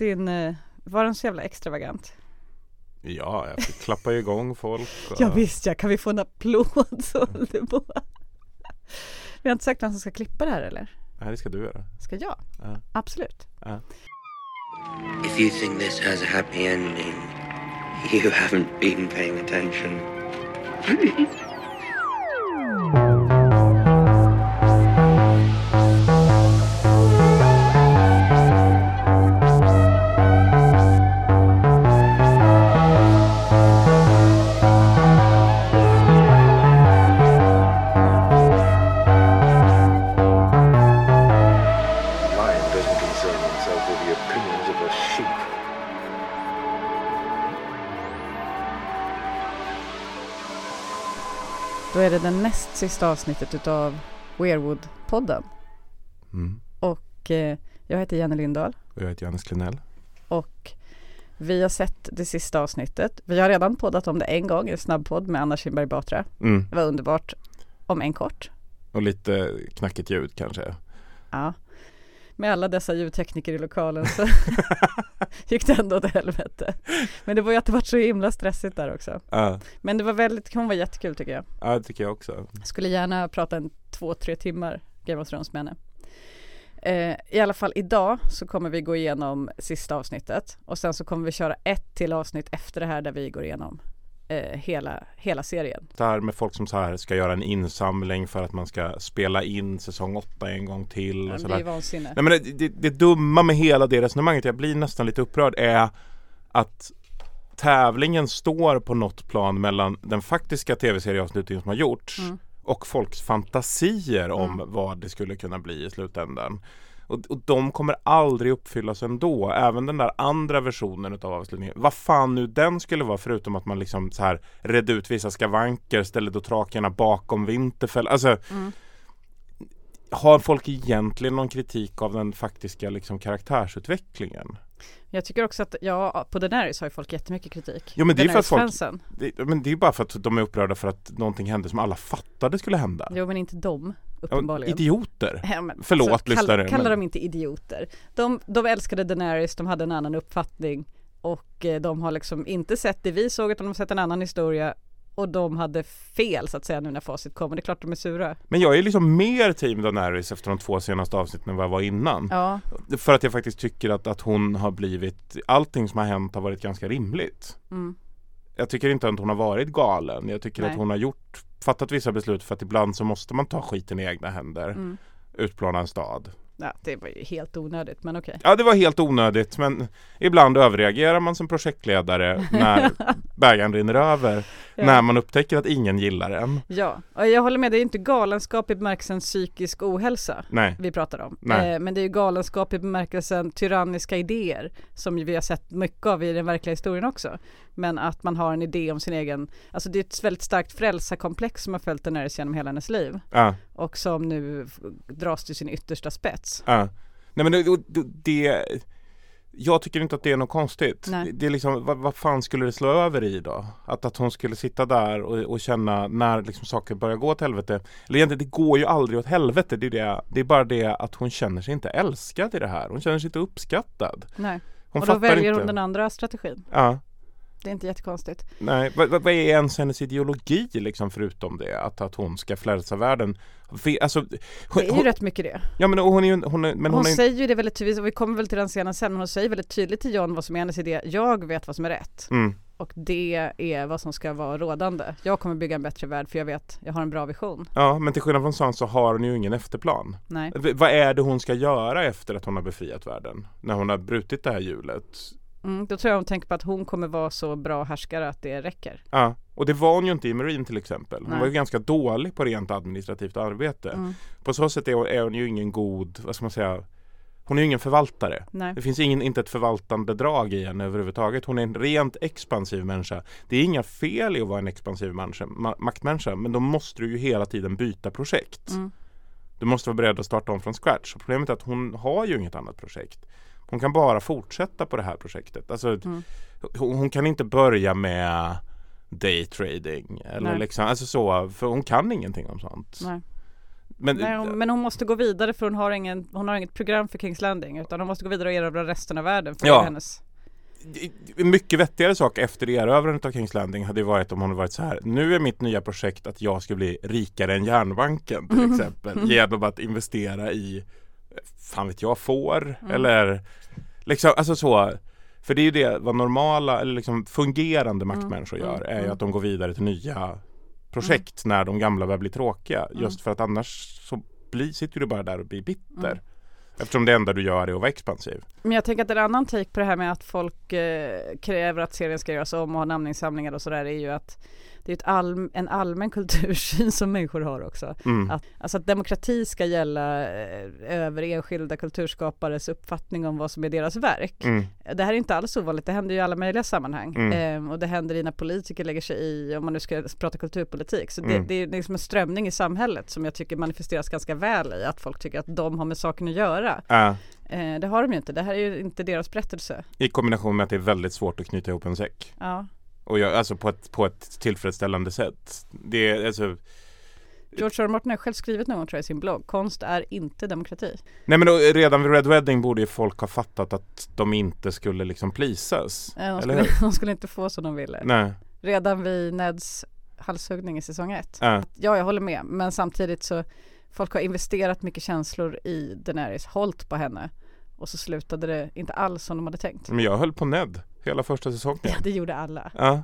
din, eh, var den så jävla extravagant? Ja, jag fick klappa igång folk. Och... Ja visst ja, kan vi få en applåd så håller på. Vi har inte sagt vem som ska klippa det här eller? Nej, det ska du göra. Ska jag? Ja. Absolut. Ja. If you think this has a happy ending, you haven't been paying attention. sista avsnittet utav Weirwood-podden. Mm. Och eh, jag heter Jenny Lindahl Och jag heter Johannes Klenell. och vi har sett det sista avsnittet. Vi har redan poddat om det en gång i en snabbpodd med Anna Kinberg Batra. Mm. Det var underbart, om en kort. Och lite knackigt ljud kanske. Ja. Med alla dessa ljudtekniker i lokalen så gick det ändå åt helvete. Men det var ju att det var så himla stressigt där också. Ja, Men det var väldigt, hon var jättekul tycker jag. ja, det tycker jag också. Skulle gärna prata en två, tre timmar Game of Thrones med henne. Eh, I alla fall idag så kommer vi gå igenom sista avsnittet och sen så kommer vi köra ett till avsnitt efter det här där vi går igenom hela, hela serien. Det här med folk som så här ska göra en insamling för att man ska spela in säsong 8 en gång till Det och blir sådär. vansinne. Nej men det, det, det dumma med hela det resonemanget, jag blir nästan lite upprörd, är att tävlingen står på något plan mellan den faktiska tv-serieavslutningen som har gjorts Mm. och folks fantasier om vad det skulle kunna bli i slutändan. Och, och de kommer aldrig uppfyllas ändå, även den där andra versionen utav avslutningen. Vad fan nu den skulle vara förutom att man liksom så här redde ut vissa skavanker, ställde då trakerna bakom Vinterfell. Alltså Mm. har folk egentligen någon kritik av den faktiska liksom, karaktärsutvecklingen? Jag tycker också att, ja, på Daenerys har ju folk jättemycket kritik. Jo, men det är för att folk-. Det, men det är ju bara för att de är upprörda för att någonting hände som alla fattade skulle hända. Jo men inte de, Ja, uppenbarligen. idioter! Ja, men, Förlåt, alltså, lyssnare, Kalla, kalla men- dem inte idioter. De, de älskade Daenerys, de hade en annan uppfattning och eh, de har liksom inte sett det vi såg utan de har sett en annan historia och de hade fel så att säga nu när facit kommer. Det är klart de är sura. Men jag är liksom mer team Daenerys efter de två senaste avsnitten än vad jag var innan. Ja, För att jag faktiskt tycker att, att hon har blivit, allting som har hänt har varit ganska rimligt. mm, Jag tycker inte att hon har varit galen. Jag tycker Nej. att hon har gjort, fattat vissa beslut för att ibland så måste man ta skiten i egna händer. mm. Utplåna en stad. ja, det var ju helt onödigt men okej. Ja det var helt onödigt men ibland överreagerar man som projektledare när bägaren rinner över. Ja. När man upptäcker att ingen gillar en. Ja, och jag håller med, det är inte galenskap i bemärkelsen psykisk ohälsa Nej. vi pratar om. Nej. Eh, men det är ju galenskap i bemärkelsen tyranniska idéer som vi har sett mycket av i den verkliga historien också. Men att man har en idé om sin egen, alltså det är ett väldigt starkt frälsarkomplex som har följt Daenerys genom hela hennes liv Ja, och som nu dras till sin yttersta spets. ja. Nej men det, det, det jag tycker inte att det är något konstigt. Nej. Det, är liksom, vad, vad fan skulle det slå över i då? Att, att hon skulle sitta där och, och känna när liksom saker börjar gå åt helvete. Eller egentligen, det går ju aldrig åt helvete. Det är, det, det är bara det att hon känner sig inte älskad i det här. Hon känner sig inte uppskattad. Nej. Hon och då väljer inte. hon den andra strategin. Ja. Det är inte jättekonstigt. Nej, vad, vad är ens hennes ideologi liksom förutom det? Att, att hon ska frälsa världen? Alltså, hon, Det är ju hon, rätt mycket det. ja men hon är hon är, men hon hon är, säger ju det väldigt tydligt, och vi kommer väl till den scenen sen, men hon säger väldigt tydligt till John vad som är hennes idé. Jag vet vad som är rätt. mm, Och det är vad som ska vara rådande. Jag kommer bygga en bättre värld för jag vet, jag har en bra vision. ja men till skillnad från sånt så har hon ju ingen efterplan. Nej. V- vad är det hon ska göra efter att hon har befriat världen? När hon har brutit det här hjulet? Mm, då tror jag hon tänker på att hon kommer vara så bra härskare att det räcker. Ja, och det var hon ju inte i Marine till exempel. Hon Nej. var ju ganska dålig på rent administrativt arbete. Mm. På så sätt är hon, är hon ju ingen god, vad ska man säga, hon är ju ingen förvaltare. Nej. Det finns ingen, inte ett förvaltande drag i henne överhuvudtaget. Hon är en rent expansiv människa. Det är inga fel i att vara en expansiv människa, ma- maktmänniska, men då måste du ju hela tiden byta projekt. Mm. Du måste vara beredd att starta om från scratch. Och problemet är att hon har ju inget annat projekt. Hon kan bara fortsätta på det här projektet. Alltså, Mm. hon, hon kan inte börja med daytrading eller Nej. liksom, alltså så, för hon kan ingenting om sånt. Nej. men, Nej, hon, men hon måste gå vidare för hon har, ingen, hon har inget program för Kings Landing utan hon måste gå vidare och erövra resten av världen för Ja. hennes En mycket vettigare sak efter erövrandet av Kings Landing hade varit om hon varit så här. Nu är mitt nya projekt att jag ska bli rikare än järnbanken till exempel. Genom att investera i, fan vet jag, får eller liksom, alltså så. För det är ju det vad normala eller liksom fungerande maktmänniskor gör är ju att de går vidare till nya projekt när de gamla börjar bli tråkiga. Just för att annars så blir, sitter du bara där och blir bitter. Eftersom det enda du gör är att vara expansiv. Men jag tänker att en annan take på det här med att folk eh, kräver att serien ska göras om och ha namninsamlingar och sådär är ju att det är ett allm- en allmän kultursyn som människor har också. Mm. Att, alltså att demokrati ska gälla eh, över enskilda kulturskapares uppfattning om vad som är deras verk. Mm. Det här är inte alls ovanligt, det händer ju i alla möjliga sammanhang. Mm. Ehm, och det händer i när politiker lägger sig i, om man nu ska prata kulturpolitik. Så det, Mm. det är liksom en strömning i samhället som jag tycker manifesteras ganska väl i att folk tycker att de har med saken att göra. Eh, det har de ju inte, det här är ju inte deras berättelse. I kombination med att det är väldigt svårt att knyta ihop en säck. Ja. Och jag, alltså på ett, på ett tillfredsställande sätt. Det är alltså George R. Martin har själv skrivit någon gång tror jag i sin blogg, konst är inte demokrati. Nej men då, redan vid Red Wedding borde ju folk ha fattat att de inte skulle liksom pleasas. Eh, de, skulle, de skulle inte få som de ville. Nej. Redan vid Neds halshuggning i säsong ett. Ja. Ja, jag håller med, men samtidigt så folk har investerat mycket känslor i Daenerys, hållt på henne och så slutade det inte alls som de hade tänkt. Men jag höll på Ned hela första säsongen. Ja, det gjorde alla. Ja.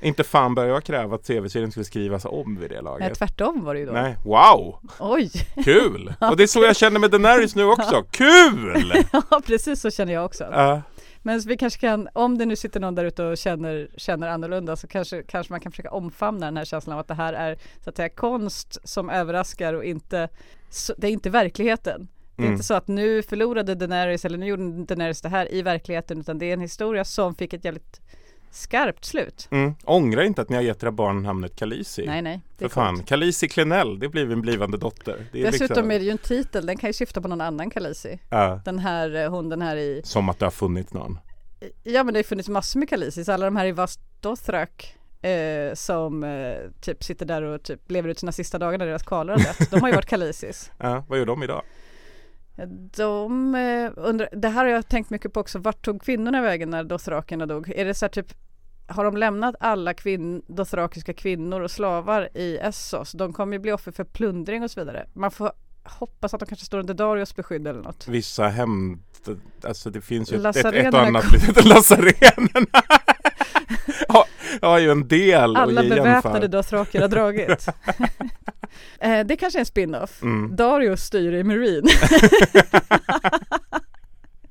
inte fan började jag kräva att tv-serien skulle skrivas om vid det Nej, laget. tvärtom var det ju då. Nej, wow! Oj! Kul! Och det är så jag känner med Daenerys nu också. Kul! ja, precis så känner jag också. Ja. Men vi kanske kan, om det nu sitter någon där ute och känner, känner annorlunda så kanske, kanske man kan försöka omfamna den här känslan av att det här är så att säga konst som överraskar och inte, det är inte verkligheten. Det är Mm. inte så att nu förlorade Daenerys eller nu gjorde Daenerys det här i verkligheten utan det är en historia som fick ett jävligt skarpt slut. Mm. Ångra inte att ni har gett era barn namnet Khaleesi. Nej nej, För fan, coolt. Khaleesi Klenell, det blir en blivande dotter. Det är Dessutom liksom, är det ju en titel, den kan ju syfta på någon annan Khaleesi. ja, Den här, eh, hon den här i, som att det har funnits någon. ja men det har funnits massor med Khaleesis, alla de här i Vastothrak eh, som eh, typ sitter där och typ lever ut sina sista dagar när deras kvalar har dött. De har ju varit Khaleesis. Ja, vad gör de idag? De eh, undrar, det här har jag tänkt mycket på också, vart tog kvinnorna vägen när dothrakerna dog? Är det så här typ har de lämnat alla kvinn, dothrakiska kvinnor och slavar i Essos? De kommer ju bli offer för plundring och så vidare. Man får hoppas att de kanske står under Darius beskydd eller något. Vissa hem, alltså det finns ju ett, ett, annat litet Lasarenerna har, har ju en del Alla beväpnade dothraker har dragit. eh, det kanske är en spin-off. Mm. Darius styr i Marine.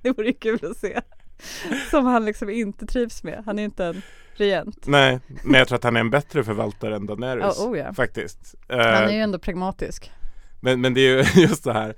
det vore kul att se. Som han liksom inte trivs med. Han är inte en regent. Nej, men jag tror att han är en bättre förvaltare än Daenerys. Oh, oh ja. Faktiskt. Han är Eh, ju ändå pragmatisk. Men, men det är ju just det här.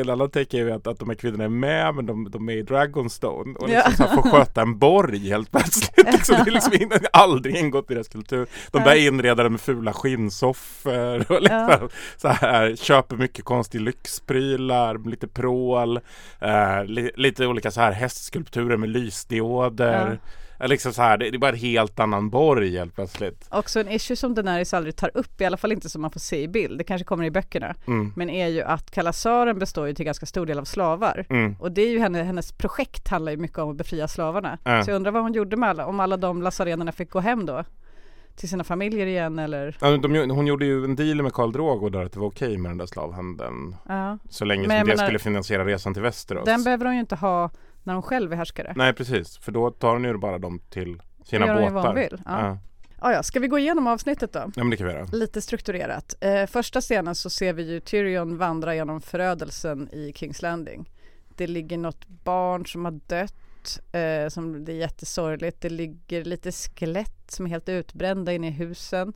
En annan take är ju att, att de här kvinnorna är med men de, de är i Dragonstone och liksom Ja. så här får sköta en borg helt plötsligt. Liksom, det är liksom in, aldrig ingått i deras kultur. De börjar inreda det med fula skinnsoffor och liksom, Ja. så här, köper mycket konstig lyxprylar, lite prål, eh, li, lite olika så här hästskulpturer med lysdioder. Eh, Liksom så här, det, det är bara en helt annan borg helt plötsligt. Också en issue som Daenerys aldrig tar upp, i alla fall inte som man får se i bild, det kanske kommer i böckerna, Mm. men är ju att Kalasaren består ju till ganska stor del av slavar. Mm. Och det är ju henne, hennes projekt handlar ju mycket om att befria slavarna. Ja. Så jag undrar vad hon gjorde med alla, om alla de lasarenerna fick gå hem då? Till sina familjer igen eller? Ja, de, hon gjorde ju en deal med Karl Drogo där att det var okej med den där slavhandeln. Ja. Så länge Men som det menar- skulle finansiera resan till Västerås. Den behöver hon ju inte ha när hon själv är härskare. Nej precis, för då tar hon ju bara dem till sina ju vad båtar. hon vill, ja. Ja. Ah, ja, ska vi gå igenom avsnittet då? ja, men det kan vi göra. Lite strukturerat. Eh, första scenen så ser vi ju Tyrion vandra genom förödelsen i Kings Landing. Det ligger något barn som har dött, eh, som det är jättesorgligt. Det ligger lite skelett som är helt utbrända inne i husen.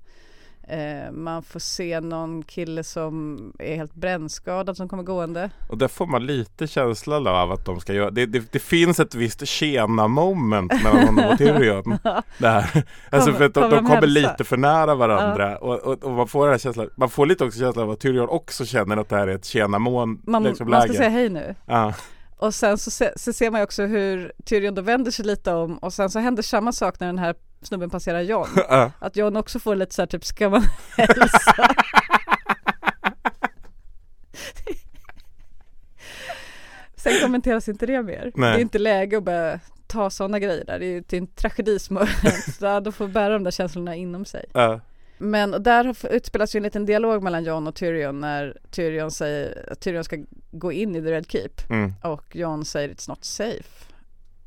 Eh, man får se någon kille som är helt brännskadad som kommer gående. Och där får man lite känslan av att de ska göra det. Det, det finns ett visst tjena moment mellan honom och Tyrion. där. Alltså för att de, kommer de de kommer lite för nära varandra. Och, och, och man får den här känslan. Man får lite också känslan av att Tyrion också känner att det här är ett tjena mån Man, liksom, man ska säga hej nu. Ja. Och sen så, se, så ser man ju också hur Tyrion då vänder sig lite om och sen så händer samma sak när den här snubben passerar John. att John också får lite så här typ, ska man hälsa? Sen kommenteras inte det mer. Nej. Det är inte läge att börja ta sådana grejer där. Det är ju en tragedi som har hänt. då får bära de där känslorna inom sig. Uh. Men där utspelas ju en liten dialog mellan Jon och Tyrion när Tyrion säger att Tyrion ska gå in i The Red Keep Mm. och Jon säger it's not safe.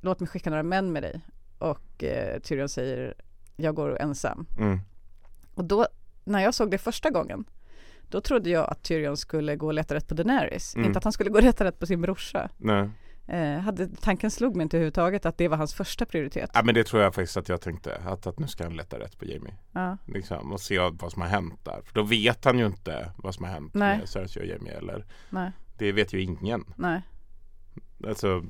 Låt mig skicka några män med dig. Och eh, Tyrion säger jag går ensam. Mm. Och då, när jag såg det första gången, då trodde jag att Tyrion skulle gå och leta rätt på Daenerys. Mm. Inte att han skulle gå och leta rätt på sin brorsa. Nej. Eh, hade, tanken slog mig inte överhuvudtaget att det var hans första prioritet. Ja men det tror jag faktiskt att jag tänkte att, att nu ska han leta rätt på Jamie. Ja. Liksom, och se vad som har hänt där. För då vet han ju inte vad som har hänt Nej. med Cersei och Jamie eller Nej, Det vet ju ingen. nej. Alltså,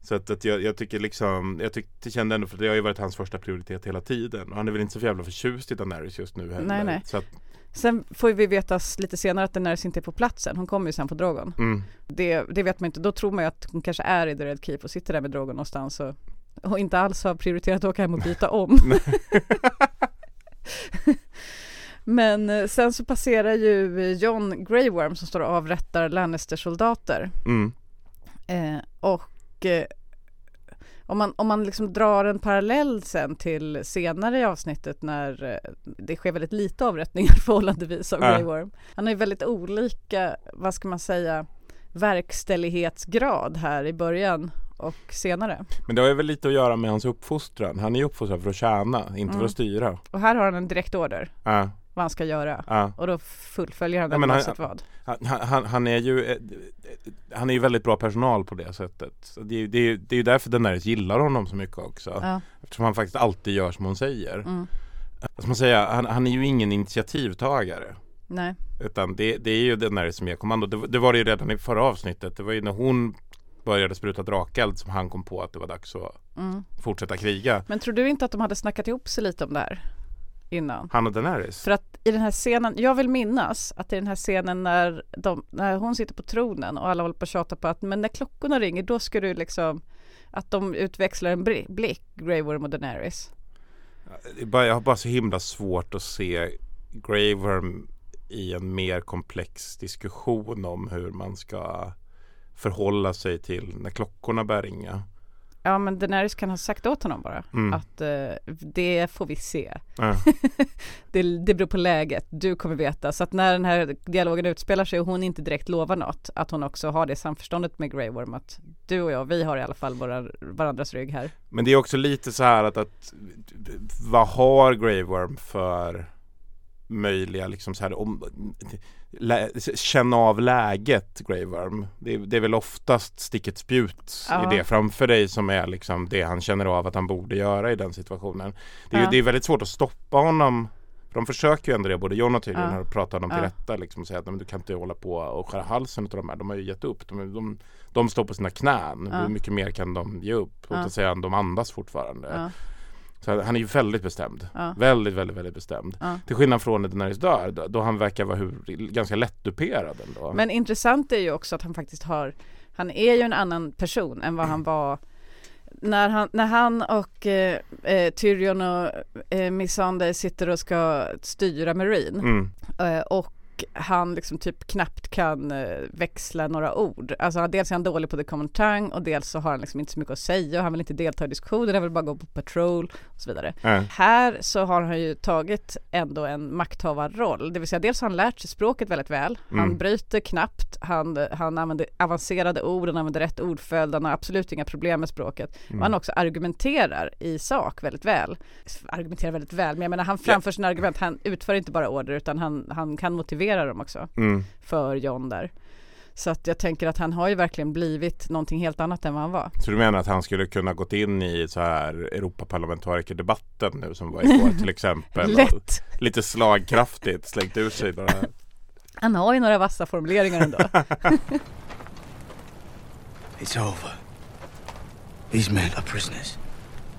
så att, att jag, jag tycker liksom, jag tyckte, kände ändå för det har ju varit hans första prioritet hela tiden. Och han är väl inte så jävla förtjust i Daenerys just nu heller. Nej, nej. Så att, Sen får vi veta lite senare att Daenerys inte är på platsen. Hon kommer ju sen på Drogon. mm, Det, det vet man inte. Då tror man ju att hon kanske är i The Red Keep och sitter där med Drogon någonstans och, och inte alls har prioriterat att åka hem och byta om. Men eh, sen så passerar ju eh, John Grey Worm som står och avrättar Lannister-soldater. mm, Eh, och eh, om man, om man liksom drar en parallell sen till senare i avsnittet när eh, det sker väldigt lite avrättningar förhållandevis av. Grey Worm. Han har ju väldigt olika, vad ska man säga, verkställighetsgrad här i början och senare. Men det har ju väl lite att göra med hans uppfostran. Han är ju uppfostrad för att tjäna, inte för Mm. att styra. Och här har han en direkt order Ja, vad han ska göra. ja. Och då fullföljer han Ja, det han- oavsett vad. Han, han, han är ju eh, Han är ju väldigt bra personal på det sättet. Så det, är, det, är, det är ju därför Daenerys gillar honom så mycket också. Ja. Eftersom han faktiskt alltid gör som hon säger. Mm. Ska man säga? Han, han är ju ingen initiativtagare. Nej. Utan det, det är ju Daenerys som ger kommando. Det, det var det ju redan i förra avsnittet. Det var ju när hon började spruta drakeld som han kom på att det var dags att Mm. fortsätta kriga. Men tror du inte att de hade snackat ihop sig lite om det här innan? Han och Daenerys. För att i den här scenen, jag vill minnas att i den här scenen när, de, när hon sitter på tronen och alla håller på att tjata på att men när klockorna ringer då ska du liksom att de utväxlar en blick, Grey Worm och Daenerys. Jag har bara så himla svårt att se Grey Worm i en mer komplex diskussion om hur man ska förhålla sig till när klockorna börjar ringa. Ja men Daenerys kan ha sagt åt honom bara Mm. att eh, det får vi se. Ja. Det, det beror på läget, du kommer veta. Så att när den här dialogen utspelar sig och hon inte direkt lovar något, att hon också har det samförståndet med Grey Worm att du och jag, vi har i alla fall våra, varandras rygg här. Men det är också lite så här att, att vad har Grey Worm för möjliga liksom så här om, känna av läget Grey Worm. Det, är- det är väl oftast stick ett spjut Ja. i det framför dig som är liksom det han känner av att han borde göra i den situationen. Det är, Ja. det är väldigt svårt att stoppa honom de försöker ju ändå det, både John och Tyrion Ja. har pratat honom till Ja. rätta liksom och säger att "Nej, men du kan inte hålla på och skära halsen av de här. De har ju gett upp. De, de, de står på sina knän. Ja. Hur mycket mer kan de ge upp? Och Ja. så säger han, de andas fortfarande. Så han är ju väldigt bestämd. ja, Väldigt, väldigt, väldigt bestämd. ja. Till skillnad från Daenerys dör, då- då han verkar vara hur, ganska lättduperad ändå. Men intressant är ju också att han faktiskt har, han är ju en annan person än vad han var när han, när han och eh, eh, Tyrion och eh, Missandei sitter och ska styra Marine Mm, eh, och han liksom typ knappt kan eh, växla några ord. Alltså dels är han dålig på the common tongue och dels så har han liksom inte så mycket att säga och han vill inte delta i diskussioner, han vill bara gå på patrol och så vidare. äh, Här så har han ju tagit ändå en makthavarroll, det vill säga dels har han lärt sig språket väldigt väl, han Mm. bryter knappt, han, han använder avancerade ord, han använder rätt ordföljd, han har absolut inga problem med språket. mm. Han också argumenterar i sak väldigt väl. Argumenterar väldigt väl, men jag menar han framför sina argument, han utför inte bara order utan han, han kan motivera dem också Mm. för John där. Så att jag tänker att han har ju verkligen blivit någonting helt annat än vad han var. Så du menar att han skulle kunna gått in i så här Europaparlamentarikerdebatten nu som var igår till exempel? Lätt! Lite slagkraftigt slängt ur sig bara. Han har ju några vassa formuleringar ändå. It's over. These men are prisoners.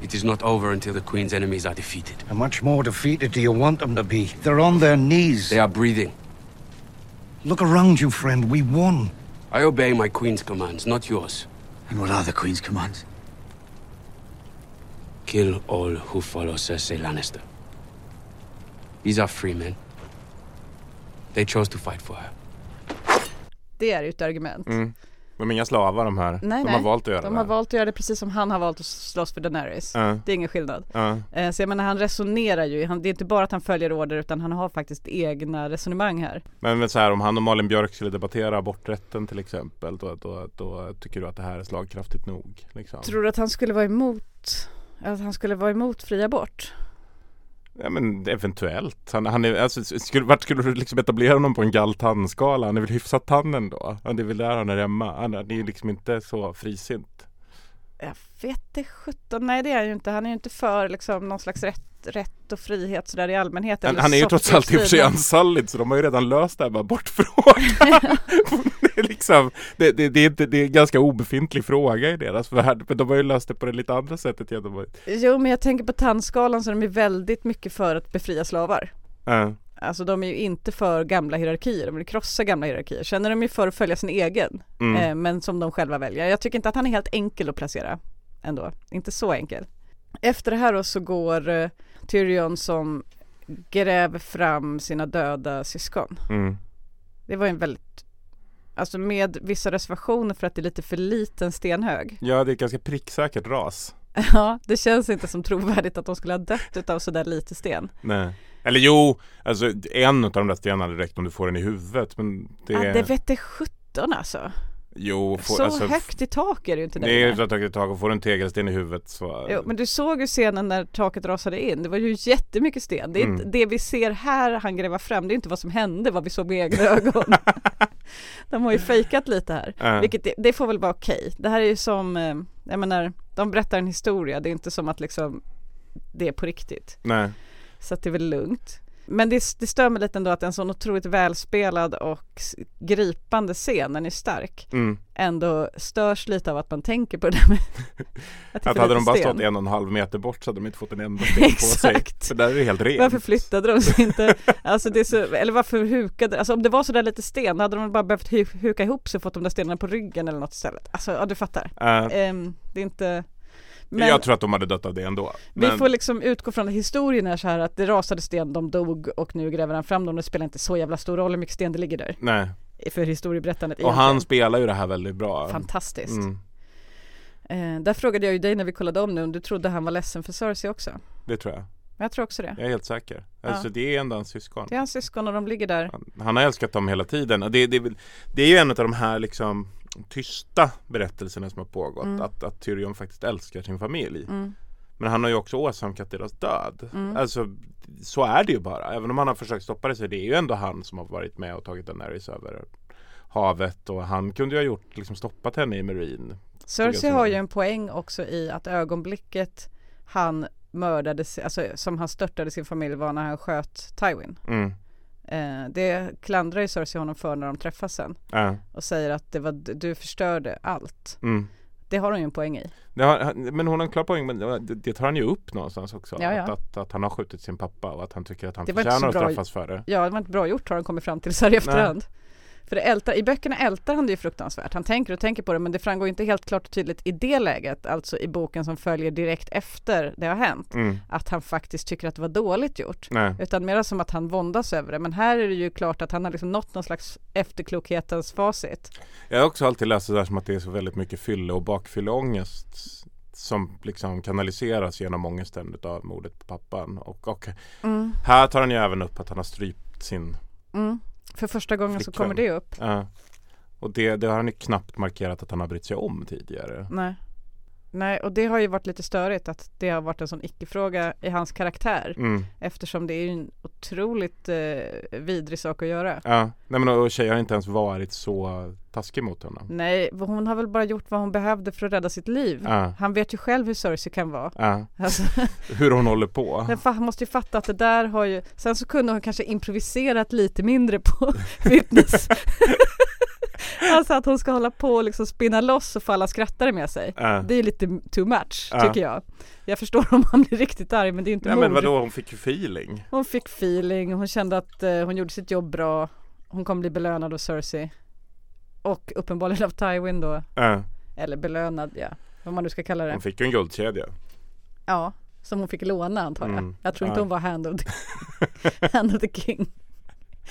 It is not over until the Queen's enemies are defeated. How much more defeated do you want them to be? They're on their knees. They are breathing. Look around you, friend. We won. I obey my Queen's commands, not yours. And what are the Queen's commands? Kill all who follow Cersei Lannister. These are free men. They chose to fight for her. Det är ju ett argument. Mm. De är inga slavar de här. Nej, de nej. har valt att göra De det. har valt att göra det precis som han har valt att slåss för Daenerys. Ja, Det är ingen skillnad. Eh, Så jag menar han resonerar ju, han, det är inte bara att han följer order utan han har faktiskt egna resonemang här. Men, men så här, om han och Malin Björk skulle debattera aborträtten till exempel då, då, då tycker du att det här är slagkraftigt nog? Liksom. Tror du att han skulle vara emot, att han skulle vara emot fri abort? Ja men eventuellt. Han, han är, alltså, skulle, vart skulle du liksom etablera honom på en gall tandskala? Han är väl hyfsat tann då? Det är väl där han är hemma. Han, han är ju liksom inte så frisint? Jag vet det sjutton, nej det är han ju inte. Han är ju inte för liksom någon slags rätt, rätt och frihet sådär i allmänhet. Han, han är ju trots allt i och för sig ansallid så de har ju redan löst det här med abortfrågan. det, är liksom, det, det, det, är inte, det är en ganska obefintlig fråga i deras värld. Men de har ju löst det på det lite andra sättet genom att Jo men jag tänker på tandskalan så de är väldigt mycket för att befria slavar. Ja. Alltså de är ju inte för gamla hierarkier, de vill krossa gamla hierarkier. Sen är de ju för att följa sin egen, Mm. eh, men som de själva väljer. Jag tycker inte att han är helt enkel att placera ändå, inte så enkel. Efter det här då så går eh, Tyrion som gräver fram sina döda syskon. Mm. Det var en väldigt, alltså med vissa reservationer för att det är lite för liten stenhög. ja, det är ett ganska pricksäkert ras. Ja, det känns inte som trovärdigt att de skulle ha dött utav sådär lite sten. Nej. Eller jo, alltså en av de där stenarna direkt om du får den i huvudet. Men det, Ja, det vette sjutton alltså. Jo, får, så alltså, högt i tak är det ju inte Det är så att ett tag och får du en tegelsten i huvudet så Jo, men du såg ju scenen när taket rasade in. Det var ju jättemycket sten. Det, är Mm. det vi ser här, han gräva fram, det är inte vad som hände, vad vi såg med egna ögon. De har ju fejkat lite här. Ja. Vilket det, det får väl vara okej. Det här är ju som, eh, jag menar, de berättar en historia. Det är inte som att liksom det är på riktigt. Nej. Så att det är väl lugnt. Men det, det stör mig lite ändå att en sån otroligt välspelad och gripande scen, den är stark, Mm. ändå störs lite av att man tänker på det där med att, det Att hade de bara sten. stått en och en halv meter bort så hade de inte fått en enda sten på sig. För där är det helt rent. Varför flyttade de sig inte? Alltså det är så, eller varför hukade, alltså om det var så där lite sten, hade de bara behövt hu- huka ihop sig och fått de där stenarna på ryggen eller något istället. Alltså ja du fattar. Ja. Ehm, det är inte men jag tror att de hade dött av det ändå. vi Men, får liksom utgå från att historien är så här att det rasade sten, de dog och nu gräver han fram dem. Det spelar inte så jävla stor roll hur mycket sten det ligger där. nej. För historieberättandet Och han egentligen. spelar ju det här väldigt bra. Fantastiskt. Mm, Eh, där frågade jag ju dig när vi kollade om nu om du trodde han var ledsen för Cersei också. det tror jag. Jag tror också det. Jag är helt säker. Alltså Ja. det är ändå hans syskon. Det är hans syskon och de ligger där. Han, han har älskat dem hela tiden. Det, det, det är ju en av de här liksom tysta berättelserna som har pågått. Mm. Att, att Tyrion faktiskt älskar sin familj. Mm. Men han har ju också åsamkat deras död. Mm. Alltså så är det ju bara. Även om han har försökt stoppa det så är det ju ändå han som har varit med och tagit Daenerys över havet. Och han kunde ju ha gjort, liksom stoppat henne i Marine. Cersei har ju en poäng också i att ögonblicket han mördade, alltså som han störtade sin familj var när han sköt Tywin. Mm. Eh, det klandrar ju Cersei honom för när de träffas sen Ja. och säger att det var, du förstörde allt. Mm. Det har hon ju en poäng i. Det har, men hon har en klar poäng, men det, det tar han ju upp någonstans också. Ja, ja. Att, att, att han har skjutit sin pappa och att han tycker att han Det förtjänar att straffas för det. Ja, det var inte bra gjort har han kommit fram till så här i efterhand. För det ältar, i böckerna ältar han det ju fruktansvärt. Han tänker och tänker på det men det framgår inte helt klart och tydligt i det läget, alltså i boken som följer direkt efter det har hänt, Mm. att han faktiskt tycker att det var dåligt gjort. Nej. Utan mer som att han våndas över det. Men här är det ju klart att han har liksom nått någon slags efterklokhetens facit. Jag har också alltid läst det där som att det är så väldigt mycket fylle och bakfylleångest som liksom kanaliseras genom ångesten utav mordet på pappan. Och, och här tar han ju även upp att han har strypt sin Mm. För första gången så Flickvän. kommer det upp. Ja. Och det, det har han ju knappt markerat att han har brytt sig om tidigare. Nej. Nej, och det har ju varit lite störigt att det har varit en sån icke-fråga i hans karaktär. Mm. Eftersom det är ju en otroligt eh, vidrig sak att göra. Ja. Nej men och tjejer har inte ens varit så taskig mot honom. Nej, hon har väl bara gjort vad hon behövde för att rädda sitt liv. Ja. Han vet ju själv hur Cersei kan vara. Ja. Alltså, Hur hon håller på. Fa- måste ju fatta att det där har ju, sen så kunde hon kanske improviserat lite mindre på vittnes. alltså att hon ska hålla på och liksom spinna loss och få alla skrattare med sig. Ja. Det är lite too much Ja. tycker jag. Jag förstår om han blir riktigt arg men det är inte Ja mord. men vadå, hon fick ju feeling. Hon fick feeling, hon kände att eh, hon gjorde sitt jobb bra. Hon kommer bli belönad av Cersei. Och uppenbarligen av Tywin då. Ja. Eller belönad ja, vad man nu ska kalla det. Hon fick ju en guldkedja. Ja, som hon fick låna antar jag. Mm. Jag tror inte hon var hand of the, hand of the king.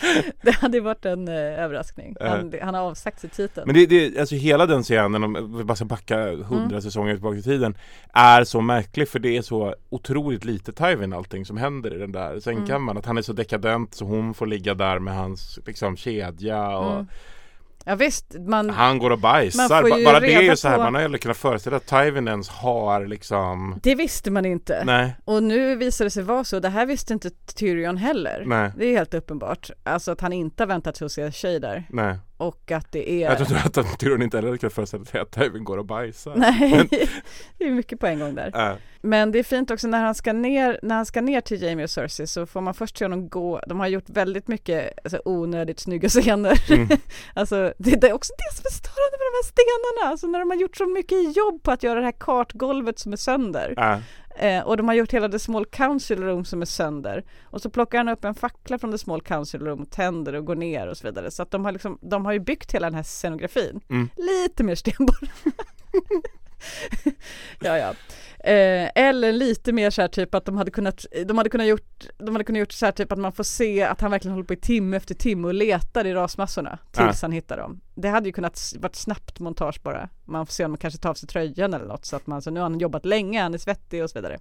det hade varit en eh, överraskning. Han, han har avsagt sig titeln. Men det, det, alltså hela den scenen, om vi bara ska backa hundra säsonger tillbaka i tiden Är så märklig för det är så otroligt lite Tywin allting som händer i den där sängkammaren Att han är så dekadent så hon får ligga där med hans liksom kedja och Mm. Ja visst, man, Han går och bajsar, ju bara det är ju så här, på- man har aldrig kunnat föreställa att Tywin ens har liksom det visste man inte. Nej, Och nu visar det sig vara så, det här visste inte Tyrion heller. nej, Det är helt uppenbart. Alltså att han inte har väntat sig att se tjej där. nej Och att det är... Jag tror att Tyrion inte heller kunnat föreställa sig att Tywin går och bajsar Nej, det är mycket på en gång där. Äh, Men det är fint också när han ska ner, när han ska ner till Jamie och Cersei så får man först se honom gå, de har gjort väldigt mycket alltså, onödigt snygga scener. Mm. alltså det, det är också det som är störande med de här stenarna, alltså när de har gjort så mycket jobb på att göra det här kartgolvet som är sönder. äh. Eh, och de har gjort hela The Small Council Room som är sönder. Och så plockar han upp en fackla från The Small Council Room och tänder och går ner och så vidare. Så att de har liksom, de har ju byggt hela den här scenografin. Mm. Lite mer stenboll. ja, ja. Eh, eller lite mer så här typ att de hade kunnat, de hade kunnat gjort, de hade kunnat gjort så här typ att man får se att han verkligen håller på i timme efter timme och letar i rasmassorna tills han hittar dem. Det hade ju kunnat varit snabbt montage bara. Man får se om man kanske tar av sig tröjan eller något så att man, så nu har han jobbat länge, han är svettig och så vidare.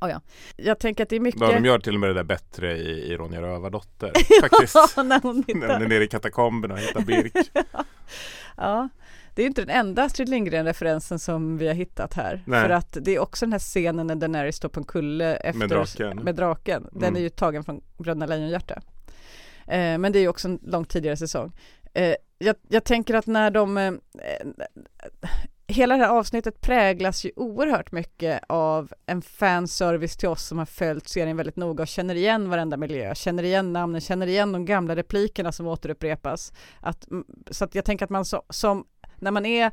Oh, ja. Jag tänker att det är mycket Ja, de gör till och med det där bättre i, i Ronja Rövardotter faktiskt när hon När hon är hittar. nere i katakomberna och hittar Birk Ja, det är inte den enda Astrid Lindgren-referensen som vi har hittat här. Nej. För att det är också den här scenen när Daenerys står på en kulle efter, Med draken. med draken. Den Mm. är ju tagen från Bröderna Lejonhjärta. Eh, men det är ju också en långt tidigare säsong. Eh, jag, jag tänker att när de eh, Hela det här avsnittet präglas ju oerhört mycket av en fanservice till oss som har följt serien väldigt noga och känner igen varenda miljö, känner igen namnen, känner igen de gamla replikerna som återupprepas. Att, så att jag tänker att man så, som, när man är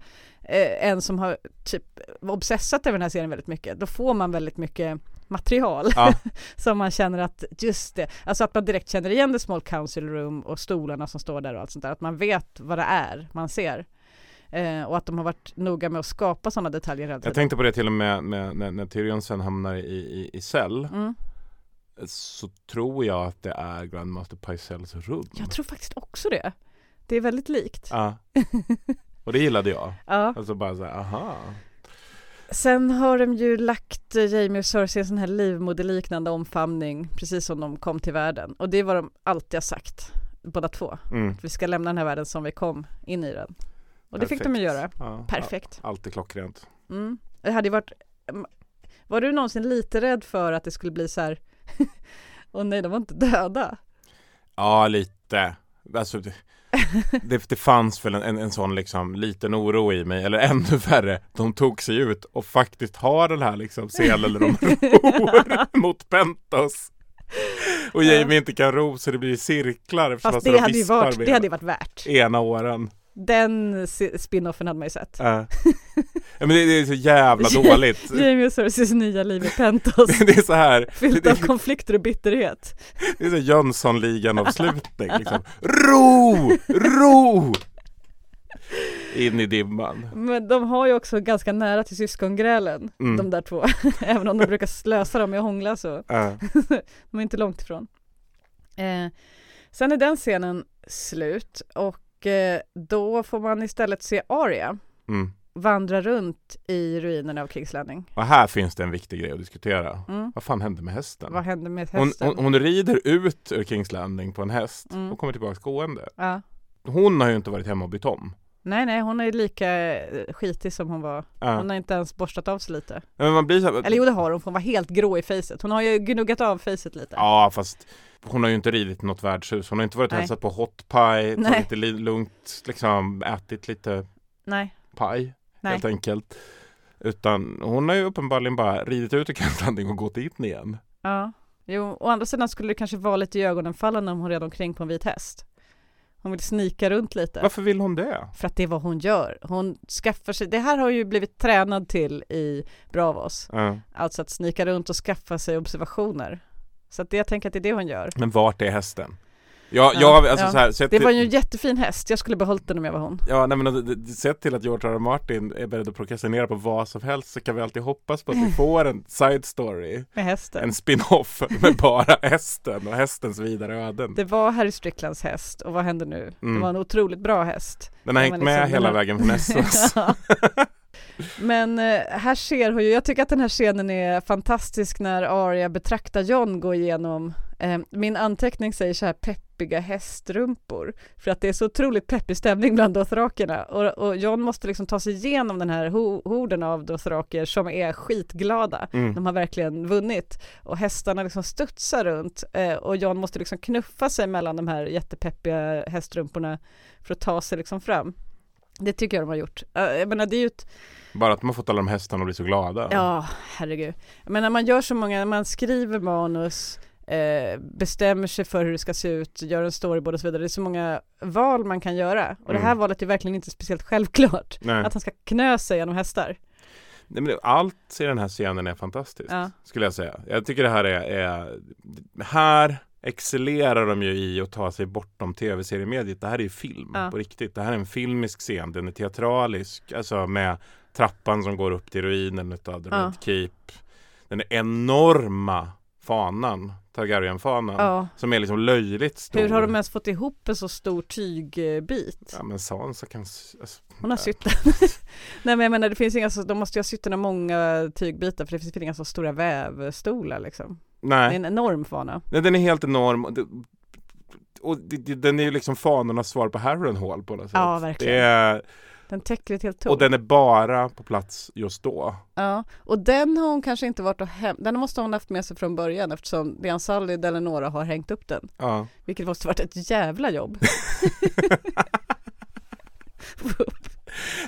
eh, en som har typ obsessat över den här serien väldigt mycket, då får man väldigt mycket material Ja. som man känner att just det, alltså att man direkt känner igen The Small Council Room och stolarna som står där och allt sånt där, att man vet vad det är man ser. Eh, och att de har varit noga med att skapa sådana detaljer hela Jag tiden. tänkte på det till och med, med när, när Tyrion sen hamnar i, i, i cell Mm. Så tror jag att det är Grandmaster Pycells rum Jag tror faktiskt också det. Det är väldigt likt. Ja Och det gillade jag Ja. Alltså bara såhär, aha Sen har de ju lagt Jamie och Cersei i en sån här livmoderliknande omfamning precis som de kom till världen. Och det är vad de alltid har sagt, båda två. mm. Att vi ska lämna den här världen som vi kom in i den. Och det fick de ju Perfekt. göra. ja, Perfekt. ja, Alltid klockrent Mm. Det hade varit... Var du någonsin lite rädd för att det skulle bli så här... Åh nej, de var inte döda. Ja, lite Alltså det, det, fanns väl en, en, en sån liksom liten oro i mig Eller ännu värre De tog sig ut och faktiskt har den här liksom scenen där de ror mot Pentos Och Jamie inte kan ro så det blir cirklar Fast det hade, ju varit, det hade varit värt. ena åren Den spinoffen hade man ju sett. Äh. Ja men det, det är så jävla dåligt Jamie och Cerseis nya liv i Pentos. Det är så här Fyllt av konflikter och bitterhet. det är så Jönssonligan-avslutning liksom. Ro! Ro! In i dimman Men de har ju också ganska nära till syskongrälen, Mm. de där två. Även om de brukar slösa dem med att hångla så. Äh. De är inte långt ifrån. Eh, sen är den scenen slut och eh, då får man istället se Arya mm. Vandra runt i ruinerna av Kings Landing. Och här finns det en viktig grej att diskutera Mm. Vad fan hände med hästen? Vad hände med Hon, hästen? hon, hon rider ut ur Kings Landing på en häst Mm. och kommer tillbaka gående Ja. Hon har ju inte varit hemma och bytt om Nej, nej, hon är lika eh, skitig som hon var. Ja. Hon har inte ens borstat av sig lite. Men man blir så här, Eller jo, det har hon, för hon var helt grå i facet. Hon har ju gnuggat av facet lite. Ja fast hon har ju inte ridit något värdshus Hon har inte varit och hälsat på Hot Pie. Tagit det lugnt liksom Ätit lite Nej, paj nej. helt enkelt Utan hon har ju uppenbarligen bara ridit ut ur Kings Landing och gått in igen Ja. Jo, å andra sidan skulle det kanske vara lite i ögonenfallande om hon red omkring på en vit häst. Hon vill snika runt lite. Varför vill hon det? För att det är vad hon gör. Hon skaffar sig, det här har ju blivit tränad till i Bravos. Ja. Alltså att snika runt och skaffa sig observationer. Så att det, jag tänker att det är det hon gör. Men vart är hästen? Ja, Ja, jag, alltså ja. så här, sett Det var ju en jättefin häst, jag skulle behållit den om jag var hon. Ja, nej men alltså, sett till att George R. R. Martin är beredd att prokrastinera på vad som helst så kan vi alltid hoppas på att vi får en side story, Med hästen. en spin-off med bara hästen och hästens vidare öden. Det var Harry Stricklands häst och vad händer nu? Mm. Det var en otroligt bra häst. Den har hängt liksom, med hela vägen från Essos. Men eh, här ser hon ju, jag tycker att den här scenen är fantastisk när Arya betraktar John gå igenom min anteckning säger så här peppiga hästrumpor för att det är så otroligt peppig stämning bland dothrakerna och, och John måste liksom ta sig igenom den här ho horden av dothraker som är skitglada. Mm. De har verkligen vunnit och hästarna liksom studsar runt eh, och John måste liksom knuffa sig mellan de här jättepeppiga hästrumporna för att ta sig liksom fram. Det tycker jag de har gjort. Eh, jag menar det är ju ett, Bara att man fått alla de hästarna att bli så glada. ja herregud. Men när man gör så många, när man skriver manus, eh, bestämmer sig för hur det ska se ut, gör en storyboard och så vidare. Det är så många val man kan göra och det här Mm. valet är verkligen inte speciellt självklart. Nej. Att han ska knö sig genom hästar. Nej, men allt i den här scenen är fantastiskt. Ja. Skulle jag säga. Jag tycker det här är, är Här excellerar de ju i att ta sig bortom tv-seriemediet. Det här är ju film Ja. på riktigt. Det här är en filmisk scen. Den är teatralisk. Alltså med trappan som går upp till ruinen utav The Ja. Red Keep. Den är enorma fanan. Targaryen-fanan. Ja. Som är liksom löjligt stor. Hur har de ens fått ihop en så stor tygbit? Ja men Sansa kan... Alltså, Hon har ja. sytt Nej men jag menar det finns inga så, de måste ju ha sytt den av många tygbitar för det finns inga så stora vävstolar liksom. Det är Nej. en enorm fana. Nej, den är helt enorm. Och det- Och det, det, den är ju liksom fanornas svar på Harrenhal på något sätt. Ja, verkligen. Det är, Den täcker ett helt torn. och den är bara på plats just då. Ja, och den har hon kanske inte varit och häm- Den måste hon haft med sig från början eftersom Dian Sallid eller några har hängt upp den. Ja. Vilket måste varit ett jävla jobb.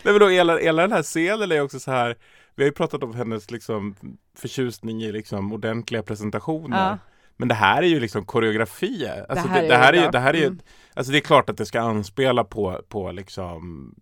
Nej men då hela, hela den här scenen är också så här Vi har ju pratat om hennes liksom förtjusning i liksom ordentliga presentationer. Ja. Men det här är ju liksom koreografi. Alltså det, här det, är här är ju, det här är ju, Mm. alltså det är klart att det ska anspela på, på liksom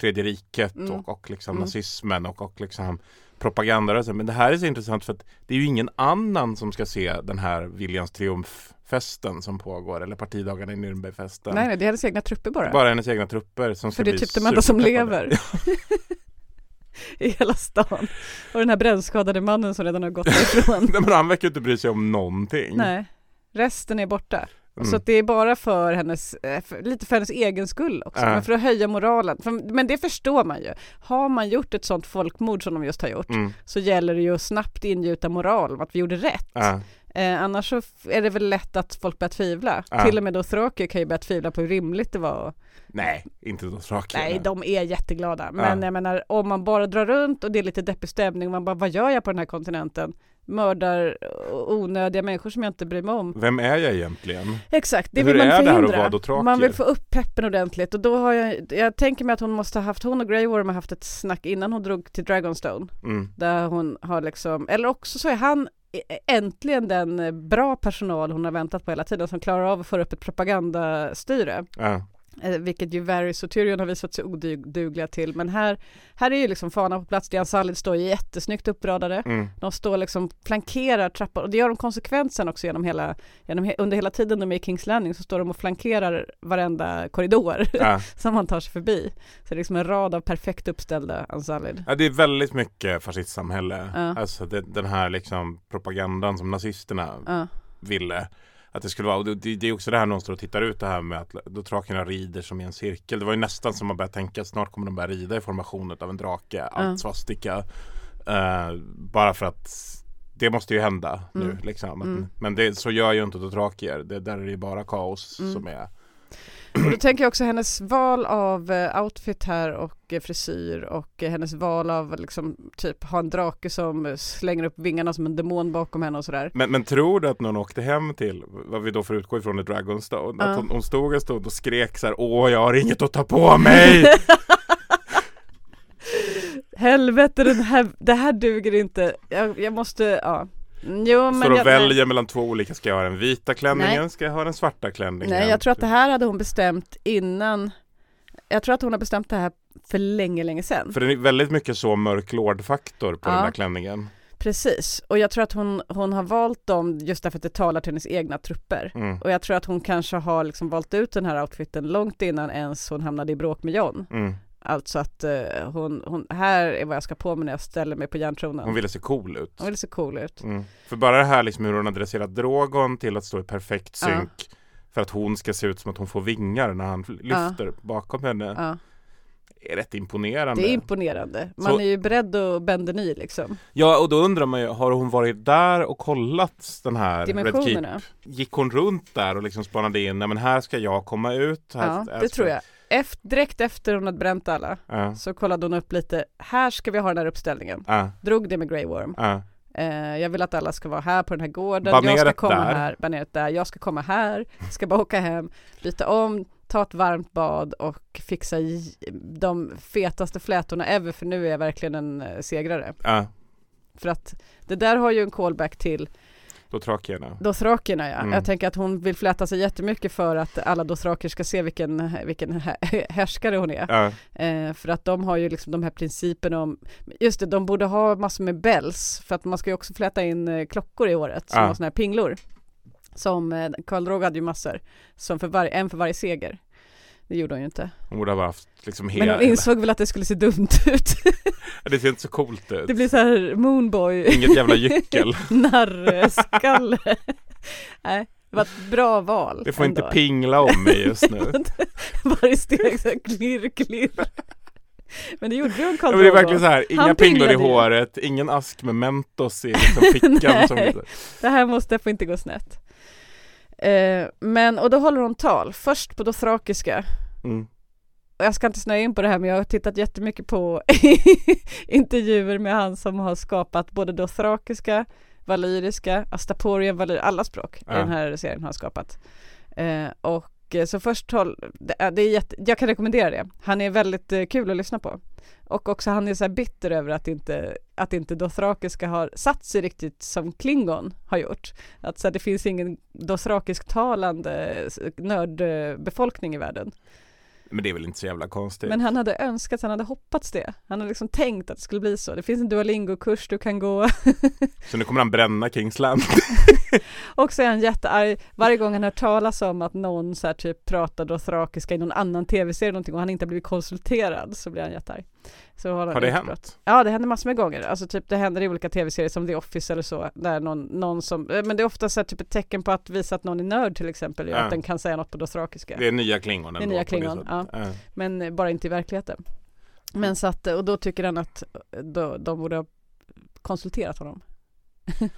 Tredje riket Mm. och, och liksom Mm. nazismen och, och liksom propagandarörelsen. Men det här är så intressant för att det är ju ingen annan som ska se den här Viljans triumffesten som pågår eller partidagarna i Nürnbergfesten. Nej, nej, det är hennes egna trupper bara. Bara hennes egna trupper som ska För det är typ de enda som lever. I hela stan. Och den här brännskadade mannen som redan har gått därifrån. Nej men han verkar inte bry sig om någonting. Nej, resten är borta. Mm. Så att det är bara för hennes, eh, för, lite för hennes egen skull också, Ja. men för att höja moralen. För, men det förstår man ju. Har man gjort ett sånt folkmord som de just har gjort Mm. så gäller det ju att snabbt ingjuta moral om att vi gjorde rätt. Ja. Eh, annars så är det väl lätt att folk börjar tvivla. Ja. Till och med då Thraker kan ju börja tvivla på hur rimligt det var. Nej, inte Dothraki. Nej, de är jätteglada. Men jag menar, om man bara drar runt och det är lite deppig stämning och man bara, vad gör jag på den här kontinenten? Mördar onödiga människor som jag inte bryr mig om. Vem är jag egentligen? Exakt, det Hur vill man är det här att förhindra. vara? Man vill få upp peppen ordentligt och då har jag, jag tänker mig att hon måste ha haft, hon och Grey Worm har haft ett snack innan hon drog till Dragonstone. Mm. Där hon har liksom, eller också så är han ä- äntligen den eh, bra personal hon har väntat på hela tiden som klarar av att föra upp ett propagandastyre. Ja. Eh, vilket ju Varys och Tyrion har visat sig odugliga till. Men här, här är ju liksom fanan på plats. Dian Sallid står jättesnyggt uppradade. Mm. De står liksom flankerar trappan och det gör de konsekvent sen också genom hela, genom under hela tiden de är i Kings Landing så står de och flankerar varenda korridor Ja. som man tar sig förbi. Så det är liksom en rad av perfekt uppställda Ansalid. ja, det är väldigt mycket fascistsamhälle. Ja. Alltså det, den här liksom propagandan som nazisterna Ja. ville att det skulle vara. Och det, det är också det här någon står och tittar ut det här med att dothrakerna rider som i en cirkel. Det var ju nästan som man började tänka att snart kommer de börja rida i formationen av en drake, allt svastika. Eh, bara för att det måste ju hända nu Mm. liksom. Att, Mm. Men det, så gör ju inte dothrakier. Det, där är det ju bara kaos Mm. som är. Och då tänker jag också hennes val av eh, outfit här och eh, frisyr och eh, hennes val av liksom typ ha en drake som slänger upp vingarna som en demon bakom henne och sådär. Men, men tror du att någon åkte hem till, vad vi då får utgå ifrån i Dragonstone, Ja. att hon, hon stod en stund och skrek så här Åh, jag har inget att ta på mig! Helvete, den här, det här duger inte. Jag, jag måste, ja. Jo, men Står och jag, väljer nej, mellan två olika, ska jag ha den vita klänningen, Nej. ska jag ha den svarta klänningen? nej, jag tror att det här hade hon bestämt innan. Jag tror att hon har bestämt det här för länge, länge sedan. För det är väldigt mycket så mörk lordfaktor på Ja. den där klänningen. Precis, och jag tror att hon, hon har valt dem just därför att det talar till hennes egna trupper. Mm. Och jag tror att hon kanske har liksom valt ut den här outfiten långt innan ens hon hamnade i bråk med John. Mm. Alltså att eh, hon, hon, här är vad jag ska på mig när jag ställer mig på järntronen. Hon ville se cool ut. Hon vill se cool ut. Mm. För bara det här liksom hur hon har dresserat Drogon till att stå i perfekt Ja. synk för att hon ska se ut som att hon får vingar när han lyfter bakom henne. Ja, är rätt imponerande. det är imponerande. Man Så- är ju beredd att bända ny liksom. Ja, och då undrar man ju, har hon varit där och kollat den här Red. Keep? Gick hon runt där och liksom spanade in, nej men här ska jag komma ut? Här, Ja, här det ska- tror jag. Efter, direkt efter hon hade bränt alla Ja, så kollade hon upp lite, här ska vi ha den här uppställningen. ja, Drog det med Grey Worm. ja. Eh, jag vill att alla ska vara här på den här gården, jag ska Baneret komma där. här, baneret där, jag ska komma här, ska bara åka hem, byta om, ta ett varmt bad och fixa de fetaste flätorna ever för nu är jag verkligen en eh, segrare. För att det där har ju en callback till Då trakierna. Dothrakerna ja. Mm. Jag tänker att hon vill fläta sig jättemycket för att alla Dothraker ska se vilken, vilken hä- härskare hon är. Ja, Eh, för att de har ju liksom de här principerna om, just det, de borde ha massor med bells för att man ska ju också fläta in eh, klockor i året som Ja. har såna här pinglor. Som eh, Karl Drogo hade ju massor, som för varje, en för varje seger. Det gjorde hon ju inte. hon borde ha haft liksom Men hela... hon insåg väl att det skulle se dumt ut. Det ser inte så coolt ut. det blir så här Moonboy, Inget jävla gyckel. narrskalle. Nej, det var ett bra val. Det får inte ändå. pingla om mig just nu. Varje steg så här klirr, klirr. Men det gjorde en Karl Ja, men det är verkligen så här, inga pinglor i håret, ingen ask med Mentos i liksom fickan. som. Det här måste få inte gå snett. Eh, men, och då håller hon tal, först på dothrakiska. mm. Jag ska inte snöa in på det här men jag har tittat jättemycket på intervjuer med han som har skapat både dothrakiska, valyriska, astaporian, valyr, alla språk Ja. i den här serien har han skapat. Eh, och Eh, så först håll, det, är- jätte, jag kan rekommendera det. Han är väldigt eh, kul att lyssna på. Och också han är så här bitter över att inte, att inte dothrakiska har satt sig riktigt som Klingon har gjort. Att så här, det finns ingen dothrakisk-talande nördbefolkning i världen. Men det är väl inte så jävla konstigt. Men han hade önskat, han hade hoppats det. Han hade liksom tänkt att det skulle bli så. Det finns en Duolingo-kurs du kan gå. Så nu kommer han bränna Kingsland. och så är han jättearg varje gång han hör talas om att någon så här typ pratar dothrakiska i någon annan tv-serie någonting och han inte har blivit konsulterad så blir han jättearg. Så har, Har det hänt? Ja det händer massor med gånger. Alltså typ det händer i olika tv-serier som The Office eller så. Där någon, någon som, eh, men det är ofta så här typ ett tecken på att visa att någon är nörd till exempel. Ja. Ja. Att den kan säga något på dothrakiska. Det är nya Klingon Det är ändå nya Klingon, sättet. Ja. Men eh, bara inte i verkligheten. Men så att, och då tycker han att eh, då, de borde ha konsulterat honom.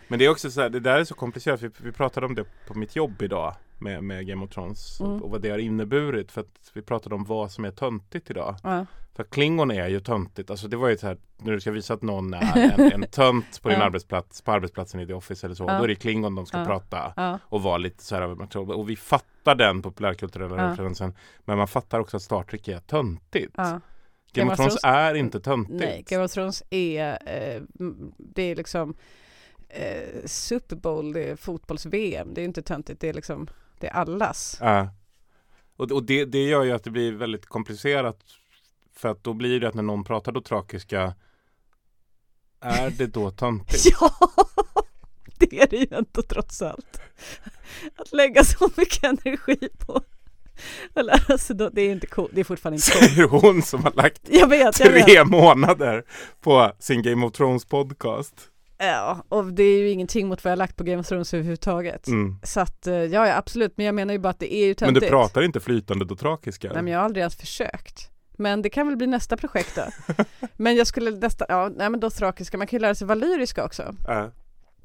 Men det är också så här, det där är så komplicerat. Vi, vi pratade om det på mitt jobb idag med, med Game of Thrones Mm. och, och vad det har inneburit. För att vi pratade om vad som är töntigt idag. Ja. För Klingon är ju töntigt. Alltså det var ju så här, när du ska visa att någon är en, en tönt på din Ja. arbetsplats, på arbetsplatsen i The Office eller så. Ja. Då är det Klingon de ska prata och vara lite så här. Och vi fattar den populärkulturella Ja. referensen. Men man fattar också att Star Trek är töntigt. Game of Thrones är inte töntigt. Nej, Game of Thrones är, eh, det är liksom eh, Super Bowl, det är fotbolls-VM, det är inte töntigt, det är liksom, det är allas. Ja. Och, och det, det gör ju att det blir väldigt komplicerat. För att då blir det att när någon pratar dothrakiska är det då töntigt? Ja, det är det ju ändå trots allt. Att lägga så mycket energi på att lära sig då, det är inte coolt, det är fortfarande inte coolt. Säger hon som har lagt Jag vet, jag vet. tre månader på sin Game of Thrones podcast. Ja, och det är ju ingenting mot vad jag lagt på Game of Thrones överhuvudtaget. Mm. Så att, eh, ja, ja absolut, men jag menar ju bara att det är ju Men töntigt. du pratar inte flytande dothrakiska? Nej men jag har aldrig ens försökt. Men det kan väl bli nästa projekt då. men jag skulle nästan, ja nej men dothrakiska, man kan ju lära sig valyriska också. Ja.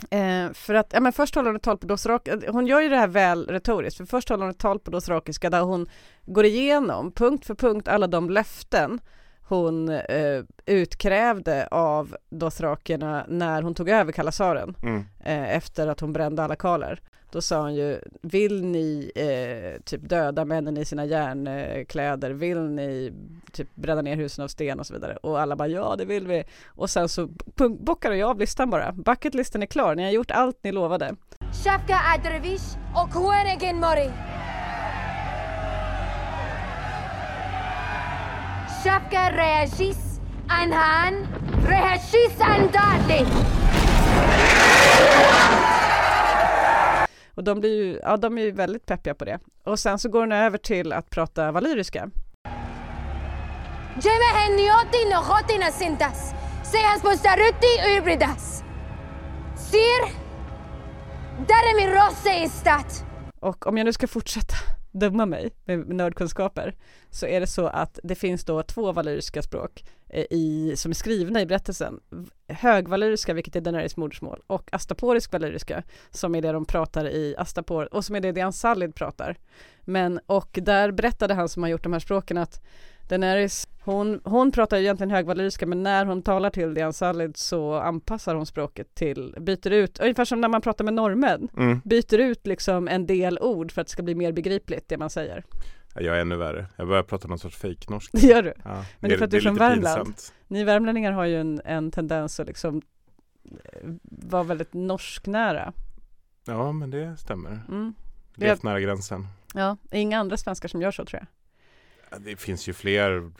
Eh, för att, ja men först håller hon ett tal på dothrakiska, hon gör ju det här väl retoriskt, för först håller hon ett tal på dothrakiska där hon går igenom punkt för punkt alla de löften hon eh, utkrävde av dothrakerna när hon tog över kalasaren mm. eh, efter att hon brände alla kaler. Då sa hon ju, vill ni eh, typ döda männen i sina järnkläder? Vill ni typ bränna ner husen av sten och så vidare? Och alla bara ja, det vill vi. Och sen så bockade jag av listan bara. Bucketlisten är klar, ni har gjort allt ni lovade. Shafka Adrevish och Kuenegin Mori. الشبكة الرياشيس أنهان رياشيس أنداتي Och de, blir ju, ja, de är ju väldigt peppiga på det. Och sen så går hon över till att prata valyriska. Och om jag nu ska fortsätta döma mig med nördkunskaper så är det så att det finns då två valyriska språk eh, i, som är skrivna i berättelsen. Högvalyriska, vilket är Daenerys modersmål, och astaporisk valyriska, som är det de pratar i Astapor, och som är det Dian Sallid pratar. Men, och där berättade han som har gjort de här språken att Daenerys, hon, hon pratar egentligen högvalyriska men när hon talar till Dian Salid så anpassar hon språket till, byter ut, ungefär som när man pratar med norrmän, Mm. byter ut liksom en del ord för att det ska bli mer begripligt det man säger. Ja, Jag är ännu värre. Jag börjar prata någon sorts fejknorsk. Det gör du. Ja, Men det är för att du är från Värmland. pinsamt. Ni värmlänningar har ju en, en tendens att liksom eh, vara väldigt norsknära. Ja, men det stämmer. Mm. Levt nära gränsen. Ja, inga andra svenskar som gör så tror jag. Det finns ju fler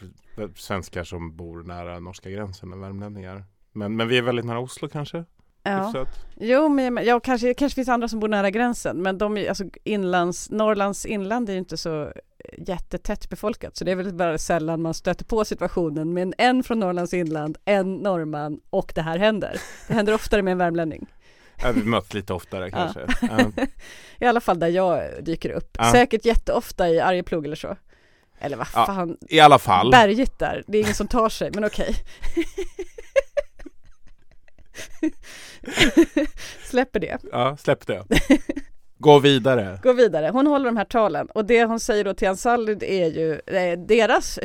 svenskar som bor nära norska gränsen än värmlänningar. Men, men vi är väldigt nära Oslo kanske? Ja. Hyfsat. Jo, men ja, kanske, kanske finns andra som bor nära gränsen, men de alltså inlands, Norrlands inland är ju inte så jättetätt befolkat, så det är väl bara sällan man stöter på situationen med en, från Norrlands inland, en norrman och det här händer. Det händer oftare med en värmlänning. Ja, vi möts lite oftare kanske. Ja. I alla fall där jag dyker upp. Säkert jätteofta i Arjeplog eller så. Eller vad Ja, fan, I alla fall. bergigt där, det är ingen som tar sig, men okej. Släpper det. Ja, släpp det. Gå vidare. Gå vidare. Hon håller de här talen och det hon säger då till Ansallid är ju eh, deras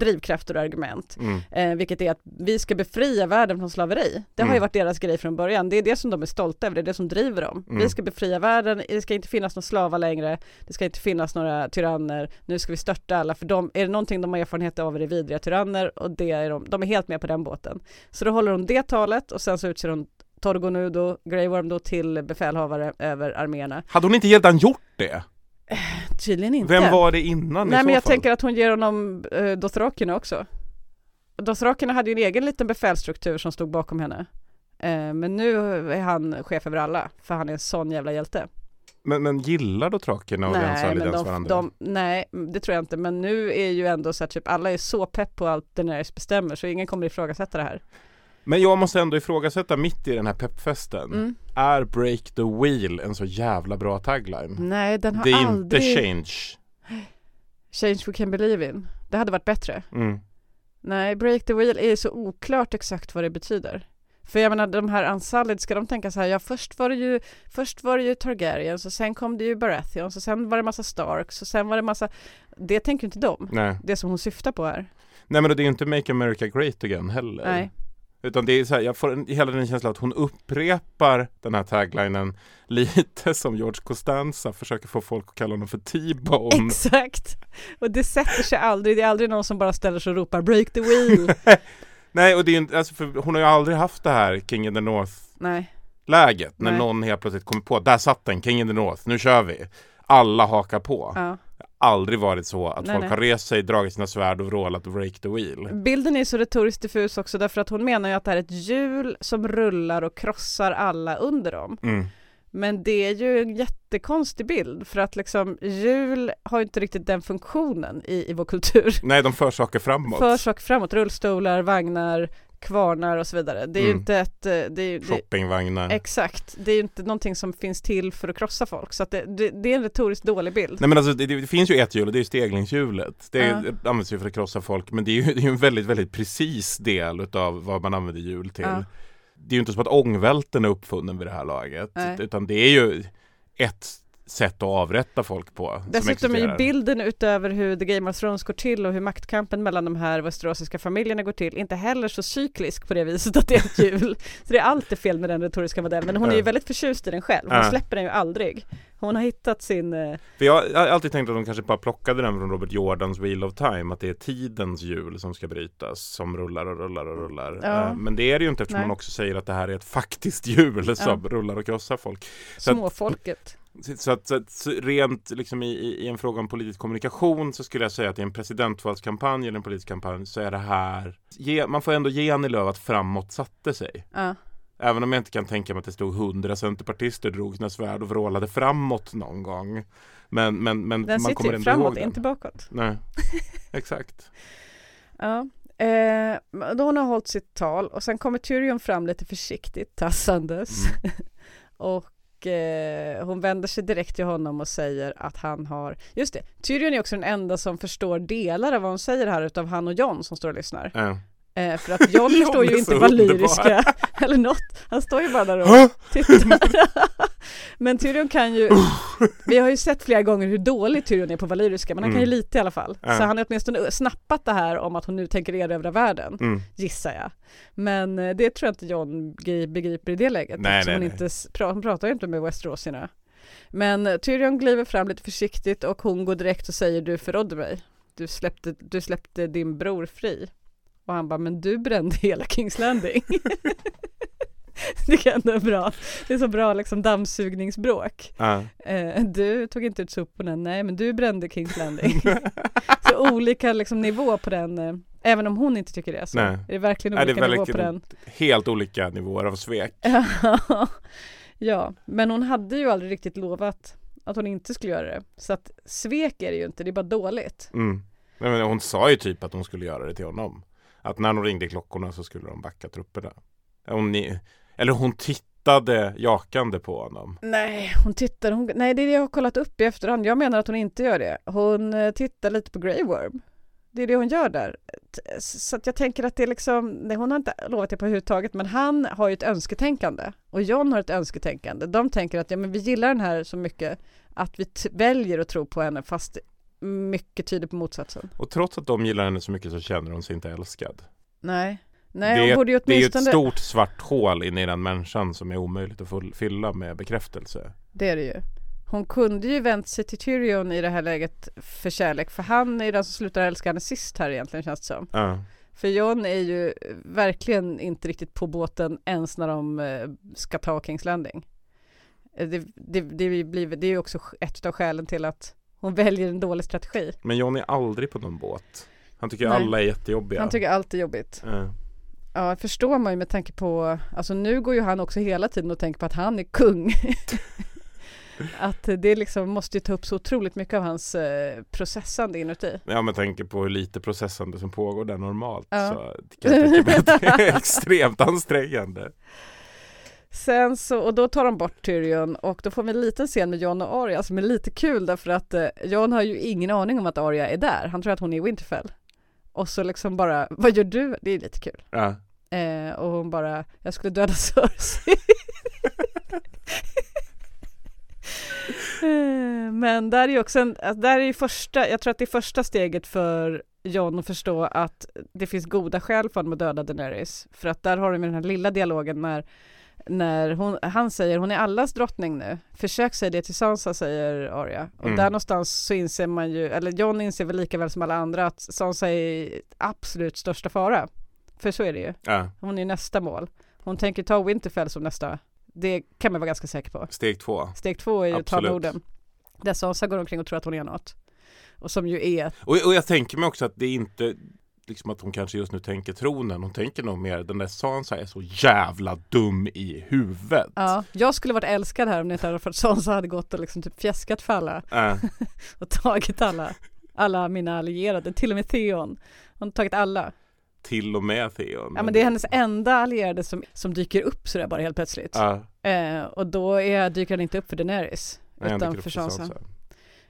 drivkrafter och argument. Mm. Eh, vilket är att vi ska befria världen från slaveri. Det har ju Mm. varit deras grej från början. Det är det som de är stolta över, det är det som driver dem. Mm. Vi ska befria världen, det ska inte finnas några slavar längre, det ska inte finnas några tyranner, nu ska vi störta alla, för de, är det någonting de har erfarenhet av är det vidriga tyranner och det är de, de är helt med på den båten. Så då håller hon det talet och sen så utser hon Torgonudo, Grey Worm då till befälhavare över arméerna. Hade hon inte redan gjort det? Tydligen inte. Vem var det innan i Nej så men jag fall? tänker att hon ger honom eh, Dothrakina också. Dothrakina hade ju en egen liten befälsstruktur som stod bakom henne. Eh, men nu är han chef över alla, för han är en sån jävla hjälte. Men, men gillar då trakerna och nej, Rensali men ens de, varandra? de, nej, det tror jag inte. Men nu är ju ändå så att typ alla är så pepp på allt Daenerys bestämmer så ingen kommer ifrågasätta det här. Men jag måste ändå ifrågasätta mitt i den här peppfesten. Mm. Är Break the Wheel en så jävla bra tagline? Nej, den har Det är aldrig... inte change. Change we can believe in. Det hade varit bättre. Mm. Nej, break the wheel är så oklart exakt vad det betyder. För jag menar de här Unsullied, ska de tänka så här, ja först var det ju, först var det ju Targaryens och sen kom det ju Baratheons och sen var det massa Starks och sen var det massa, det tänker inte de. Nej. Det som hon syftar på här. Nej men det är inte Make America Great Again heller. Nej. Utan det är så här, jag får en, hela den känslan att hon upprepar den här taglinen lite som George Costanza försöker få folk att kalla honom för T-Bone. Exakt! Och det sätter sig aldrig, det är aldrig någon som bara ställer sig och ropar break the wheel. Nej och det är inte, alltså för hon har ju aldrig haft det här King in the North Nej. läget när Nej. någon helt plötsligt kommer på, där satt den, King in the North, nu kör vi. Alla hakar på. Ja. Aldrig varit så att Nej, folk nej. har rest sig, dragit sina svärd och vrålat break the wheel. Bilden är så retoriskt diffus också därför att hon menar ju att det här är ett hjul som rullar och krossar alla under dem. Mm. Men det är ju en jättekonstig bild för att liksom hjul har inte riktigt den funktionen i, i vår kultur. Nej, de för saker framåt. För saker framåt, rullstolar, vagnar, kvarnar och så vidare. Det är ju Mm. inte ett... eh, Det är, ju- det, Shoppingvagnar. exakt, det är ju inte någonting som finns till för att krossa folk så att det, det, det är en retoriskt dålig bild. Nej men alltså det, det finns ju ett hjul och det är ju steglingshjulet. Det, Ja. används ju för att krossa folk men det är ju, det är ju en väldigt, väldigt precis del utav vad man använder hjul till. Ja. Det är ju inte som att ångvälten är uppfunnen vid det här laget. Nej. Utan det är ju ett sätt att avrätta folk på. Dessutom är ju bilden utöver hur The Game of Thrones går till och hur maktkampen mellan de här västerosiska familjerna går till inte heller så cyklisk på det viset att det är hjul. så det är alltid fel med den retoriska modellen men hon är ju Ja. väldigt förtjust i den själv. Hon Ja. släpper den ju aldrig. Hon har hittat sin... eh, För jag har alltid tänkt att de kanske bara plockade den från Robert Jordans Wheel of Time. Att det är tidens hjul som ska brytas. Som rullar och rullar och rullar. Ja. Eh, Men det är det ju inte eftersom Nej. hon också säger att det här är ett faktiskt hjul som rullar och krossar folk. Småfolket. Så att, så att så rent liksom i, i, en fråga om politisk kommunikation så skulle jag säga att i en presidentvalskampanj eller en politisk kampanj så är det här ge, Man får ändå ge Annie Lööf att framåt satte sig. Ja. Även om jag inte kan tänka mig att det stod hundra centerpartister drog sina svärd och vrålade framåt någon gång. Men, men, men Den man kommer ju ändå framåt, ihåg den. inte bakåt. Nej, exakt. Ja. Eh, då hon har hållit sitt tal och sen kommer Tyrion fram lite försiktigt tassandes. Mm. och eh, hon vänder sig direkt till honom och säger att han har, just det, Tyrion är också den enda som förstår delar av vad hon säger här utav han och John som står och lyssnar. Mm. Eh, för att John förstår ju inte valyriska eller något. Han står ju bara där och tittar. Men Tyrion kan ju, vi har ju sett flera gånger hur dålig Tyrion är på valyriska, men han kan ju Mm. lite i alla fall. Ja. Så han har åtminstone snappat det här om att hon nu tänker erövra världen, Mm. gissar jag. Men eh, det tror jag inte John gri- begriper i det läget, Nej, nej, hon, nej. inte, hon pratar ju inte med Westerosierna. Men eh, Tyrion kliver fram lite försiktigt och hon går direkt och säger du förrådde mig. Du släppte, du släppte din bror fri. Och han bara, men du brände hela Kings Landing. det är ändå bra. Det är så bra liksom dammsugningsbråk. Eh, du tog inte ut soporna, nej men du brände Kings Landing. så olika liksom nivå på den, eh, även om hon inte tycker det. Så Nej. är det verkligen det olika är nivå på den. helt olika nivåer av svek. ja, men hon hade ju aldrig riktigt lovat att hon inte skulle göra det. Så att svek är det ju inte, det är bara dåligt. Mm. Nej, men hon sa ju typ att hon skulle göra det till honom. Att när de ringde klockorna så skulle de backa trupperna. Hon, eller hon tittade jakande på honom. Nej, hon tittar, hon, nej det är det jag har kollat upp i efterhand. Jag menar att hon inte gör det. Hon eh, tittar lite på Grey Worm. Det är det hon gör där. Så att jag tänker att det är liksom, nej, hon har inte lovat det på överhuvudtaget, men han har ju ett önsketänkande och John har ett önsketänkande. De tänker att ja, men vi gillar den här så mycket att vi väljer att tro på henne fast mycket tyder på motsatsen. Och trots att de gillar henne så mycket så känner hon sig inte älskad. Nej, nej det, är, borde ju det är ju ett åtminstone... stort svart hål inne i den människan som är omöjligt att full- fylla med bekräftelse. Det är det ju. Hon kunde ju vänt sig till Tyrion i det här läget för kärlek, för han är den som slutar älska henne sist här egentligen känns det som. Ja. För John är ju verkligen inte riktigt på båten ens när de eh, ska ta Kings Landing. Eh, Det, det, det, blir, det är ju också ett av skälen till att hon väljer en dålig strategi. Men John är aldrig på någon båt. Han tycker Nej. alla är jättejobbiga. Han tycker allt är jobbigt. Ja. Ja, förstår man ju med tanke på, alltså nu går ju han också hela tiden och tänker på att han är kung. att det liksom måste ju ta upp så otroligt mycket av hans eh, processande inuti. Ja men tänker på hur lite processande som pågår där normalt Ja. så kan jag tänka mig att det är extremt ansträngande. Sen så, och då tar de bort Tyrion och då får vi en liten scen med Jon och Arya som är lite kul därför att eh, Jon har ju ingen aning om att Arya är där. Han tror att hon är i Winterfell. Och så liksom bara, vad gör du? Det är lite kul. Ja. Eh, och hon bara, jag skulle döda Cersei. Eh, Men där är ju också en, alltså där är ju första, jag tror att det är första steget för Jon att förstå att det finns goda skäl för honom att döda Daenerys. För att där har de den här lilla dialogen när, när hon, han säger hon är allas drottning nu. Försök säga det till Sansa säger Arya. Och Mm. där någonstans så inser man ju, eller Jon inser väl lika väl som alla andra att Sansa är absolut största fara. För så är det ju. ja, Hon är nästa mål. Hon tänker ta Winterfell som nästa. Det kan man vara ganska säker på. steg två. Steg två är ju att ta. Norden. Där Sansa går omkring och tror att hon är något. Och som ju är, Och, och jag tänker mig också att det inte liksom att hon kanske just nu tänker tronen. Hon tänker nog mer den där Sansa är så jävla dum i huvudet. ja, jag skulle varit älskad här om det inte hade för att Sansa hade gått och liksom typ fjäskat för alla Äh, och tagit alla, alla mina allierade, till och med Theon. Hon har tagit alla. till och med Theon. Ja men det är hennes enda allierade som, som dyker upp sådär bara helt plötsligt. Ja, Eh, och då är, dyker han inte upp för Daenerys, nej, utan för för Sansa.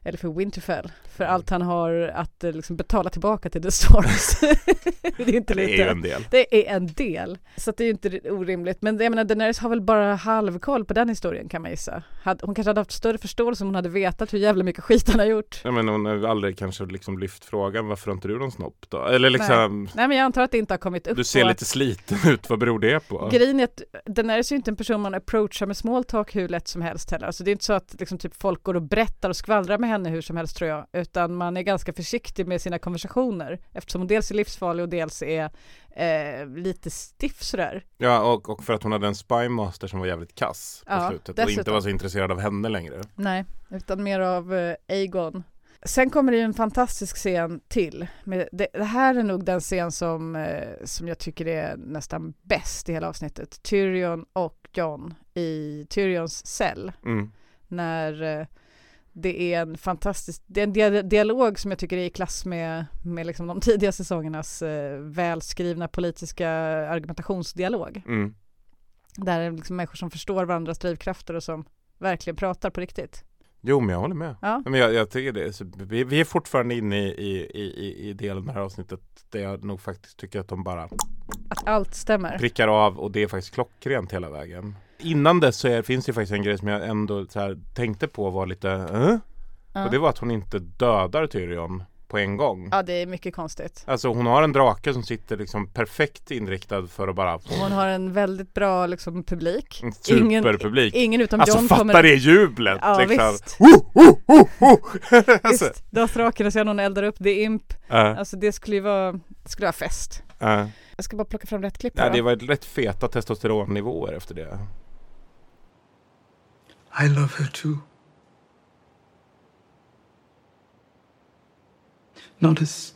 Eller för Winterfell. För allt han har att eh, liksom betala tillbaka till The Storms. det är inte Det är lite. ju en del. Det är en del. Så att det är ju inte orimligt. Men jag menar, Daenerys har väl bara halvkoll på den historien kan man gissa. Hon kanske hade haft större förståelse om hon hade vetat hur jävla mycket skit han har gjort. Ja, men hon har aldrig kanske liksom lyft frågan varför har inte du någon snopp då? Eller liksom Nej men jag antar att det inte har kommit upp Du ser lite sliten ut, vad beror det på? att grejen är att Daenerys är ju inte en person man approachar med small talk hur lätt som helst heller. Alltså det är inte så att liksom typ folk går och berättar och skvallrar med henne hur som helst tror jag. Utan man är ganska försiktig med sina konversationer. Eftersom hon dels är livsfarlig och dels är eh, lite stiff sådär. Ja och, och för att hon hade en spymaster som var jävligt kass på Ja, slutet och inte dessutom. var så intresserad av henne längre. Nej, utan mer av eh, Aegon. Sen kommer det ju en fantastisk scen till. Men det, det här är nog den scen som, eh, som jag tycker är nästan bäst i hela avsnittet. Tyrion och Jon i Tyrions cell. Mm. När eh, det är en fantastisk, det är en dia- dialog som jag tycker är i klass med, med liksom de tidiga säsongernas eh, välskrivna politiska argumentationsdialog. Mm. Där är det liksom människor som förstår varandras drivkrafter och som verkligen pratar på riktigt. Jo men jag håller med. Ja. Men jag, jag tycker det. Så vi, vi är fortfarande inne i, i, i, i delen här avsnittet där jag nog faktiskt tycker att de bara Att allt stämmer. prickar av och det är faktiskt klockrent hela vägen. Innan dess så är, finns det faktiskt en grej som jag ändå tänkte på var lite? Ja. Och det var att hon inte dödar Tyrion på en gång. Ja, det är mycket konstigt. Alltså hon har en drake som sitter liksom perfekt inriktad för att bara Hon har en väldigt bra liksom, publik. En superpublik. Ingen, ingen utom Alltså John fatta kommer... det jublet! Ja, liksom. visst. Woo, woo, woo. alltså, Visst, Dothraken och sen hon eldar upp The Imp. äh, Alltså det skulle ju vara, det skulle vara fest. äh. Jag ska bara plocka fram rätt klipp Ja, här. det då. var rätt feta testosteronnivåer efter det. I love her too. Not as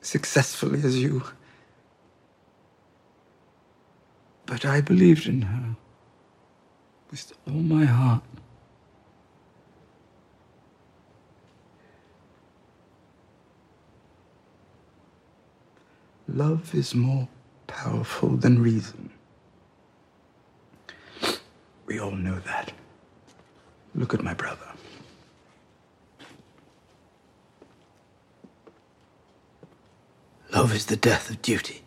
successfully as you. But I believed in her with all my heart. Love is more powerful than reason. We all know that. Look at my brother. Love is the death of duty.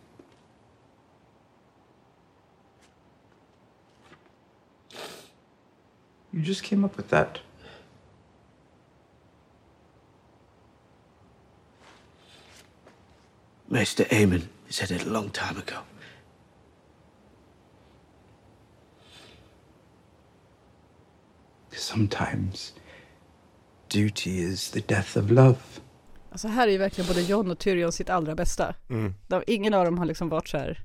You just came up with that. Maester Aemon said it a long time ago. Sometimes duty is the death of love. Alltså här är ju verkligen både John och Tyrion sitt allra bästa. Mm. De, ingen av dem har liksom varit så här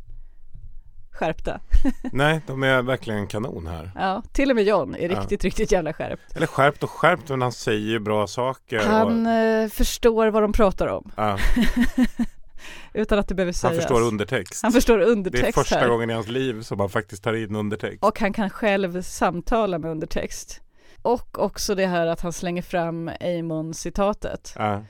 skärpta. Nej, de är verkligen kanon här. Ja, till och med John är Ja. riktigt, riktigt jävla skärpt. Eller skärpt och skärpt, men han säger ju bra saker. Han och, eh, förstår vad de pratar om ja, utan att det behöver han sägas. förstår undertext. Han förstår det är undertext första här. gången i hans liv som han faktiskt tar in undertext. Och han kan själv samtala med undertext. Och också det här att han slänger fram Amon-citatet. Ja,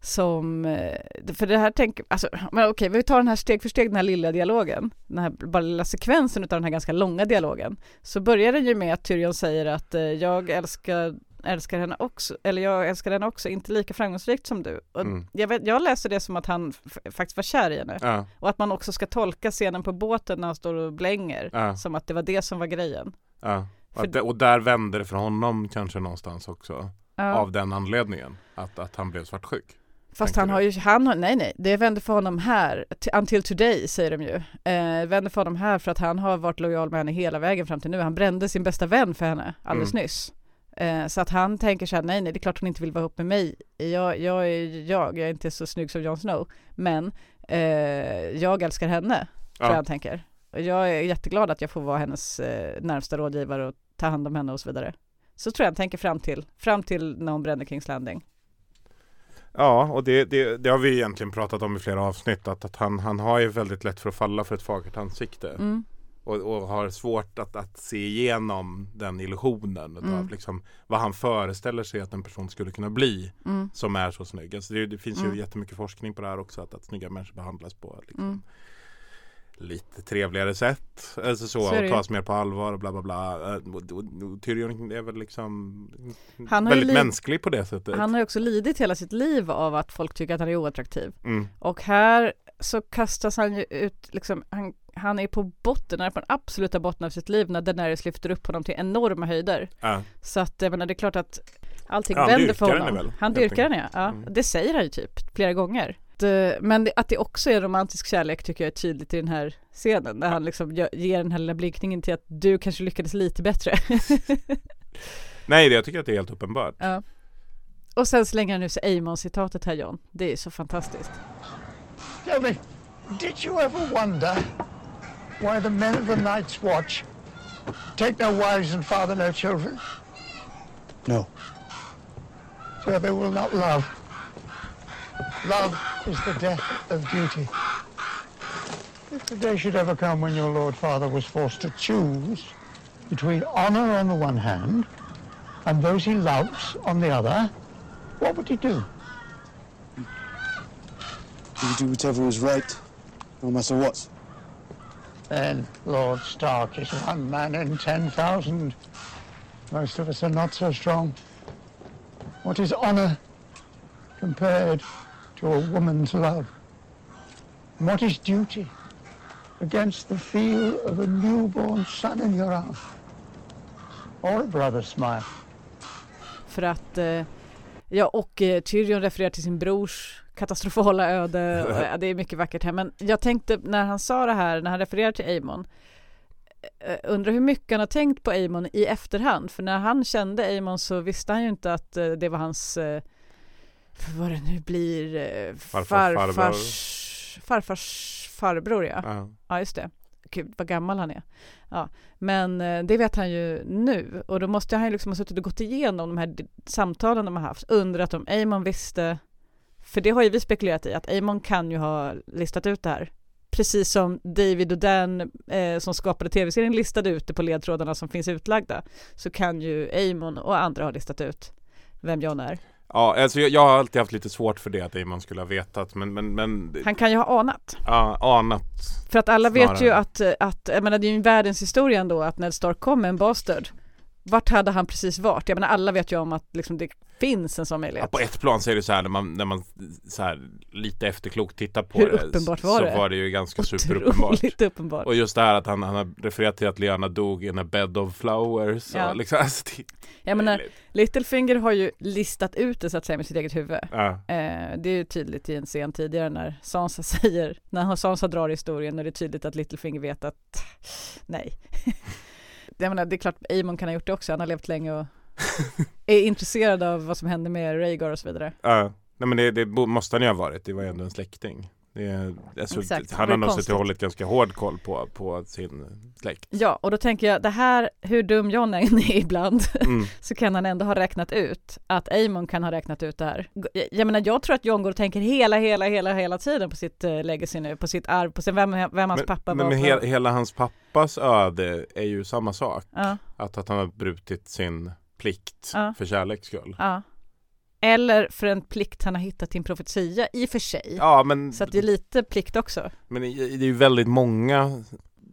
Som, eh, för det här tänker, alltså, men okej, vi tar den här steg för steg, den här lilla dialogen, den här bara lilla sekvensen av den här ganska långa dialogen. Så börjar den ju med att Tyrion säger att eh, jag älskar, älskar henne också, eller jag älskar henne också, inte lika framgångsrikt som du. Mm. jag, vet, jag läser det som att han faktiskt var kär i henne. ja, Och att man också ska tolka scenen på båten när han står och blänger, ja, som att det var det som var grejen. ja. Och, För- det, och där vände det för honom kanske någonstans också. Ja. Av den anledningen. Att, att han blev svartsjuk. Fast han har ju, han har, nej nej, det vände för honom här, until today säger de ju. Eh, vände för honom här för att han har varit lojal med henne hela vägen fram till nu. Han brände sin bästa vän för henne alldeles Mm. nyss. Eh, så att han tänker så här, nej nej, det är klart hon inte vill vara ihop med mig. Jag, jag är jag, jag är inte så snygg som Jon Snow. Men eh, jag älskar henne, tror jag Ja. han tänker. Och jag är jätteglad att jag får vara hennes eh, närmsta rådgivare och ta hand om henne och så vidare. Så tror jag han tänker fram till, fram till när hon brände Kings Landing. Ja, och det, det, det har vi egentligen pratat om i flera avsnitt. Att, att han, han har ju väldigt lätt för att falla för ett fagert ansikte. Mm. Och, och har svårt att, att se igenom den illusionen Mm. av liksom vad han föreställer sig att en person skulle kunna bli Mm. som är så snygg. Alltså det, det finns Mm. ju jättemycket forskning på det här också att, att snygga människor behandlas på liksom, Mm. Lite trevligare sätt. Alltså så, Så och tas mer på allvar och bla bla bla. Eh, Tyrion är väl liksom Han väldigt lid- mänsklig på det sättet. Han har ju också lidit hela sitt liv av att folk tycker att han är oattraktiv. Mm. Och här så kastas han ju ut, liksom, han, han är på botten, han är på den absoluta botten av sitt liv när Daenerys lyfter upp honom till enorma höjder. Ja. Så att jag menar, det är klart att allting Han vänder för dyrkar honom. henne väl, han dyrkar henne ja. ja. Mm. Det säger han ju typ flera gånger. Det, men det, att det också är romantisk kärlek tycker jag är tydligt i den här scenen. Där han liksom ger den här lilla blinkningen till att du kanske lyckades lite bättre. Nej, det, jag tycker att det är helt uppenbart. ja. Och sen slänger han nu sig Amon-citatet här John. Det är så fantastiskt. Tell me, did you ever wonder why the men of the Night's Watch take no wives and father no children? No. so they will not love. Love is the death of duty. If the day should ever come when your Lord Father was forced to choose between honor on the one hand and those he loves on the other, what would he do? He would do whatever was right, no matter what. Then Lord Stark is one man in 10,000. Most of us are not so strong. What is honor compared to a woman's love? And what is duty against the feel of a newborn son in your arms? Or a brother's smile? För att, eh, ja och eh, Tyrion refererar till sin brors katastrofala öde. Ja, eh, det är mycket vackert här. Men jag tänkte när han sa det här, när han refererar till Amon, Undrar hur mycket han har tänkt på Amon i efterhand. För när han kände Amon så visste han ju inte att det var hans, eh, vad det nu blir, eh, farbror. farfars, farfars farbror ja. Ja. Ja just det. Gud vad gammal han är. Ja. Men eh, det vet han ju nu och då måste han ju liksom ha suttit och gått igenom de här samtalen de har haft. Undrat om Amon visste, för det har ju vi spekulerat i, att Amon kan ju ha listat ut det här. Precis som David och Dan eh, som skapade tv-serien listade ut det på ledtrådarna som finns utlagda så kan ju Amon och andra ha listat ut vem John är. Ja, alltså jag, jag har alltid haft lite svårt för det att Damon skulle ha vetat men, men, men Han kan ju ha anat. ja, anat. För att alla vet ju Snarare. att, att, jag menar det är ju en världens historia ändå att Ned Stark kom med en bastard. Vart hade han precis varit? Jag menar alla vet ju om att liksom det finns en sån Ja, möjlighet. på ett plan så är det så här när man, när man så här, lite efterklokt tittar på Hur det uppenbart så var det? var det ju ganska superuppenbart. Uppenbart. Och just det här att han, han har refererat till att Lyanna dog in a bed of flowers. Ja. Och liksom, alltså, det, Jag menar, Littlefinger har ju listat ut det så att säga med sitt eget huvud. ja. Eh, det är ju tydligt i en scen tidigare när Sansa säger, när Sansa drar historien och det är tydligt att Littlefinger vet att nej. Jag menar, det är klart Aemon kan ha gjort det också, han har levt länge och är intresserad av vad som hände med Rhaegar och så vidare. Ja. Nej men det, det måste han ju ha varit, det var ju ändå en släkting. Är- alltså, Exakt, han har nog suttit och hållit ganska hård koll på, på sin släkt. Ja, och då tänker jag det här, hur dum John än är ibland, Mm. så kan han ändå ha räknat ut att Aemon kan ha räknat ut det här. Jag, jag menar, jag tror att John går och tänker hela, hela, hela, hela tiden på sitt uh, legacy nu, på sitt arv, på sin, vem, vem hans Men, pappa men, var. men he, hela hans pappas öde är ju samma sak. Ja. Att, att han har brutit sin plikt Ja. för kärleks skull. Ja. Eller för en plikt han har hittat i en profetia, i och för sig. Ja men, Så att det är lite plikt också. men det är ju väldigt många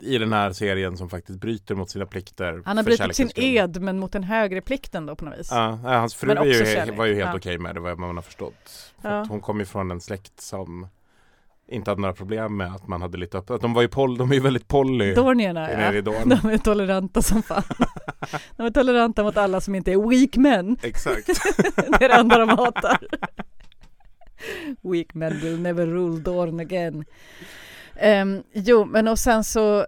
i den här serien som faktiskt bryter mot sina plikter. Han har brutit sin ed men mot en högre plikt ändå på något vis. Ja, hans fru ju, var ju helt Ja. okej med det vad man har förstått. För Ja. hon kom ju från en släkt som inte hade några problem med att man hade lite öppet. De var ju poll, de är ju väldigt poly. Dornierna, i ja. Dorn. De är toleranta som fan. De är toleranta mot alla som inte är weak men. Exakt. det är det enda de hatar. Weak men will never rule Dorn again. Ehm, jo, men och sen så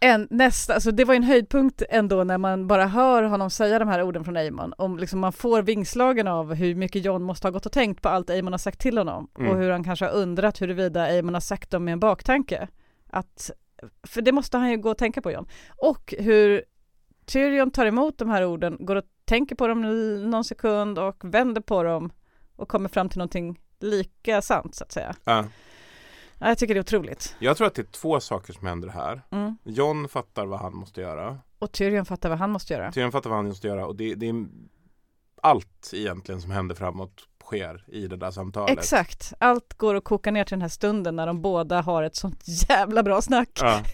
en, nästa, alltså det var en höjdpunkt ändå när man bara hör honom säga de här orden från Aemon. Om liksom man får vingslagen av hur mycket John måste ha gått och tänkt på allt Aemon har sagt till honom. Mm. Och hur han kanske har undrat huruvida Aemon har sagt dem med en baktanke. Att, för det måste han ju gå och tänka på John. Och hur Tyrion tar emot de här orden, går och tänker på dem någon sekund och vänder på dem och kommer fram till någonting lika sant så att säga. Ja. Ja, jag tycker det är otroligt. Jag tror att det är två saker som händer här. Mm. John fattar vad han måste göra. Och Tyrion fattar vad han måste göra. Tyrion fattar vad han måste göra och det, det är allt egentligen som händer framåt sker i det där samtalet. Exakt, allt går att koka ner till den här stunden när de båda har ett sånt jävla bra snack. Ja.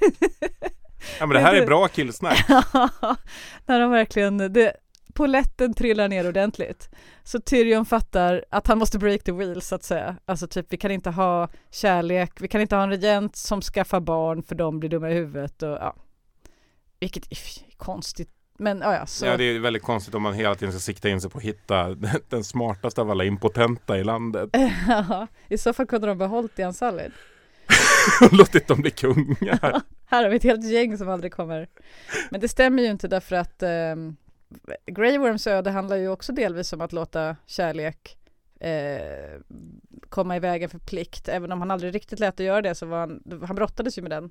Ja men det här är bra killsnack. när de verkligen, det, poletten trillar ner ordentligt. Så Tyrion fattar att han måste break the wheel så att säga. Alltså typ vi kan inte ha kärlek, vi kan inte ha en regent som skaffar barn för de blir dumma i huvudet och ja. Vilket är konstigt. Men ja, ja, så. Ja det är väldigt konstigt om man hela tiden ska sikta in sig på att hitta den smartaste av alla impotenta i landet. Ja, I så fall kunde de behållit Ian Sallid. och låtit dem bli kungar. Här har vi ett helt gäng som aldrig kommer. Men det stämmer ju inte därför att um, Grey Worms öde handlar ju också delvis om att låta kärlek eh, komma i vägen för plikt. Även om han aldrig riktigt lät det göra det så var han, han brottades ju med den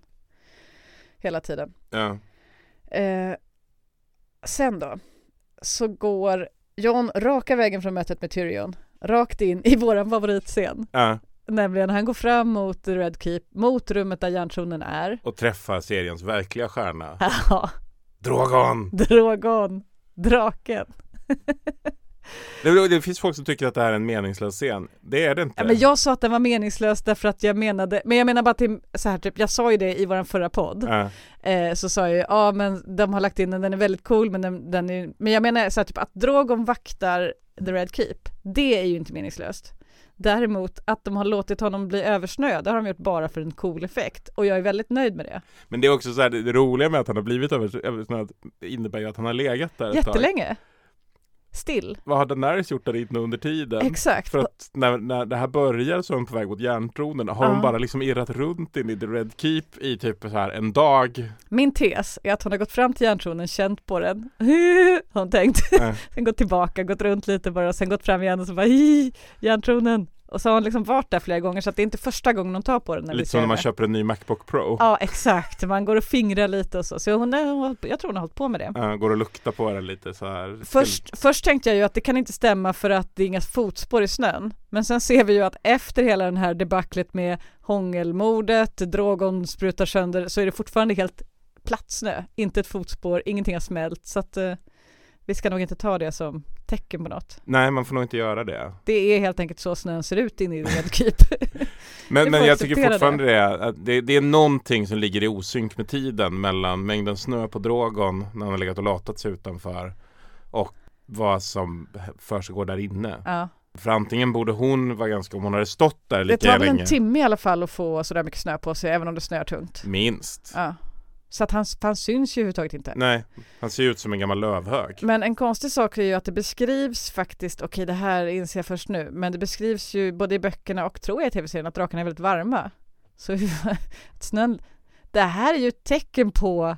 hela tiden. Ja. Eh, sen då så går John raka vägen från mötet med Tyrion, rakt in i våran favoritscen. Ja, Nämligen han går fram mot The Red Keep, mot rummet där järntronen är. och träffa seriens verkliga stjärna. Ja, Drogon! Drogon, draken. Det, det finns folk som tycker att det här är en meningslös scen. Det är det inte. Ja, men jag sa att den var meningslös därför att jag menade, men jag menar bara till så här typ, jag sa ju det i våran förra podd. Ja. Eh, så sa jag ju, ja men de har lagt in den, den är väldigt cool men den, den är men jag menar så här typ att Drogon vaktar The Red Keep, det är ju inte meningslöst. Däremot att de har låtit honom bli översnöad, det har de gjort bara för en cool effekt och jag är väldigt nöjd med det. Men det är också så här, det roliga med att han har blivit övers- översnöad innebär ju att han har legat där ett tag. Still. Vad har Daenerys gjort där inne under tiden? Exakt. För att när, när det här börjar så är de på väg mot järntronen. Har Ja. de bara liksom irrat runt in i The Red Keep i typ så här en dag? Min tes är att hon har gått fram till järntronen, känt på den, har hon tänkt. Ja. sen gått tillbaka, gått runt lite bara och sen gått fram igen och så bara järntronen. Och så har hon liksom varit där flera gånger så att det är inte första gången hon tar på den. när vi Lite ser som när man henne. köper en ny Macbook Pro. Ja exakt, man går och fingrar lite och så. Så hon, är- jag tror hon har hållit på med det. Ja, går och luktar på den lite så här. Först, först tänkte jag ju att det kan inte stämma för att det är inga fotspår i snön. Men sen ser vi ju att efter hela den här debaclet med hångelmordet, Drogon sprutar sönder, så är det fortfarande helt platt snö. Inte ett fotspår, ingenting har smält. Så att eh, vi ska nog inte ta det som tecken på något. Nej, man får nog inte göra det. Det är helt enkelt så snön ser ut inne i Red Keep. Vi Men, men jag tycker fortfarande det. att det, det är någonting som ligger i osynk med tiden mellan mängden snö på Drogon när han har legat och latat sig utanför och vad som försiggår där inne. Ja. För antingen borde hon vara ganska, om hon hade stått där Det lika tar väl länge. en timme i alla fall att få sådär mycket snö på sig, även om det snöar tungt. Minst. Ja. Så att han, han syns ju överhuvudtaget inte. Nej, han ser ut som en gammal lövhög. Men en konstig sak är ju att det beskrivs faktiskt, okej det här inser jag först nu, men det beskrivs ju både i böckerna och tror jag i tv-serien att drakarna är väldigt varma. Så att snön, det här är ju ett tecken på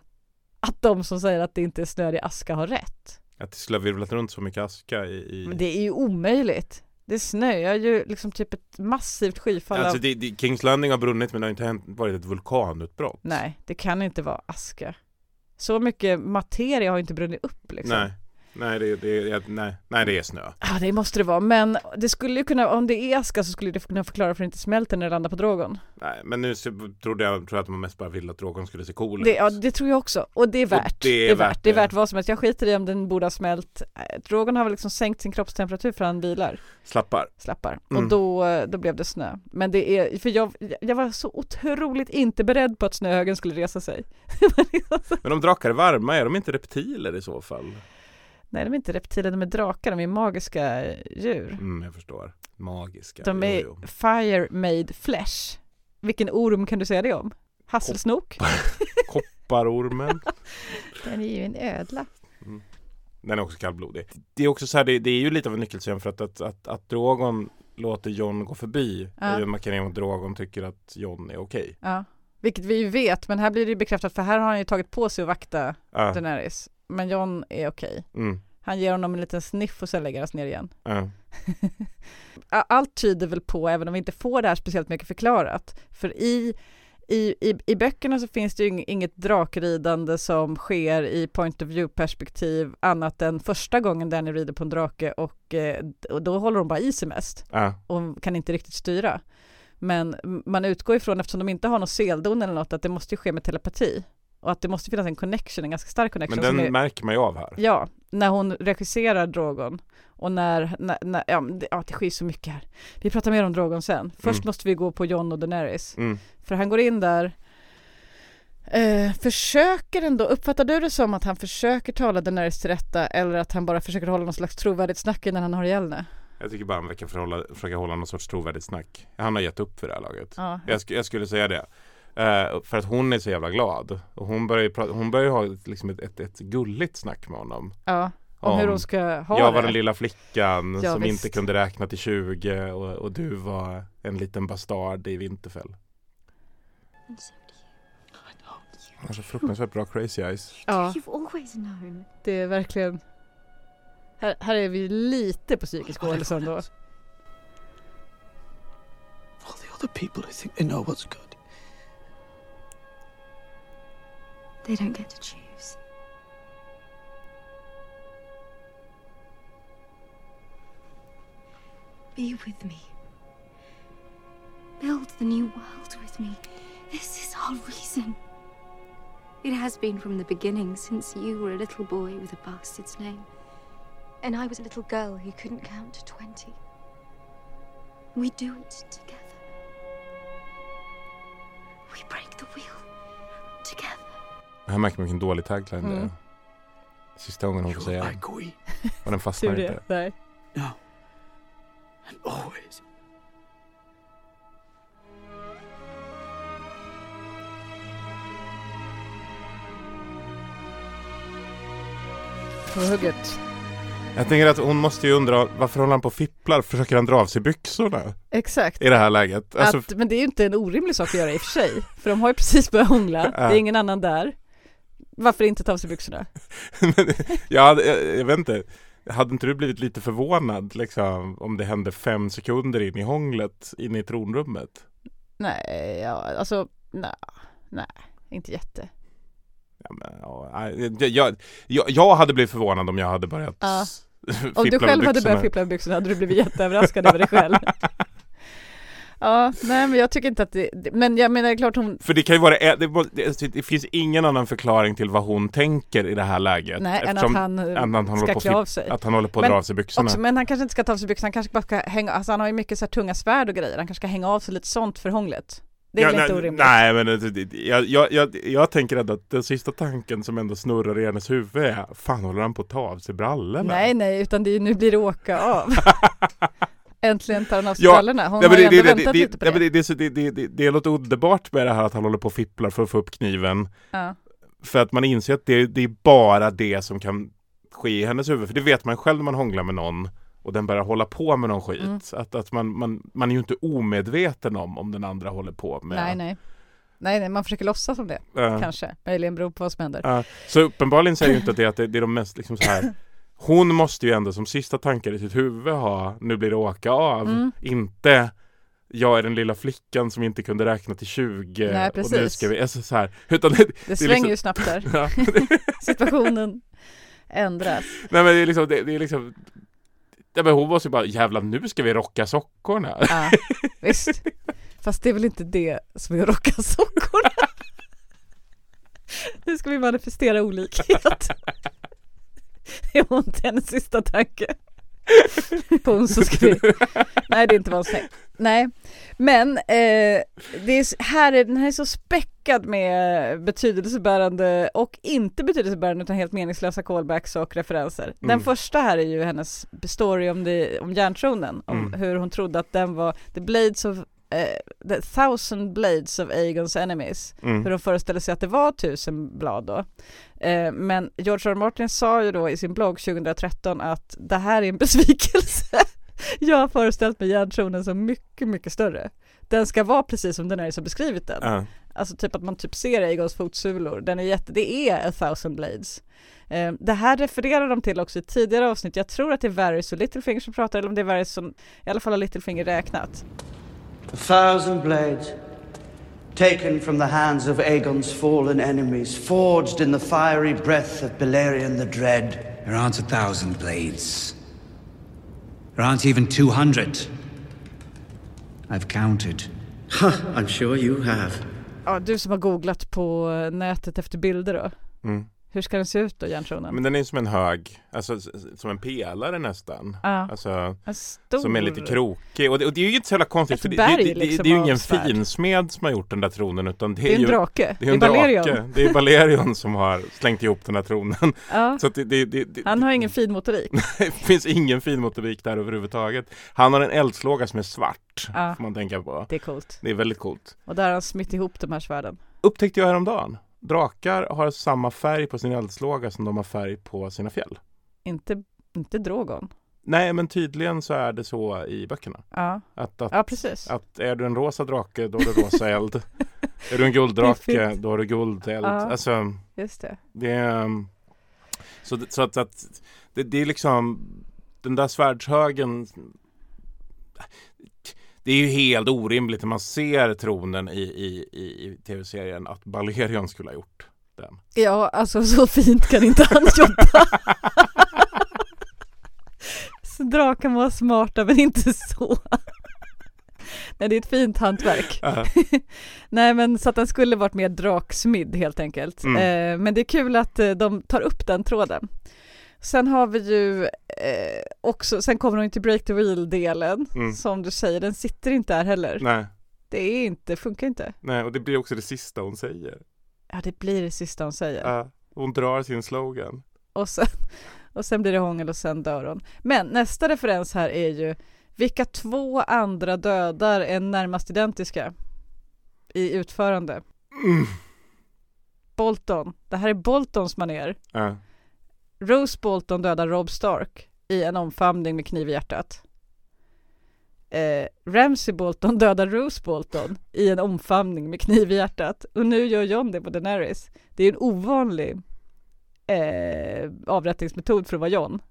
att de som säger att det inte är snö i aska har rätt. Att det skulle ha virvlat runt så mycket aska i... i... Men det är ju omöjligt. Det snöar ju liksom typ ett massivt skyfall Alltså av... det, det, Kings Landing har brunnit men det har inte hänt, varit ett vulkanutbrott. Nej, det kan inte vara aska. Så mycket materia har inte brunnit upp liksom. Nej, nej, det, det, nej, nej det är snö. Ja, det måste det vara. Men det skulle ju kunna, om det är aska så skulle det kunna förklara varför det inte smälter när det landar på Drogon. Nej, men nu trodde jag, tror jag att de mest bara ville att Drogon skulle se cool Det, ut. ja, det tror jag också. Och det är värt. det är värt Det är det. värt vad som helst. Jag skiter i om den borde ha smält. Eh, Drogon har väl liksom sänkt sin kroppstemperatur för han vilar. Slappar. Slappar. Mm. Och då, eh, då blev det snö. Men det är, för jag, jag var så otroligt inte beredd på att snöhögen skulle resa sig. Men om drakar är varma, är de inte reptiler i så fall? Nej, de är inte reptiler, de är drakar, de är magiska eh, djur. Mm, jag förstår. Magiska. De är Jo, jo. fire made flesh. Vilken orm kan du säga det om? Hasselsnok? Kopparormen. Den är ju en ödla. Den är också kallblodig. Det är också så här, det, det är ju lite av en nyckelscen för att, att, att, att Drogon låter John gå förbi. Ja. är ju en markering att Drogon tycker att John är okej. Ja, vilket vi ju vet, men här blir det ju bekräftat för här har han ju tagit på sig att vakta Ja. Daenerys. Men John är okej. Mm. Han ger honom en liten sniff och sen lägger han sig ner igen. A- Allt tyder väl på, även om vi inte får det här speciellt mycket förklarat, för i i, i, I böckerna så finns det ju ing- inget drakridande som sker i point of view perspektiv annat än första gången Danny rider på en drake och, eh, och då håller de bara i sig mest Ja. och kan inte riktigt styra. Men man utgår ifrån, eftersom de inte har någon seldon eller något, att det måste ske med telepati. Och att det måste finnas en connection, en ganska stark connection. Men den är, märker man ju av här. Ja, när hon regisserar Drogon och när, när, när ja, det, ja, det sker så mycket här. Vi pratar mer om Drogon sen. Först Mm. måste vi gå på John och Daenerys. Mm. För han går in där, eh, försöker ändå, uppfattar du det som att han försöker tala Daenerys till rätta eller att han bara försöker hålla någon slags trovärdigt snack innan han har ihjäl henne? Jag tycker bara han verkar förhålla, försöka hålla någon sorts trovärdigt snack. Han har gett upp för det här laget. Ja. Jag, sk- jag skulle säga det. Eh, för att hon är så jävla glad. Och hon börjar ju prata, hon börjar ju ha ett, liksom ett, ett, ett gulligt snack med honom. Ja, om, hur hon ska ha Jag var det. den lilla flickan Ja, som visst. inte kunde räkna till 20 och, och du var en liten bastard i Vinterfell. Han har så fruktansvärt bra crazy eyes. Ja, det är verkligen här, här är vi lite på psykisk ohälsa ändå. All the other people who think they know what's good. They don't get to choose. Be with me. Build the new world with me. This is our reason. It has been from the beginning, since you were a little boy with a bastard's name. And I was a little girl who couldn't count to 20. We do it together. We break the wheel together. Här märker man vilken dålig tagline det är. Mm. Sista gången hon får säga den. Och den fastnar inte. Nej. Now. And always. På hugget. Jag tänker att hon måste ju undra varför håller han på och fipplar? Försöker han dra av sig byxorna Exakt. i det här läget? Alltså, att, men det är ju inte en orimlig sak att göra i och för sig. För de har ju precis börjat hångla. Det är ingen annan där. Varför inte ta av sig byxorna? jag, hade, jag, jag vet inte. Hade inte du blivit lite förvånad liksom, om det hände fem sekunder in i hånglet inne i tronrummet? Nej, ja, alltså, nej, nej, inte jätte. Ja, men, ja, jag, jag, jag, hade blivit förvånad om jag hade börjat Ja. Om du själv hade börjat fippla med byxorna hade du blivit jätteöverraskad över dig själv. Ja, nej men jag tycker inte att det, men jag menar det är klart hon, För det kan ju vara, det, det, det, det finns ingen annan förklaring till vad hon tänker i det här läget. nej än att eftersom- han eh, än att han ska klä av sig. Att han håller på att Men dra av sig byxorna. Också, men han kanske inte ska ta av sig byxorna, han kanske bara ska hänga, alltså han har ju mycket så här tunga svärd och grejer, han kanske ska hänga av sig lite sånt för hånglet. Det är Ja, väl inte nej, orimligt? Nej men det, det, jag, jag, jag, jag tänker ändå att den sista tanken som ändå snurrar i hennes huvud är Fan håller han på att ta av sig brallorna? Nej, nej, utan det är, nu blir det åka av. Äntligen tar han av sig Ja, brallorna. Hon nej, har ju ändå det, väntat det, lite på det, det. det, det, det, det, det, är något underbart med det här att han håller på och fipplar för att få upp kniven. Ja. För att man inser att det, det är bara det som kan ske i hennes huvud. För det vet man själv när man hånglar med någon och den börjar hålla på med någon skit. Mm. Att, att man, man, man är ju inte omedveten om om den andra håller på med Nej, nej. Nej, nej, man försöker låtsas som det. Ja. Kanske. Möjligen beror på vad som händer. Ja, så uppenbarligen säger ju inte att det, att det, det är de mest liksom så här Hon måste ju ändå som sista tankar i sitt huvud ha Nu blir det åka av Mm. Inte Jag är den lilla flickan som inte kunde räkna till 20 Nej, och nu precis. ska vi, alltså så här, utan det, Det svänger liksom- ju snabbt där. Ja. Situationen ändras. Nej men det är liksom, det, det är liksom Ja, men hon måste ju bara, jävlar nu ska vi rocka sockorna. Ja, visst. Fast det är väl inte det som är att rocka sockorna. Nu ska vi manifestera olikhet. Det var inte hennes sista tanke. På så vi... Nej, det är inte vad hon. Nej, men eh, det är, här är, den här är så späckad med betydelsebärande och inte betydelsebärande utan helt meningslösa callbacks och referenser. Den Mm. första här är ju hennes story om, det, om järntronen, om Mm. hur hon trodde att den var the blades of eh, the thousand blades of Aegons enemies. Mm. Hur de föreställde sig att det var tusen blad då. Eh, men George R. R. Martin sa ju då i sin blogg 2013 att det här är en besvikelse. Jag har föreställt mig järntronen som mycket, mycket större. Den ska vara precis som den är som beskrivit den. Ja. Alltså typ att man typ ser Aegons fotsulor. Den är jätte, det är a thousand blades. Eh, det här refererar de till också i tidigare avsnitt. Jag tror att det är Varys och Littlefinger som pratar, eller om det är Varys som i alla fall har Littlefinger räknat. A thousand blades, taken from the hands of Aegon's fallen enemies, forged in the fiery breath of Balerion the Dread. There aren't a thousand blades. There aren't even two hundred. I've counted. I'm sure you have. Ja, du som har googlat på nätet efter bilder då. Mm. Hur ska den se ut då, järntronen? Men den är som en hög, alltså som en pelare nästan. Ja. Alltså, En stor... Som är lite krokig och det, och det är ju inte så jävla konstigt Ett för det, berg det, det, liksom det är ju ingen svärd. finsmed som har gjort den där tronen utan det är, Det är en ju drake. Det är en Det är Balerion. drake. Det är Balerion som har slängt ihop den här tronen. Ja. Så Han har ingen fin motorik. det finns ingen fin motorik där överhuvudtaget. Han har en eldslåga som är svart. Ja. Får man tänka på. Det är coolt. Det är väldigt coolt. Och där har han smitt ihop de här svärden. Upptäckte jag häromdagen. Drakar har samma färg på sin eldslåga som de har färg på sina fjäll. Inte, inte Drogon. Nej men tydligen så är det så i böckerna. Ja. Att, att, Ja, precis. Att är du en rosa drake då har du rosa eld. är du en gulddrake då har du guldeld. Ja. Alltså Just det. det är um, så, så att, att det, det är liksom den där svärdshögen det är ju helt orimligt när man ser tronen i, i, i, i tv-serien att Balerion skulle ha gjort den. Ja, alltså så fint kan inte han jobba. drakar må vara smarta men inte så. Nej det är ett fint hantverk. Ja. Nej men så att den skulle varit mer draksmidd helt enkelt. Mm. Eh, men det är kul att eh, de tar upp den tråden. Sen har vi ju eh, också, sen kommer de till break the wheel-delen. Mm. Som du säger, den sitter inte här heller. Nej, Det är inte, funkar inte. nej, och det blir också det sista hon säger. Ja det blir det sista hon säger. Ja, hon drar sin slogan. Och sen, och sen blir det hångel och sen dör hon. Men nästa referens här är ju vilka två andra dödar är närmast identiska i utförande? Mm. Bolton. Det här är Boltons manér. Ja. Rose Bolton dödar Rob Stark i en omfamning med kniv i hjärtat. Eh, Ramsey Bolton dödar Rose Bolton i en omfamning med kniv i hjärtat. Och nu gör John det på Daenerys. Det är en ovanlig eh, avrättningsmetod för att vara John.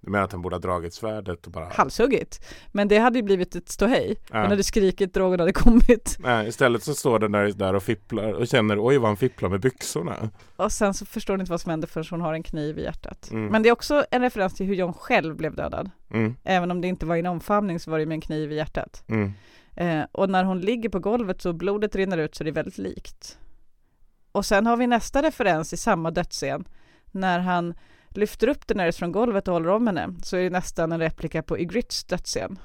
Du menar att han borde ha dragit svärdet och bara Halshuggit. Men det hade ju blivit ett ståhej. Ja. Han hade skrikit, drogen hade kommit. Nej, istället så står den där, där och fipplar och känner oj vad han fipplar med byxorna. Och sen så förstår hon inte vad som händer förrän hon har en kniv i hjärtat. Mm. Men det är också en referens till hur John själv blev dödad. Mm. Även om det inte var i en omfamning så var det med en kniv i hjärtat. Mm. Eh, och när hon ligger på golvet så blodet rinner ut så det är väldigt likt. Och sen har vi nästa referens i samma dödsscen. När han lyfter upp Daenerys från golvet och håller om henne så är det nästan en replika på Ygritte's dödsscen.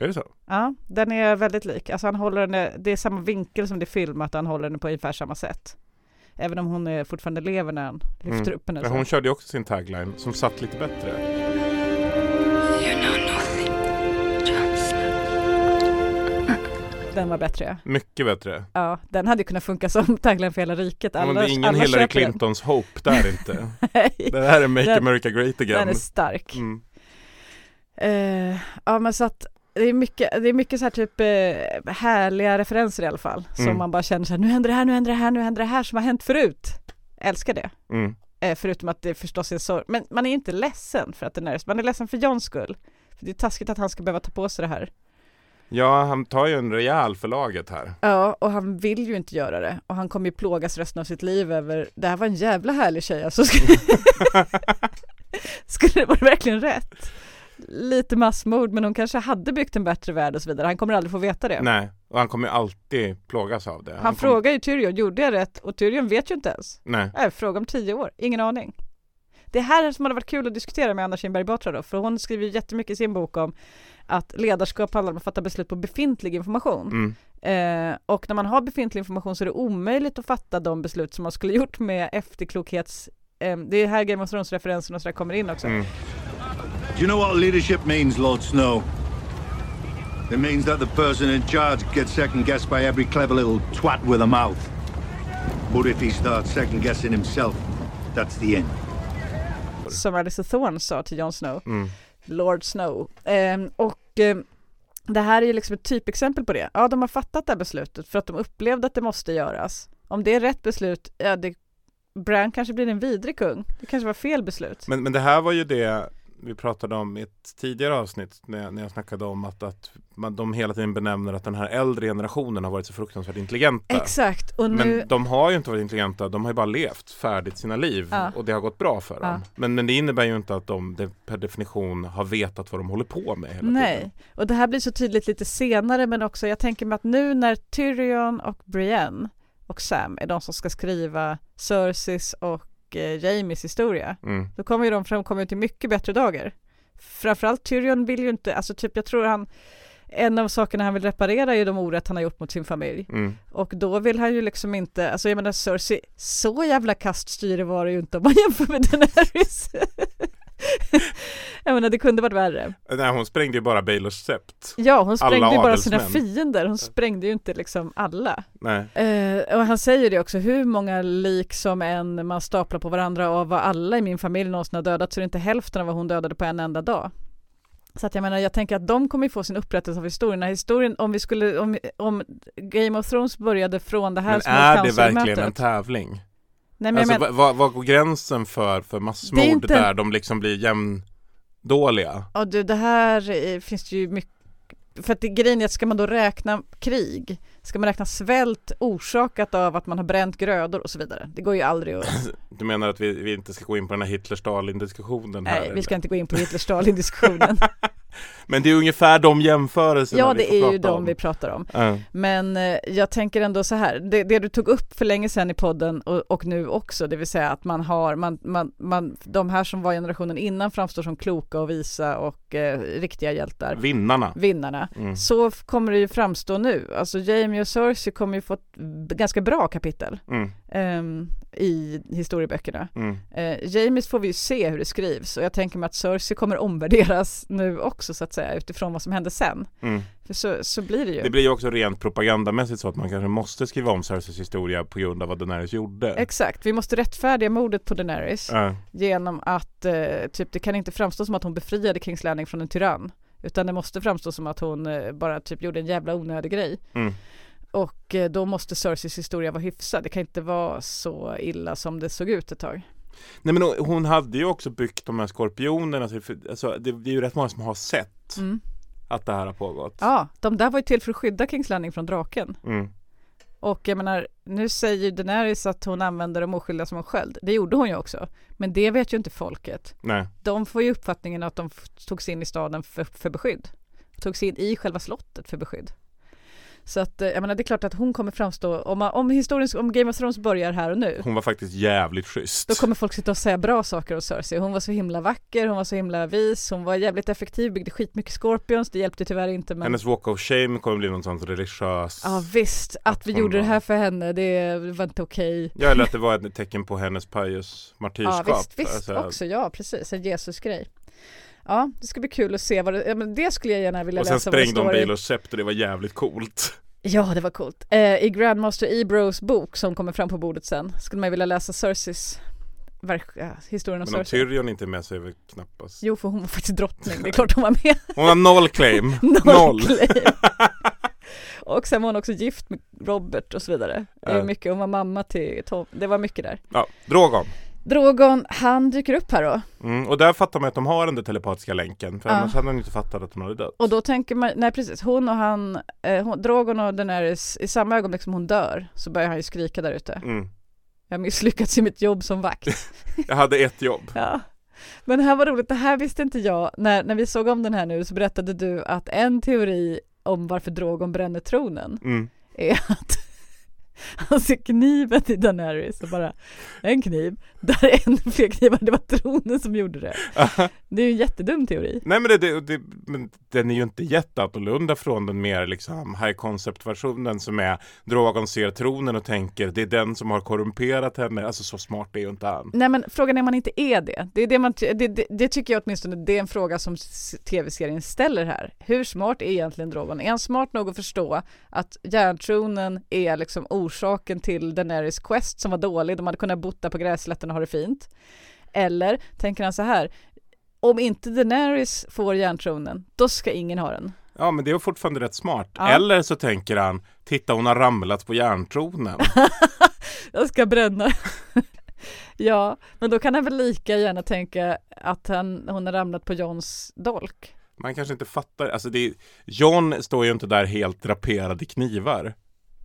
Är det så? Ja, den är väldigt lik. Alltså han håller henne, det är samma vinkel som det är filmat, han håller henne på ungefär samma sätt. Även om hon är fortfarande lever när han lyfter Mm. upp henne. Men så. hon körde ju också sin tagline som satt lite bättre. Den var bättre. Mycket bättre. Ja, den hade kunnat funka som tagline för hela riket. Alla, men det är ingen Hillary köper den. Clintons hope där inte. Det här är Make Den- America Great Again. Den är stark. Mm. Eh, ja men så att det är mycket, det är mycket så här typ eh, härliga referenser i alla fall. Som Mm. man bara känner så här, nu händer det här, nu händer det här, nu händer det här som har hänt förut. Älskar det. Mm. Eh, förutom att det förstås är sorg. Men man är inte ledsen för att det är Man är ledsen för Johns skull. För det är taskigt att han ska behöva ta på sig det här. Ja, han tar ju en rejäl för laget här. Ja, och han vill ju inte göra det. Och han kommer ju plågas resten av sitt liv över, det här var en jävla härlig tjej alltså. Skulle det vara verkligen rätt? Lite massmord, men hon kanske hade byggt en bättre värld och så vidare. Han kommer aldrig få veta det. Nej, och han kommer alltid plågas av det. Han, kom- frågar ju Tyrion, gjorde jag rätt? Och Tyrion vet ju inte ens. Nej. Nej, fråga om tio år, ingen aning. Det här som hade varit kul att diskutera med Anna Kinberg Batra då, för hon skriver ju jättemycket i sin bok om att ledarskap handlar om att fatta beslut på befintlig information. Mm. Eh, och när man har befintlig information så är det omöjligt att fatta de beslut som man skulle gjort med efterklokhets... Eh, det är här Game of Thrones-referensen och sådär kommer in också. Mm. Do you know what leadership means, Lord Snow? It means that the person in charge gets second guessed by every clever little twat with a mouth. But if he starts second guessing himself, that's the end. Som Alice Thorne sa till Jon Snow. Mm. Lord Snow. Eh, och eh, det här är ju liksom ett typexempel på det. Ja, de har fattat det här beslutet för att de upplevde att det måste göras. Om det är rätt beslut, ja det Bran kanske blir en vidrig kung. Det kanske var fel beslut. Men, men det här var ju det vi pratade om i ett tidigare avsnitt när jag, när jag snackade om att, att man, de hela tiden benämner att den här äldre generationen har varit så fruktansvärt intelligenta. Exakt, nu... Men de har ju inte varit intelligenta, de har ju bara levt färdigt sina liv Ja. och det har gått bra för Ja. dem. Men, men det innebär ju inte att de per definition har vetat vad de håller på med hela Nej, tiden. och det här blir så tydligt lite senare men också jag tänker mig att nu när Tyrion och Brienne och Sam är de som ska skriva Cerseis och eh, Jamies historia Mm. då kommer ju de framkomma till mycket bättre dagar. Framförallt Tyrion vill ju inte, alltså typ jag tror han en av sakerna han vill reparera är ju de orätt han har gjort mot sin familj. Mm. Och då vill han ju liksom inte, alltså jag menar Cersei, så jävla kaststyre var det ju inte om man jämför med Daenerys. jag menar det kunde varit värre. Nej, hon sprängde ju bara Baelors sept. Ja, hon sprängde Alla ju bara sina fiender, hon sprängde ju inte liksom alla. Nej. Eh, och han säger det också, hur många lik som en man staplar på varandra av vad alla i min familj någonsin har dödat så är det inte hälften av vad hon dödade på en enda dag. Så att jag menar, jag tänker att de kommer ju få sin upprättelse av historien. När historien, om vi skulle, om, om Game of Thrones började från det här Men är det verkligen en tävling? Nej, men alltså, men- vad, vad går gränsen för, för massmord inte- där de liksom blir jämndåliga? Ja du, det här eh, finns det ju mycket för att grejen är att ska man då räkna krig, ska man räkna svält orsakat av att man har bränt grödor och så vidare. Det går ju aldrig att... Du menar att vi, vi inte ska gå in på den här Hitler-Stalin-diskussionen här? Nej, vi eller? ska inte gå in på Hitler-Stalin-diskussionen. Men det är ungefär de jämförelserna ja, vi det får är ju de om. vi pratar om. Ja. Men eh, jag tänker ändå så här, det, det du tog upp för länge sedan i podden och, och nu också, det vill säga att man har, man, man, man, de här som var generationen innan framstår som kloka och visa och eh, riktiga hjältar. Vinnarna. Vinnarna. Mm. Så kommer det ju framstå nu. Alltså Jamie och Cersei kommer ju få ett ganska bra kapitel Mm. Ehm, i historieböckerna. Mm. Eh, Jamies får vi ju se hur det skrivs och jag tänker mig att Cersei kommer omvärderas nu också så att säga utifrån vad som hände sen. Mm. För så, så blir det ju. Det blir ju också rent propagandamässigt så att man kanske måste skriva om Cerseis historia på grund av vad Daenerys gjorde. Exakt, vi måste rättfärdiga mordet på Daenerys Ja. genom att eh, typ det kan inte framstå som att hon befriade Kings Landing från en tyrann utan det måste framstå som att hon eh, bara typ gjorde en jävla onödig grej. Mm. Och eh, då måste Cerseis historia vara hyfsad. Det kan inte vara så illa som det såg ut ett tag. Nej men hon- hade ju också byggt de här skorpionerna, alltså, det, är ju rätt många som har sett Mm. att det här har pågått. Ja, de där var ju till för att skydda Kings Landing från draken. Mm. Och jag menar, nu säger Daenerys att hon använder de oskyldiga som en sköld. Det gjorde hon ju också. Men det vet ju inte folket. Nej. De får ju uppfattningen att de f- tog sig in i staden för, för beskydd. Tog sig in i själva slottet för beskydd. Så att eh, jag menar det är klart att hon kommer framstå, om, man, om historien, om Game of Thrones börjar här och nu Hon var faktiskt jävligt schysst. då kommer folk sitta och säga bra saker om Cersei. Hon var så himla vacker, hon var så himla vis, hon var jävligt effektiv, byggde skitmycket scorpions, det hjälpte tyvärr inte men Hennes walk of shame kommer bli någon sån religiös Ja visst, att vi hon gjorde det var- här för henne, det var inte okej. Ja eller att det var ett tecken på hennes pious martyrskap Ja visst, visst Alltså, också, ja precis, en Jesus-grej. Ja, det ska bli kul att se vad det, ja, men det skulle jag gärna vilja Och sen läsa sprängde i. Baelors skepp och det var jävligt coolt Ja, det var coolt. Eh, I Grandmaster Ebros bok som kommer fram på bordet sen skulle man vilja läsa Cerseis ja, historien om Men om. Tyrion inte är med så är väl knappast Jo, för hon var faktiskt drottning, det är klart hon var med. Hon har noll claim Noll claim. Och sen var hon också gift med Robert och så vidare. Det var mycket, hon var mamma till Tom, det var mycket där. Ja, Drogon Drogon, han dyker upp här då. mm, Och där fattar man att de har den där telepatiska länken För Ja. annars hade han inte fattat att hon hade dött Och då tänker man, nej precis, hon och han, eh, hon, Drogon och Daenerys, i samma ögonblick som hon dör så börjar han ju skrika där ute. mm. Jag misslyckats i mitt jobb som vakt. Jag hade ett jobb Ja. Men det här var roligt, det här visste inte jag. När, när vi såg om den här nu så berättade du att en teori om varför Drogon bränner tronen mm. är att han ser kniven i Daenerys och bara en kniv, där är ännu fler knivar, det var tronen som gjorde det. Det är ju en jättedum teori. Nej men, det, det, det, men den är ju inte jätteannorlunda från den mer liksom high concept versionen som är Drogon ser tronen och tänker det är den som har korrumperat henne, alltså så smart är ju inte han. Nej men frågan är om man inte är det. Det, är det, man, det, det, tycker jag åtminstone, det är en fråga som tv-serien ställer här. Hur smart är egentligen Drogon? Är han smart nog att förstå att järntronen är liksom orsaken till Daenerys quest som var dålig, de hade kunnat bo där på gräslätten och ha det fint? Eller tänker han så här, om inte Daenerys får järntronen, då ska ingen ha den. Ja men det är fortfarande rätt smart. Ja. Eller så tänker han, titta hon har ramlat på järntronen. Jag ska bränna. ja, men då kan han väl lika gärna tänka att han, hon har ramlat på Johns dolk. Man kanske inte fattar, alltså det är, John står ju inte där helt draperad i knivar.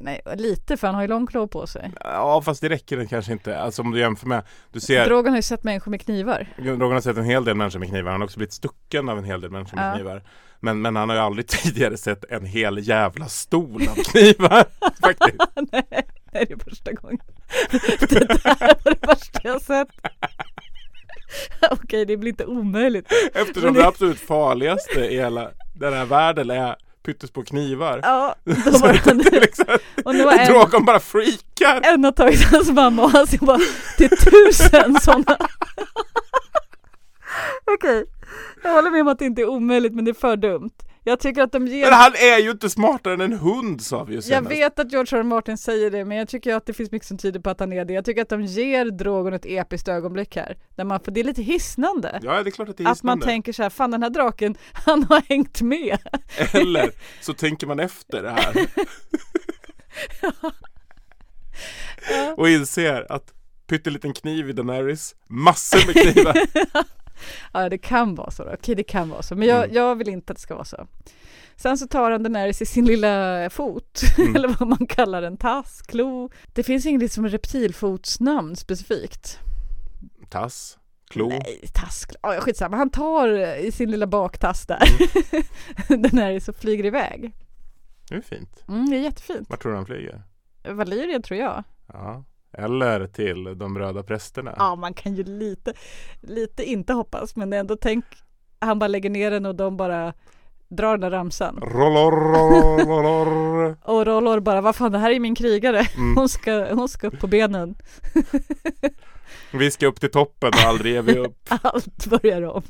Nej, lite för han har ju lång klå på sig. Ja fast det räcker det kanske inte, alltså om du jämför med, du ser Drogon har ju sett människor med knivar. Drogon har sett en hel del människor med knivar, han har också blivit stucken av en hel del människor med Ja. knivar. Men, men han har ju aldrig tidigare sett en hel jävla stol av knivar. faktiskt. nej, det är första gången. det där var det värsta jag sett. Okej, det blir inte omöjligt. Eftersom Men det absolut farligaste i hela den här världen är pyttesmå knivar. Ja, då var han, liksom, och nu var en, Drogon bara freakar. en har tagit hans mamma och han ser bara till tusen sådana. Okej, jag håller med om att det inte är omöjligt men det är för dumt. Jag tycker att de ger... Men han är ju inte smartare än en hund sa vi ju Jag senast. vet att George R. Martin säger det, men jag tycker att det finns mycket som tyder på att han är det. Jag tycker att de ger Drogon ett episkt ögonblick här. Där man, för det är lite hisnande. Ja det är klart att det är Att man hisnande. tänker så här, fan den här draken, han har hängt med. Eller så tänker man efter det här. Och inser att pytteliten kniv i Daenerys, massor med knivar. Ja, det kan vara så då. Okej, det kan vara så. Men jag, Mm. jag vill inte att det ska vara så. Sen så tar han den här i sin lilla fot, Mm. eller vad man kallar den, tass, klo. Det finns inget liksom reptilfotsnamn specifikt. Tass, klo. Nej, tass, ja skitsamma. Han tar i sin lilla baktass där. Mm. den här så flyger iväg. Det är fint. Mm, det är jättefint. Vart tror du han flyger? Valyrien tror jag. Ja. Eller till de röda prästerna. Ja, man kan ju lite, lite inte hoppas, men ändå tänk, han bara lägger ner den och de bara drar den där ramsan. Rollor, rollor. Och Rollor bara, vad fan det här är min krigare, Mm. hon, ska, hon ska upp på benen. Vi ska upp till toppen och aldrig ger vi upp. Allt börjar om.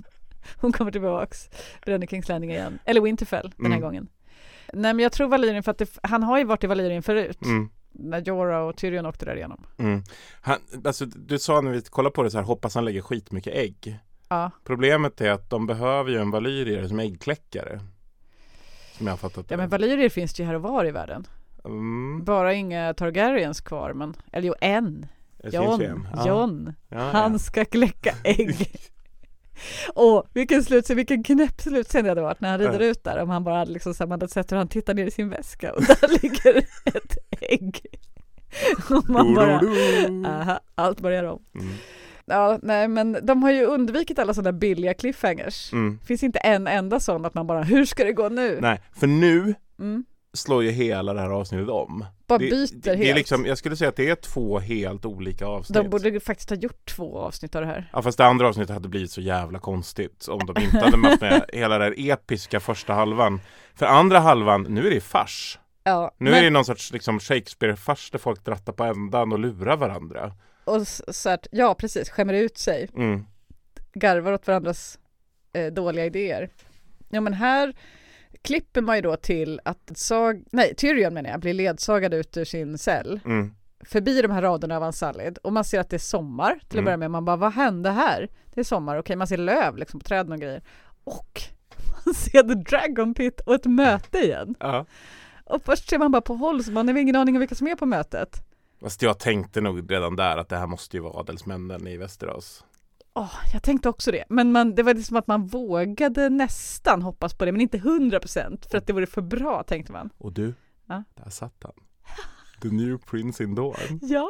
Hon kommer tillbaks, bränner Kings Landing igen. Eller Winterfell den här Mm. gången. Nej men jag tror Valyrien för att det, han har ju varit i Valyrien förut. Mm. När Jorah och Tyrion åkte där igenom. Mm. Han, alltså, du sa när vi kollade på det så här, hoppas han lägger skitmycket ägg. Ja. Problemet är att de behöver ju en valyrier som äggkläckare. Som jag har fattat Ja det. men Valyrier finns det ju här och var i världen. Mm. Bara inga Targaryens kvar men, eller jo en. Jon. Ja. Jon. Ja, Han ja. ska kläcka ägg. Och vilken slutscen, vilken knäpp slutscen det hade varit när han rider ut där. Om han bara hade liksom så här, man hade sett hur han tittar ner i sin väska och där ligger ett ägg. Och man bara, aha, allt börjar om. Mm. Ja, nej men de har ju undvikit alla sådana billiga cliffhangers. Mm. Finns inte en enda sån att man bara, hur ska det gå nu? Nej, för nu Mm. Slår ju hela det här avsnittet om. Bara det, byter det, det är helt. liksom, Jag skulle säga att det är två helt olika avsnitt. De borde faktiskt ha gjort två avsnitt av det här. Ja fast det andra avsnittet hade blivit så jävla konstigt om de inte hade haft med hela den episka första halvan. För andra halvan, nu är det fars. Ja, Nu men- är det någon sorts liksom Shakespeare-fars där folk drattar på ändan och lurar varandra. Och så att, ja precis, skämmer ut sig. Mm. garvar åt varandras eh, dåliga idéer. Ja men här klipper man ju då till att sag, nej Tyrion menar jag, blir ledsagad ut ur sin cell Mm. förbi de här raderna av Ansalid och man ser att det är sommar till att Mm. börja med. Man bara, vad hände här? Det är sommar, okej man ser löv liksom på träden och grejer. Och man ser The Dragon Pit och ett möte igen. Ja. Och först ser man bara på håll så man har ingen aning om vilka som är på mötet. Fast jag tänkte nog redan där att det här måste ju vara adelsmännen i Västerås. Åh, jag tänkte också det, men man, det var liksom att man vågade nästan hoppas på det, men inte hundra procent för att det vore för bra tänkte man. Och du, Ja. där satt han. The new prince in dawn. Ja,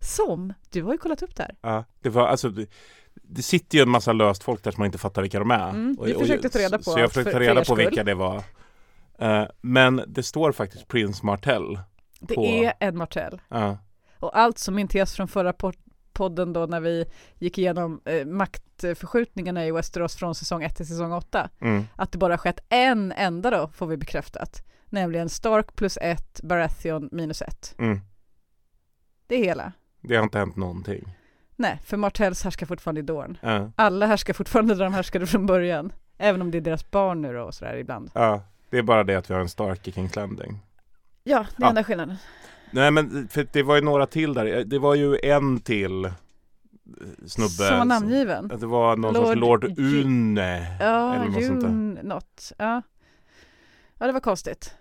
som, du har ju kollat upp det här. Ja, det var alltså det, det sitter ju en massa löst folk där som man inte fattar vilka de är. Mm, vi försökte ta reda på Så jag försökte för- ta reda på vilka det var. Eh, men det står faktiskt Prince Martell. Det på, är en Martell. Ja. Och allt som min tes från förra podden då när vi gick igenom eh, maktförskjutningarna i Westeros från säsong 1 till säsong 8. Mm. Att det bara skett en enda då får vi bekräftat. Nämligen Stark plus 1, Baratheon minus 1. Mm. Det är hela. Det har inte hänt någonting. Nej, för Martells härskar fortfarande i Dorn. Ja. Alla härskar fortfarande där de härskade från början. Även om det är deras barn nu då och sådär ibland. Ja, det är bara det att vi har en Stark i King's Landing. Ja, det är Ja. enda skillnaden. Nej men för det var ju några till där. Det var ju en till eh, snubbe. Som var namngiven. Det var någon sorts Lord Lord Une. Ja, eller något sånt där. Jun något. Ja. ja, det var konstigt.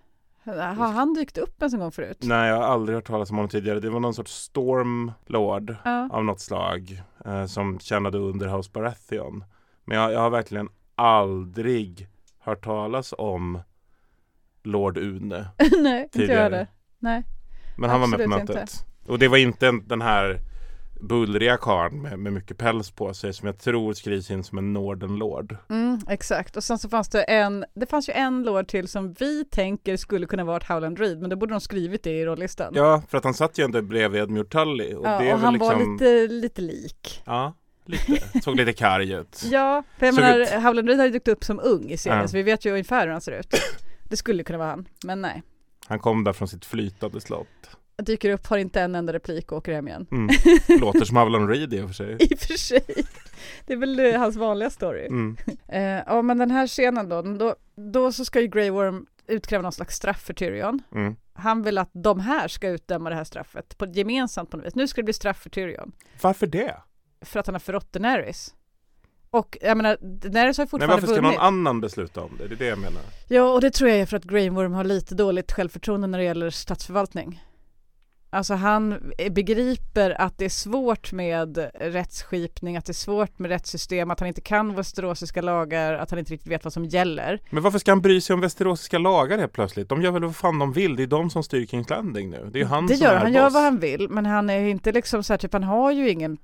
Har han dykt upp en sån gång förut? Nej, jag har aldrig hört talas om honom tidigare. Det var någon sorts Stormlord Ja. av något slag eh, som tjänade under House Baratheon. Men jag, jag har verkligen aldrig hört talas om Lord Une. Nej, inte jag tidigare. heller. Nej. Men han var med på Absolut inte. mötet. Och det var inte en, den här bullriga karln med, med mycket päls på sig som jag tror skrivs in som en Nordenlord. Mm, exakt. Och sen så fanns det en, det fanns ju en lord till som vi tänker skulle kunna vara ett Howland Reed, men då borde de skrivit det i rollistan. Ja, för att han satt ju ändå bredvid Edmure Tully. Och Ja, och han liksom... var lite, lite lik. Ja, lite. Såg lite karg ut. Ja, för jag Såg menar, ut- Howland Reed har ju dykt upp som ung i serien, Ja. så vi vet ju ungefär hur han ser ut. Det skulle kunna vara han, men nej. Han kom där från sitt flytande slott. Dyker upp, har inte en enda replik och åker hem igen. Mm. Låter som Avalon Reed i och för sig. I och för sig. Det är väl eh, hans vanliga story. Mm. Eh, ja men den här scenen då, då, då så ska ju Grey Worm utkräva någon slags straff för Tyrion. Mm. Han vill att de här ska utdöma det här straffet på gemensamt på något vis. Nu ska det bli straff för Tyrion. Varför det? För att han har förrått Daenerys. Och jag menar, Daenerys har ju Nej, fortfarande varför ska vunnit. någon annan besluta om det? Det är det jag menar. Ja, och det tror jag är för att Grey Worm har lite dåligt självförtroende när det gäller statsförvaltning. Alltså han begriper att det är svårt med rättsskipning, att det är svårt med rättssystem, att han inte kan västerosiska lagar, att han inte riktigt vet vad som gäller. Men varför ska han bry sig om västerosiska lagar helt plötsligt? De gör väl vad fan de vill, det är de som styr Kings Landing nu. Det är ju han det som gör är han, gör boss. vad han vill, men han är inte liksom så här, typ han har ju ingen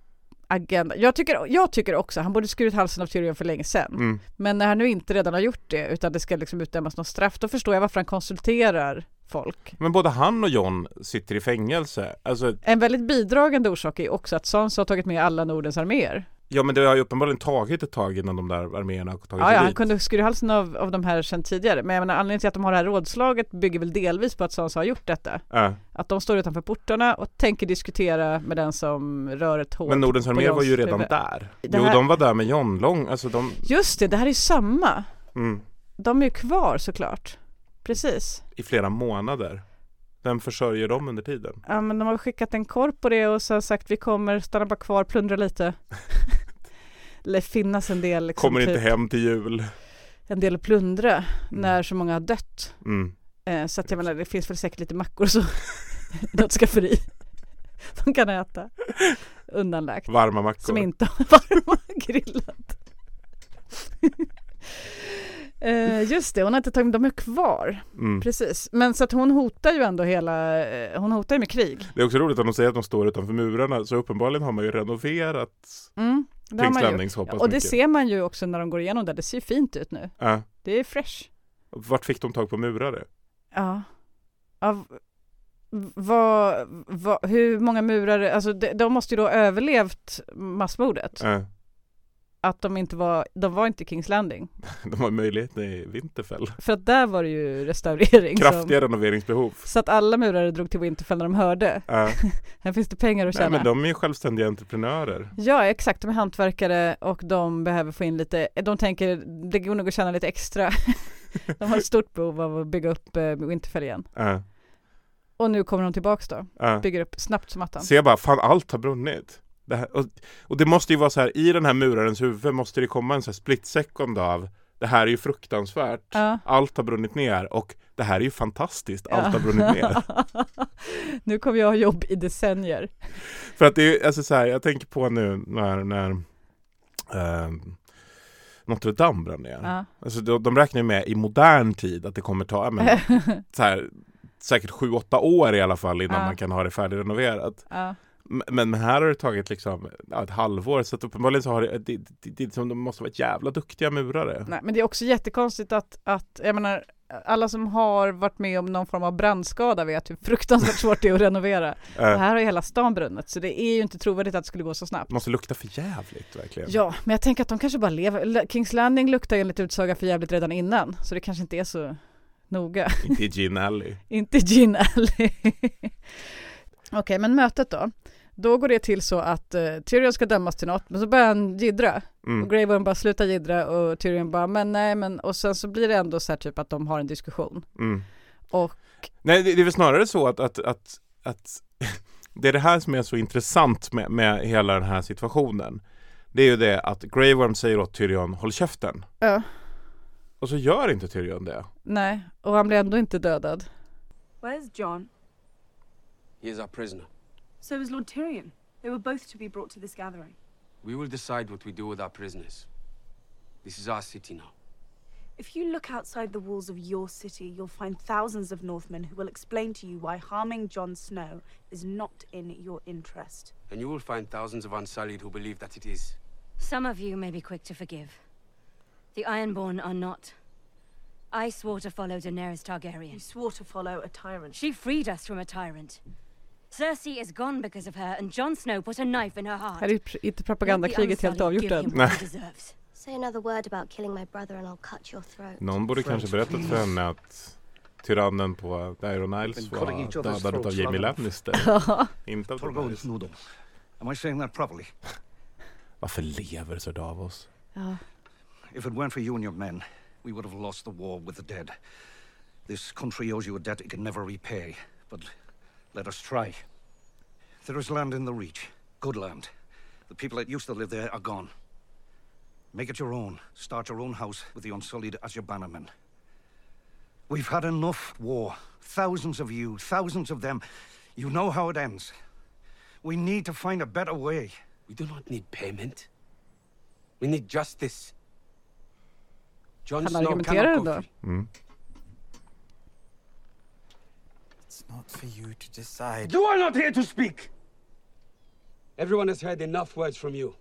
agenda. Jag tycker, jag tycker också, han borde skurit halsen av Tyrion för länge sedan. Mm. Men när han nu inte redan har gjort det, utan det ska liksom utdömas något straff, då förstår jag varför han konsulterar folk. Men både han och John sitter i fängelse. Alltså, En väldigt bidragande orsak är också att Sansa har tagit med alla Nordens arméer. Ja men det har ju uppenbarligen tagit ett tag innan de där arméerna har tagit Ja, ja, han kunde skura halsen av, av de här sedan tidigare. Men jag menar anledningen till att de har det här rådslaget bygger väl delvis på att Sansa har gjort detta. Ja. Att de står utanför portarna och tänker diskutera med den som rör ett hår Men Nordens armé var ju redan där. Det Jo, här- de var där med John Lång. Alltså de... Just det, det här är ju samma. Mm. De är ju kvar såklart. Precis. I flera månader. Vem försörjer dem under tiden? Ja men de har skickat en korp på det och så sagt vi kommer stanna bara kvar, plundra lite. Eller finnas en del liksom, Kommer inte typ, hem till jul. en del plundra när så många har dött. Mm. Eh, så att jag menar det finns väl säkert lite mackor så något skafferi de kan äta undanlagt. Varma mackor. Som inte har varma grillat. Eh, just det, hon har inte tagit, de är kvar. Mm. Precis, men så att hon hotar ju ändå hela, eh, hon hotar ju med krig. Det är också roligt att de säger att de står utanför murarna. Så uppenbarligen har man ju renoverat Mm, Kings. Landing så pass och det mycket. ser man ju också när de går igenom det, det ser ju fint ut nu. Ja. Det är fresh. Vart fick de tag på murare? Ja. Av, vad, vad, hur många murar, alltså de, de måste ju då ha överlevt massmordet. Ja. Att de inte var, de var inte Kings Landing. De har möjlighet i Winterfell. För att där var det ju restaurering. Kraftiga Som, renoveringsbehov. så att alla murare drog till Winterfell när de hörde. Ja. Här finns det pengar att Nej tjäna. men de är ju självständiga entreprenörer. Ja exakt, de är hantverkare och de behöver få in lite, de tänker det går nog att tjäna lite extra. de har ett stort behov av att bygga upp eh, Winterfell igen. Ja. Och nu kommer de tillbaks då, Ja. bygger upp snabbt som attan. Jag bara, fan allt har brunnit. Det här, och, och det måste ju vara så här, i den här murarens huvud måste det komma en så här split second av det här är ju fruktansvärt, Ja. allt har brunnit ner och det här är ju fantastiskt, allt har brunnit ner. nu kommer jag ha jobb i decennier. För att det är alltså så här, jag tänker på nu när, när eh, Notre Dame brann ner. Ja. Alltså de, de räknar ju med i modern tid att det kommer ta, ja, men, så här, säkert 7-8 år i alla fall innan Ja. man kan ha det färdigrenoverat. Ja. Men, men här har det tagit liksom ja, ett halvår så att uppenbarligen så har det, det, det, det som de måste vara ett jävla duktiga murare. Nej, men det är också jättekonstigt att, att, jag menar, alla som har varit med om någon form av brandskada vet hur fruktansvärt svårt det är att renovera. Och här har ju hela stan brunnit, så det är ju inte trovärdigt att det skulle gå så snabbt. Det måste lukta för jävligt verkligen. Ja, men jag tänker att de kanske bara lever. Kings Landing luktar ju enligt utsaga för jävligt redan innan, så det kanske inte är så noga. Inte i Gin Alley. inte Gin Alley. Okej, men mötet då? Då går det till så att uh, Tyrion ska dömas till något, men så börjar han jiddra. Mm. Och Grey Worm bara sluta jiddra och Tyrion bara men nej men och sen så blir det ändå så här typ att de har en diskussion. Mm. Och Nej, det, det är väl snarare så att, att, att, att det är det här som är så intressant med, med hela den här situationen. Det är ju det att Grey Worm säger åt Tyrion, håll käften. Ja. Och så gör inte Tyrion det. nej, och han blir ändå inte dödad. Where's John? He is our prisoner. So is Lord Tyrion. They were both to be brought to this gathering. We will decide what we do with our prisoners. This is our city now. If you look outside the walls of your city, you'll find thousands of Northmen who will explain to you why harming Jon Snow is not in your interest. And you will find thousands of Unsullied who believe that it is. Some of you may be quick to forgive. The Ironborn are not. I swore to follow Daenerys Targaryen. You swore to follow a tyrant. She freed us from a tyrant. Cersei is gone because of her, and Jon Snow put a knife in her heart. Här är inte propagandakriget helt avgjort än. Nej. Say another word about killing my brother and I'll cut your throat. Någon borde kanske berättat för henne att tyrannen på Iron Isles var dödad av Jamie. Lannister. Inte av Daenerys. Am I saying that properly? Varför lever Sir Davos? Ja. If it weren't for you and your men, we would have lost the war with the dead. This country owes you a debt it can never repay, but let us try. There is land in the Reach, good land. The people that used to live there are gone. Make it your own. Start your own house with the Unsullied as your bannermen. We've had enough war. Thousands of you, thousands of them. You know how it ends. We need to find a better way. We do not need payment. We need justice. Jon Han Snow argumenterar cannot ändå. go free. Mm. Not for you to decide. You are not here to speak! Everyone has heard enough words from you.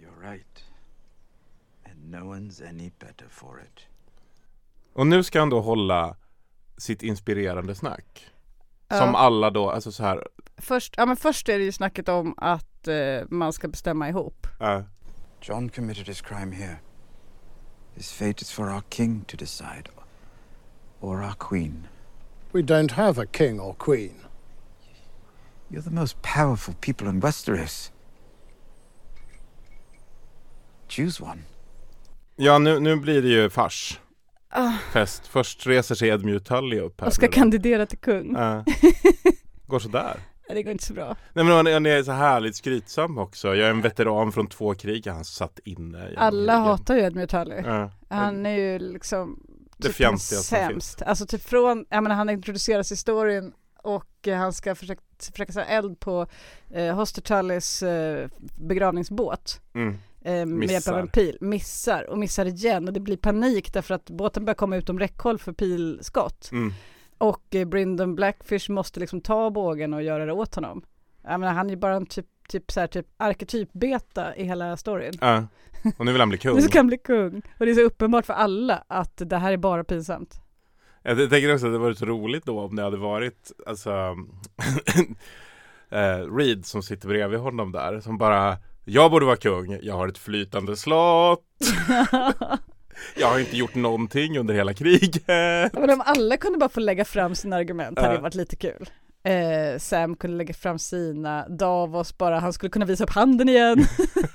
You're right. And no one's any better for it. Och nu ska han då hålla sitt inspirerande snack. Ja. Som alla då, alltså så här, Först, ja, men först är det ju snacket om att eh, man ska bestämma ihop. äh, John committed his crime here. His fate is for our king to decide. Or our queen. We don't have a king or queen. You're the most powerful people in Westeros. Choose one. ja nu, nu blir det ju fars. Ah. Fest. Först reser sig Edmure Tully upp här. Och ska kandidera till kung. Ja. Går sådär. Det går inte så bra. Nej men han är, han är så härligt skrytsam också. Jag är en veteran från två krig. Han satt inne. Alla krigen. hatar ju Edmure Tully. Ja. Han är ju liksom Det typ den fjantigaste som sämst. Alltså typ från, jag menar han introduceras i storyn och eh, han ska försöka, försöka sätta eld på eh, Hoster Tullys eh, begravningsbåt. Mm. Eh, med hjälp av en pil, missar och missar igen och det blir panik därför att båten börjar komma utom räckhåll för pilskott. Mm. Och eh, Bryndon Blackfish måste liksom ta bågen och göra det åt honom. Jag menar han är ju bara en typ, typ så här, typ arketypbeta i hela storyn. Ja. Och nu vill han bli kung. Nu ska han bli kung. Och det är så uppenbart för alla att det här är bara pinsamt. Jag tänker också att det varit så roligt då om det hade varit alltså eh, Reed som sitter bredvid honom där som bara Jag borde vara kung, jag har ett flytande slott Jag har inte gjort någonting under hela kriget Men om alla kunde bara få lägga fram sina argument hade det varit lite kul. Eh, Sam kunde lägga fram sina, Davos bara, han skulle kunna visa upp handen igen.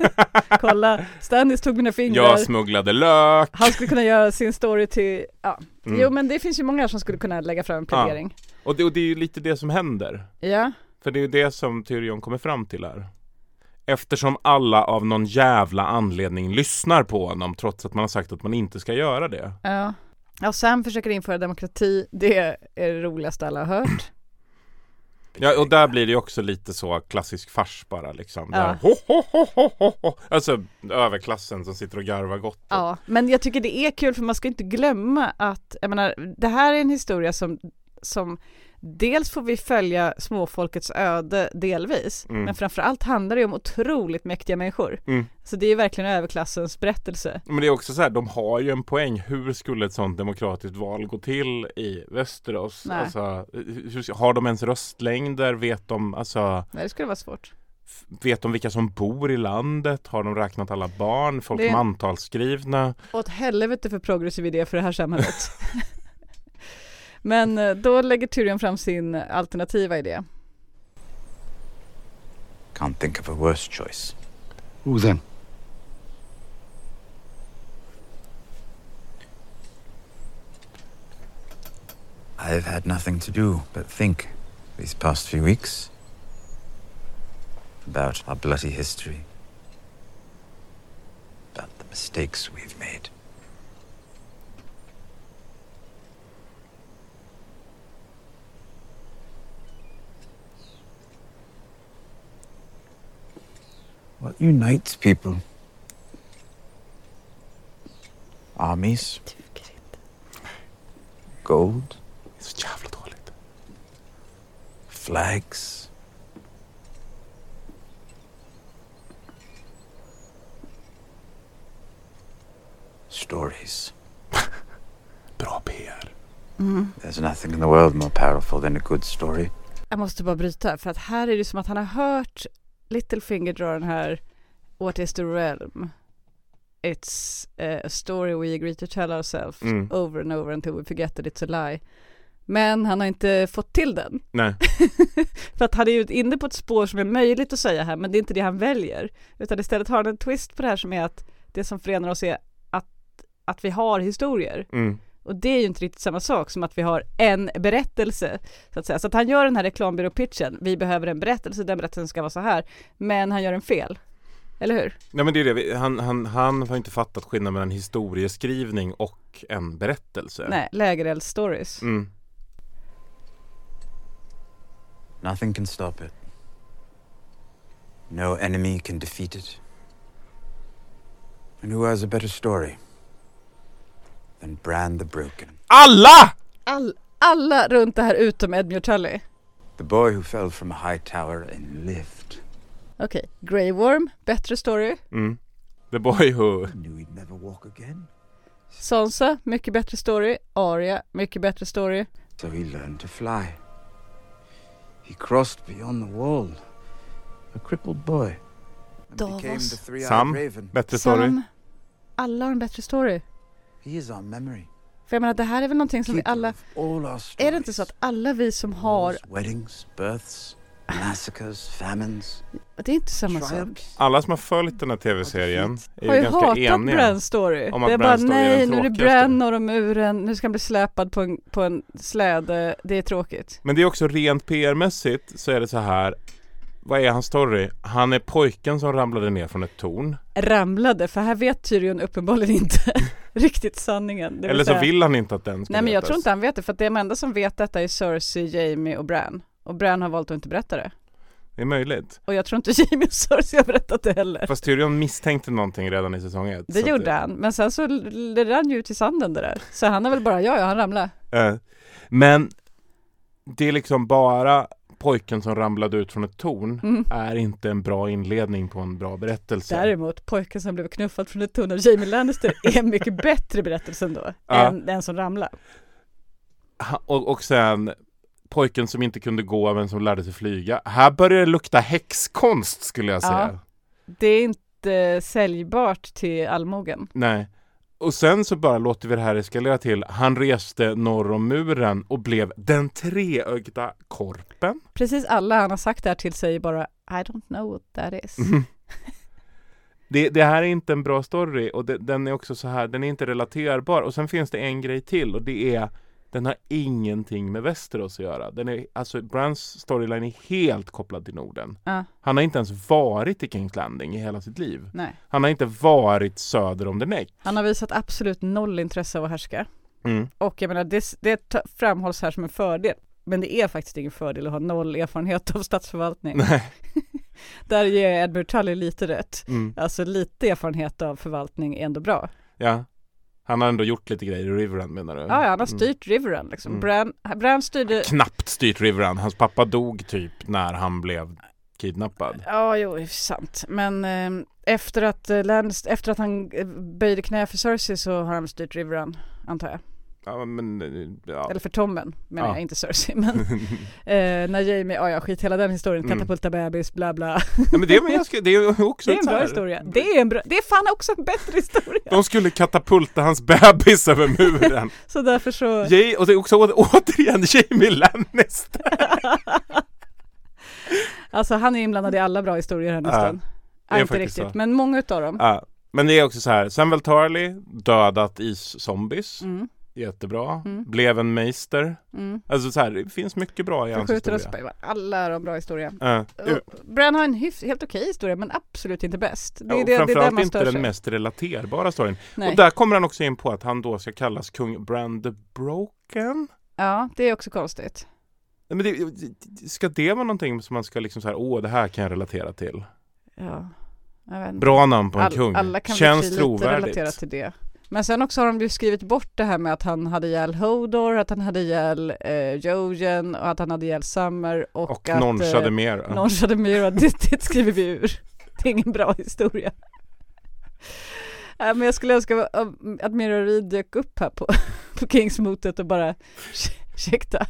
Kolla, Stannis tog mina fingrar. Jag smugglade lök Han skulle kunna göra sin story till, ja. Mm. Jo men det finns ju många som skulle kunna lägga fram en plädering. och, det, och det är ju lite det som händer Ja. För det är ju det som Tyrion kommer fram till här Eftersom alla av någon jävla anledning lyssnar på honom trots att man har sagt att man inte ska göra det Ja. Ja, Sam försöker införa demokrati, det är det roligaste alla har hört. Ja och där blir det ju också lite så klassisk fars bara liksom. Ja. Där, ho, ho, ho, ho. Alltså överklassen som sitter och garvar gott. Ja, men jag tycker det är kul för man ska inte glömma att, jag menar, det här är en historia som, som dels får vi följa småfolkets öde delvis, Mm. men framförallt handlar det om otroligt mäktiga människor. Mm. Så det är verkligen överklassens berättelse. Men det är också så här, de har ju en poäng. Hur skulle ett sånt demokratiskt val gå till i Västerås? Nej. Alltså, hur, har de ens röstlängder? Vet de, alltså, Nej, det skulle vara svårt. vet de vilka som bor i landet? Har de räknat alla barn? Folk Det- mantalsskrivna? Åt helvete för progressiv idé för det här samhället. men eh, då lägger Tyrion fram sin alternativa idé. Can't think of a worse choice. Who then? I've had nothing to do but think these past few weeks about our bloody history, about the mistakes we've made. What unites people? Armies? Gold? Det är så jävla dåligt. Flags? Stories. Bra PR. Mm. There's nothing in the world more powerful than a good story. Jag måste bara bryta för att här är det som att han har hört Littlefinger dra den här What is the realm? It's a story we agree to tell ourselves Mm. over and over until we forget that it's a lie. Men han har inte fått till den. Nej. för att han är ju inne på ett spår som är möjligt att säga här men det är inte det han väljer. Utan istället har han en twist på det här som är att det som förenar oss är att, att vi har historier. Mm. Och det är ju inte riktigt samma sak som att vi har en berättelse. Så att, säga. så att han gör den här reklambyråpitchen, vi behöver en berättelse, den berättelsen ska vara så här. Men han gör en fel. Eller hur? Nej men det är det, han, han, han har inte fattat skillnaden mellan historieskrivning och en berättelse. Nej, lägereldsstories. Mm. Nothing can stop it. No enemy can defeat it. And who has a better story than Bran the Broken? Alla! All, alla runt det här utom Edmure Tully. The boy who fell from a high tower and lived. Okej, Grey Worm, bättre story. Mm. The boy who... Knew he'd never walk again. Sansa, mycket bättre story. Arya, mycket bättre story. So he learned to fly. He crossed beyond the wall. A crippled boy. Davos. Sam, bättre story. Sam, alla har en bättre story. He is our memory. För jag menar det här är väl någonting som vi alla, är det inte så att alla vi som har, Weddings, births, massacres, famines. det är inte samma sak. Alla som har följt den här tv-serien är Har ju ganska hatat eniga Brans story. om Det att är bara är nej, den nu är det. Bran norr om muren, nu ska han bli släpad på en, på en släde. Det är tråkigt. Men det är också rent PR-mässigt så är det så här Vad är hans story? Han är pojken som ramlade ner från ett torn Ramlade, för här vet Tyrion uppenbarligen inte riktigt sanningen. Det Eller så säga- vill han inte att den ska Nej men jag berättas. tror inte han vet det, för att de enda som vet detta är Cersei, Jamie och Bran. Och Bran har valt att inte berätta det. Det är möjligt Och jag tror inte Jamie och Cersei har berättat det heller. Fast Tyrion misstänkte någonting redan i säsong ett Det gjorde han, men sen så ledde han ju ut i sanden det där. Så han har väl bara, ja ja, han ramlade. Eh, Men Det är liksom bara pojken som ramlade ut från ett torn Mm. är inte en bra inledning på en bra berättelse. Däremot, pojken som blev knuffad från ett torn av Jamie Lannister är en mycket bättre berättelse ändå, Ja. än den som ramlade. Och, och sen pojken som inte kunde gå men som lärde sig flyga. Här börjar det lukta häxkonst skulle jag säga. Ja. Det är inte säljbart till allmogen. Nej. Och sen så bara låter vi det här eskalera till. Han reste norr om muren och blev den treögda korpen. Precis alla han har sagt det här till säger bara I don't know what that is. Mhm. Det, det här är inte en bra story och det, den är också så här, den är inte relaterbar. Och sen finns det en grej till och det är den har ingenting med Västerås att göra. Den är, alltså Brans storyline är helt kopplad till Norden. Ja. Han har inte ens varit i Kings Landing i hela sitt liv. Nej. Han har inte varit söder om The Neck. Han har visat absolut noll intresse av att härska. Mm. Och jag menar, det, det framhålls här som en fördel. Men det är faktiskt ingen fördel att ha noll erfarenhet av statsförvaltning. Nej. Där ger Edward Tully lite rätt. Mm. Alltså lite erfarenhet av förvaltning är ändå bra. Ja. Han har ändå gjort lite grejer i Riverrun menar du? Ja, ja han har Mm. styrt Riverrun liksom. Mm. Bran, Bran styrde... Knappt styrt Riverrun. Hans pappa dog typ när han blev kidnappad. Ja, jo, det är sant. Men eh, efter, att, eh, Lannist- efter att han eh, böjde knä för Cersei så har han styrt Riverrun, antar jag. Ja men, eh, ja. Eller för Tommen, menar Ja. jag, inte Cersei. Men eh, när Jamie, ja ja, skit hela den historien, Mm. katapulta bebis, bla bla. Ja, men det, men jag ska, det är också Det är en bra här- historia. Det är en bra, det är fan också en bättre historia. De skulle katapulta hans bebis över muren. Så därför så... Jay, och det är också å- återigen Jamie Lannister. Alltså han är inblandad i alla bra historier här nästan. Ja, inte riktigt, så. men många utav dem. Ja, men det är också så här, Samuel Tarly dödat is-zombies. Mm. Jättebra. Mm. Blev en meister. Mm. Alltså så här, det finns mycket bra i hans oss historia. på- alla har en bra historia. Ja. Och Bran har en hyfs, helt okej historia men absolut inte bäst. Det Ja, det, det framförallt man inte den sig. mest relaterbara storyn. Nej. Och där kommer han också in på att han då ska kallas kung Bran the Broken. Ja, det är också konstigt. Men det, ska det vara någonting som man ska liksom så här, åh det här kan jag relatera till? Ja, jag vet inte. Bra namn på en All- kung. Alla kan Känns trovärdigt. lite relatera till det. Men sen också har de ju skrivit bort det här med att han hade ihjäl Hodor, att han hade ihjäl eh, Jojen och att han hade ihjäl Summer och, Och att... Non Chademira. Non Chademira, det, det skriver vi ur. Det är ingen bra historia. Nej, men jag skulle önska att Mira Reed dök upp här på, på Kingsmotet och bara ursäkta.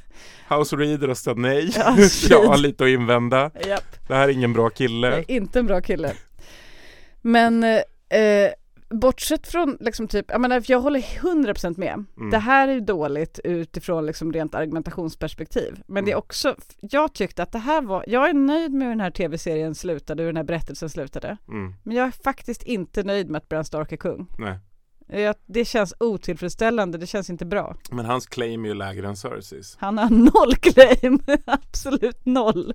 House Reed röstade nej. Ja, jag har lite att invända. Japp. Det här är ingen bra kille. inte en bra kille. Men eh, bortsett från liksom typ, jag menar jag håller 100% med. Mm. Det här är dåligt utifrån liksom rent argumentationsperspektiv. Men det är också, jag tyckte att det här var, jag är nöjd med hur den här tv-serien slutade, hur den här berättelsen slutade. Mm. Men jag är faktiskt inte nöjd med att Bran Stark är kung. Nej. Jag, det känns otillfredsställande, det känns inte bra. Men hans claim är ju lägre än Cerseis. Han har noll claim, absolut noll.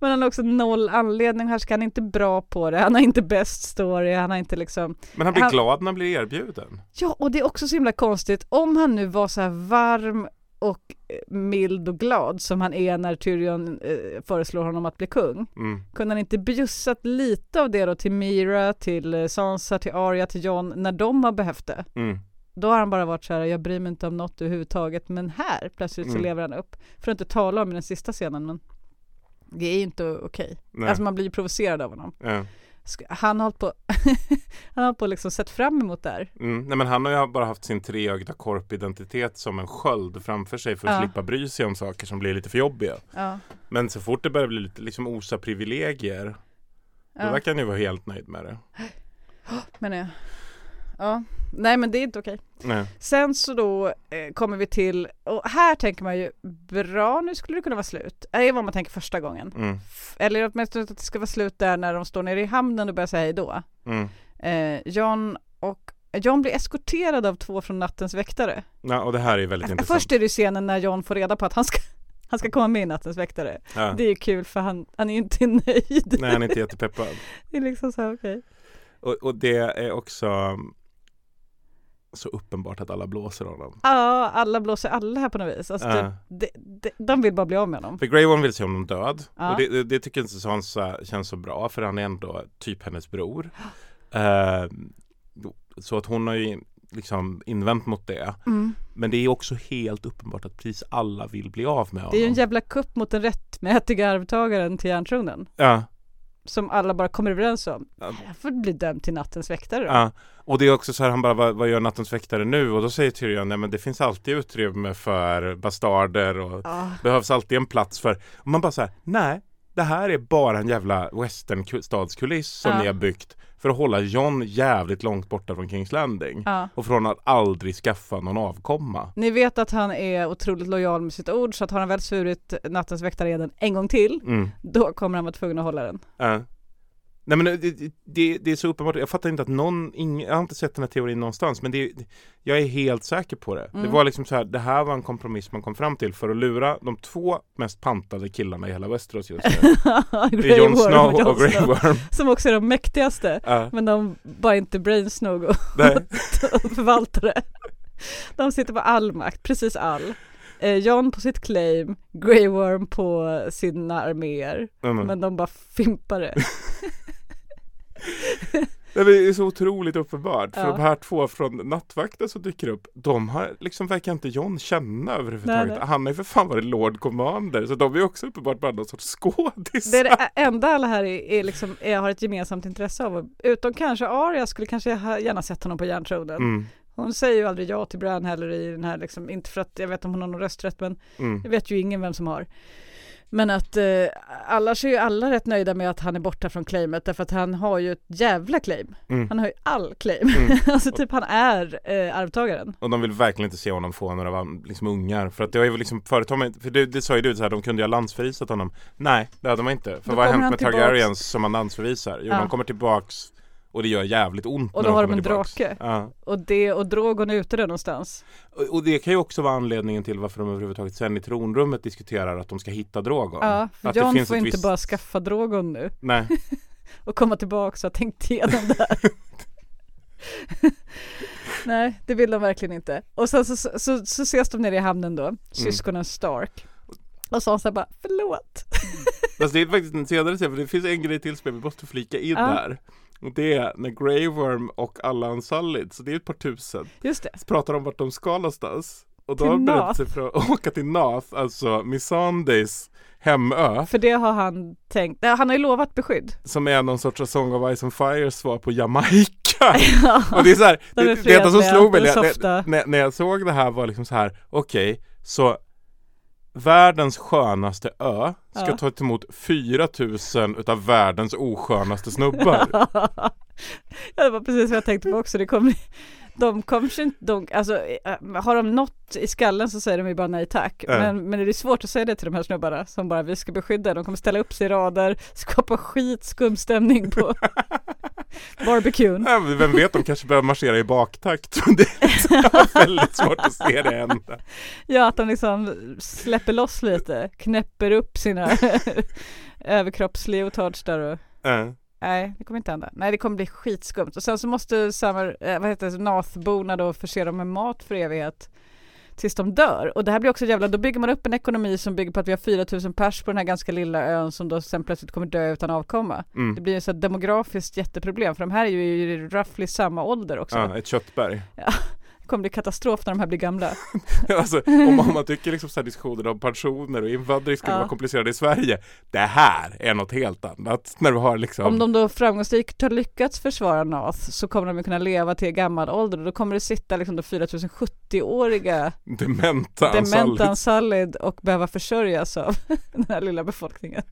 Men han har också noll anledning, han inte bra på det, han har inte bäst story, han har inte liksom Men han blir glad när han blir erbjuden. Ja, och det är också så himla konstigt, om han nu var så här varm och eh, mild och glad som han är när Tyrion eh, föreslår honom att bli kung. Mm. Kunde han inte bjussat lite av det då till Mira, till eh, Sansa, till Arya, till Jon när de har behövt det? Mm. Då har han bara varit så här, jag bryr mig inte om något överhuvudtaget, men här plötsligt så Mm. lever han upp. För att inte tala om i den sista scenen, men det är inte okej. Nej. Alltså man blir provocerad av honom. Ja. Han har hållit på, han har på liksom sett fram emot det här. Mm. Nej men han har ju bara haft sin treögda korpidentitet som en sköld framför sig för att Ja. slippa bry sig om saker som blir lite för jobbiga. Ja. Men så fort det börjar bli lite liksom osa privilegier Då Ja. verkar han ju vara helt nöjd med det. Men jag. Ja, nej men det är inte okej. Nej. Sen så då eh, kommer vi till, och här tänker man ju bra nu skulle det kunna vara slut. Det är vad man tänker första gången. Mm. Eller åtminstone att det ska vara slut där när de står nere i hamnen och börjar säga hej då. Mm. Eh, John och John blir eskorterad av två från nattens väktare. Ja, och det här är väldigt intressant. Först är det scenen när John får reda på att han ska, han ska komma med i nattens väktare. Ja. Det är ju kul för han, han är ju inte nöjd. Nej, han är inte jättepeppad. det är liksom så här, okej. Och, och det är också så uppenbart att alla blåser honom. Ja, alla blåser alla här på något vis. Alltså, det, det, det, de vill bara bli av med honom. För Grey Worm vill se honom död. Ja. Och det, det, det tycker inte Sansa känns så bra för han är ändå typ hennes bror. Eh, så att hon har ju liksom invänt mot det. Mm. Men det är också helt uppenbart att precis alla vill bli av med honom. Det är ju en jävla kupp mot den rättmätiga arvtagaren till järntronen. Ja. Som alla bara kommer överens om. Ja. Jag får bli dömd till nattens väktare då. Ja, och det är också så här, han bara, vad, vad gör nattens väktare nu? Och då säger Tyrion, nej men det finns alltid utrymme för bastarder och Ja. behövs alltid en plats för, och man bara så här, nej, det här är bara en jävla westernstadskuliss som Ja. ni har byggt för att hålla John jävligt långt borta från Kings Landing. Ja. Och från att aldrig skaffa någon avkomma. Ni vet att han är otroligt lojal med sitt ord så att har han väl svurit nattens väktareden en gång till Mm. då kommer han vara tvungen att hålla den. Ja. Nej men det, det, det är så uppenbart, jag fattar inte att någon, ing, jag har inte sett den här teorin någonstans men det, jag är helt säker på det. Det Mm. var liksom så här, det här var en kompromiss man kom fram till för att lura de två mest pantade killarna i hela Westeros just nu. Det är Jon Snow Jon och Grey Snow, Worm. Som också är de mäktigaste. Ja. Men de bara inte brains nog och, och förvaltar det. De sitter på all makt, precis all. Eh, John på sitt claim, Grey Worm på sina arméer. Mm. Men de bara fimpar det. Det är så otroligt uppenbart. För Ja. de här två från nattvakten som dyker upp, de har liksom verkar inte John känna överhuvudtaget. Nej, nej. Han har ju för fan varit Lord Commander, så de är också uppenbart bara någon sorts skådisar. Det är det enda alla här är, är liksom, är, har ett gemensamt intresse av. Utom kanske Arya skulle kanske gärna sett honom på järntronen. Mm. Hon säger ju aldrig ja till Bran heller i den här liksom, inte för att jag vet om hon har någon rösträtt men Mm. jag vet ju ingen vem som har. Men att eh, annars är ju alla rätt nöjda med att han är borta från claimet därför att han har ju ett jävla claim. Mm. Han har ju all claim. Mm. alltså typ han är eh, arvtagaren. Och de vill verkligen inte se honom få några liksom, ungar. För att det har ju liksom man, för det, det sa ju du så här, de kunde ju ha landsförvisat honom. Nej, det hade man inte. För Då vad har hänt med tillbaks. Targaryens som man landsförvisar? Jo, Ja. de kommer tillbaks och det gör jävligt ont Och då har de en tillbaks. drake. Ja. Och det och Drogon är ute där någonstans. Och, och det kan ju också vara anledningen till varför de överhuvudtaget sen i tronrummet diskuterar att de ska hitta Drogon. Ja, för att John får inte visst- bara skaffa Drogon nu. Nej. och komma tillbaka och ha tänkt igenom det här. Nej, det vill de verkligen inte. Och sen så, så, så, så ses de nere i hamnen då, syskonen Stark. Och Sansa bara, förlåt. Fast det är faktiskt en senare scen, för det finns en grej till som vi måste flika in Ja. där. Det är när Grey Worm och alla Unsullied, så det är ett par tusen, Just det. så pratar de vart de ska någonstans. Och då har de berättat sig för att åka till Nath, alltså Missandei hemö. För det har han tänkt, han har ju lovat beskydd. Som är någon sorts Song of Ice and Fire svar på Jamaica. och det är så här, de är det, det enda som slog mig när, när, när, jag såg det här var liksom så här, okej, så världens skönaste ö ska Ja. ta emot 4000 utav världens oskönaste snubbar. ja, det var precis vad jag tänkte på också. Det kommer, de kommer inte, de, alltså, eh, har de något i skallen så säger de ju bara nej tack. Ja. Men, men det är svårt att säga det till de här snubbarna som bara vi ska beskydda. De kommer ställa upp sig i rader, skapa skitskum stämning på barbecuen. Ja, Vem vet, de kanske börjar marschera i baktakt. Det är väldigt svårt att se det hända. Ja, att de liksom släpper loss lite, knäpper upp sina överkroppsleotards där och Ja. Nej, det kommer inte hända. Nej, det kommer bli skitskumt. Och sen så måste Summer, eh, vad heter det, Nathborna då förse dem med mat för evighet. Tills de dör. Och det här blir också jävla, då bygger man upp en ekonomi som bygger på att vi har 4000 pers på den här ganska lilla ön som då sen plötsligt kommer dö utan avkomma. Mm. Det blir ju så ett demografiskt jätteproblem för de här är ju i roughly samma ålder också. Ja, ett köttberg. Ja, det kommer bli katastrof när de här blir gamla. alltså, om, om man tycker liksom så här diskussioner om pensioner och invandring skulle Ja. vara komplicerade i Sverige. Det här är något helt annat. När du har liksom Om de då framgångsrikt har lyckats försvara Nath så kommer de ju kunna leva till gammal ålder och då kommer det sitta liksom då 4070-åriga dementa dementa. Ansalid och behöva försörjas av den här lilla befolkningen.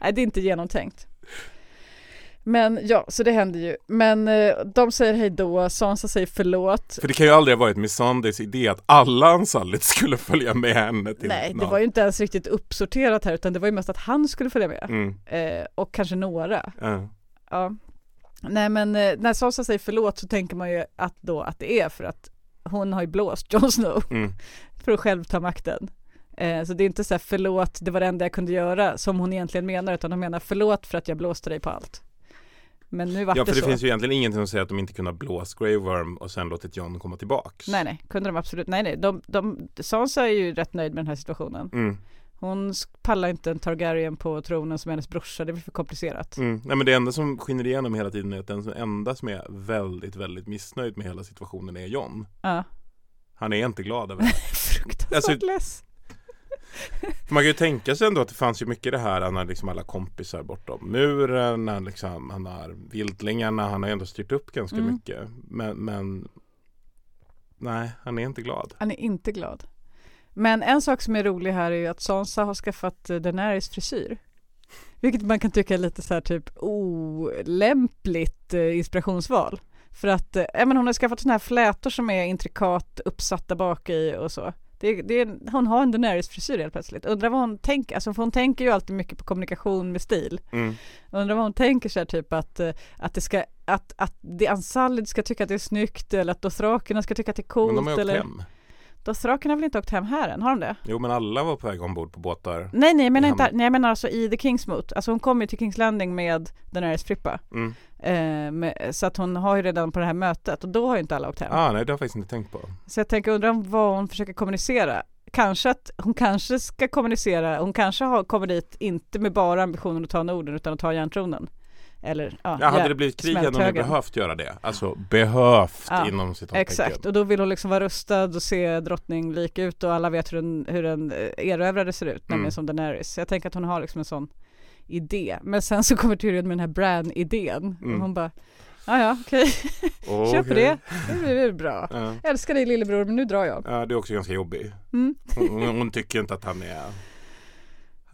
Nej, det är inte genomtänkt. Men ja, så det händer ju. Men eh, de säger hej då, Sansa säger förlåt. För det kan ju aldrig ha varit Missandys idé att alla Ansalid skulle följa med henne till Nej, det var ju inte ens riktigt uppsorterat här utan det var ju mest att han skulle följa med. Mm. Eh, och kanske några. Ja. Ja. Nej men eh, när Sansa säger förlåt så tänker man ju att då att det är för att hon har ju blåst Jon Snow Mm. för att själv ta makten. Eh, så det är inte så här förlåt, det var det enda jag kunde göra som hon egentligen menar utan hon menar förlåt för att jag blåste dig på allt. Men nu vart Ja, det för det så. finns ju egentligen ingenting som säger att de inte kunde ha blåst Grey Worm och sen låtit John komma tillbaks. Nej nej, kunde de absolut, nej nej, de, de, Sansa är ju rätt nöjd med den här situationen. Mm. Hon pallar inte en Targaryen på tronen som hennes brorsa, det blir för komplicerat. Mm. Nej men det enda som skiner igenom hela tiden är att den enda som är väldigt, väldigt missnöjd med hela situationen är John. Ja. Han är inte glad över det. Fruktansvärt Alltså- less. Man kan ju tänka sig ändå att det fanns ju mycket det här Han har liksom alla kompisar bortom muren Han, liksom, han har vildlingarna Han har ju ändå styrt upp ganska Mm. mycket men, men Nej, han är inte glad Han är inte glad. Men en sak som är rolig här är ju att Sansa har skaffat eh, Daenerys frisyr. Vilket man kan tycka är lite så här typ olämpligt eh, inspirationsval. För att eh, men hon har skaffat sådana här flätor som är intrikat uppsatta bak i och så. Det, det hon har en Daenerys frisyr helt plötsligt. Undrar vad hon tänker, alltså för hon tänker ju alltid mycket på kommunikation med stil. mm. Undrar vad hon tänker sig typ att, eh, att det ska, att, att det Ansalid ska tycka att det är snyggt eller att Dothrakerna ska tycka att det är coolt Men de har ju åkt eller hem Dothrakerna har väl inte åkt hem här än, har de det? Jo men alla var på väg ombord på båtar Nej nej jag menar inte, nej jag menar alltså i The Kingsmoot, alltså hon kommer ju till Kings Landing med Daenerys Frippa. mm. Eh, med, så att hon har ju redan på det här mötet och då har ju inte alla åkt hem. ah, Nej det har jag faktiskt inte tänkt på Så jag tänker undra om vad hon försöker kommunicera. Kanske att hon kanske ska kommunicera, hon kanske har, kommer dit inte med bara ambitionen att ta Norden utan att ta järntronen. Eller ja, ja, Hade det blivit krig hade smälthögen. behövt göra det Alltså behövt Ja, inom citattecken Exakt, och då vill hon liksom vara rustad och se drottning lik ut och alla vet hur en, hur en eh, erövrare ser ut, nämligen Mm. som Daenerys. Jag tänker att hon har liksom en sån idé. Men sen så kommer Tyrion med den här Bran-idén Mm. och hon bara Ja ja okej, kör på det, det blir bra. Ja. Älskar dig lillebror men nu drar jag. Ja, det är också ganska jobbig Mm. hon, hon, hon tycker inte att han är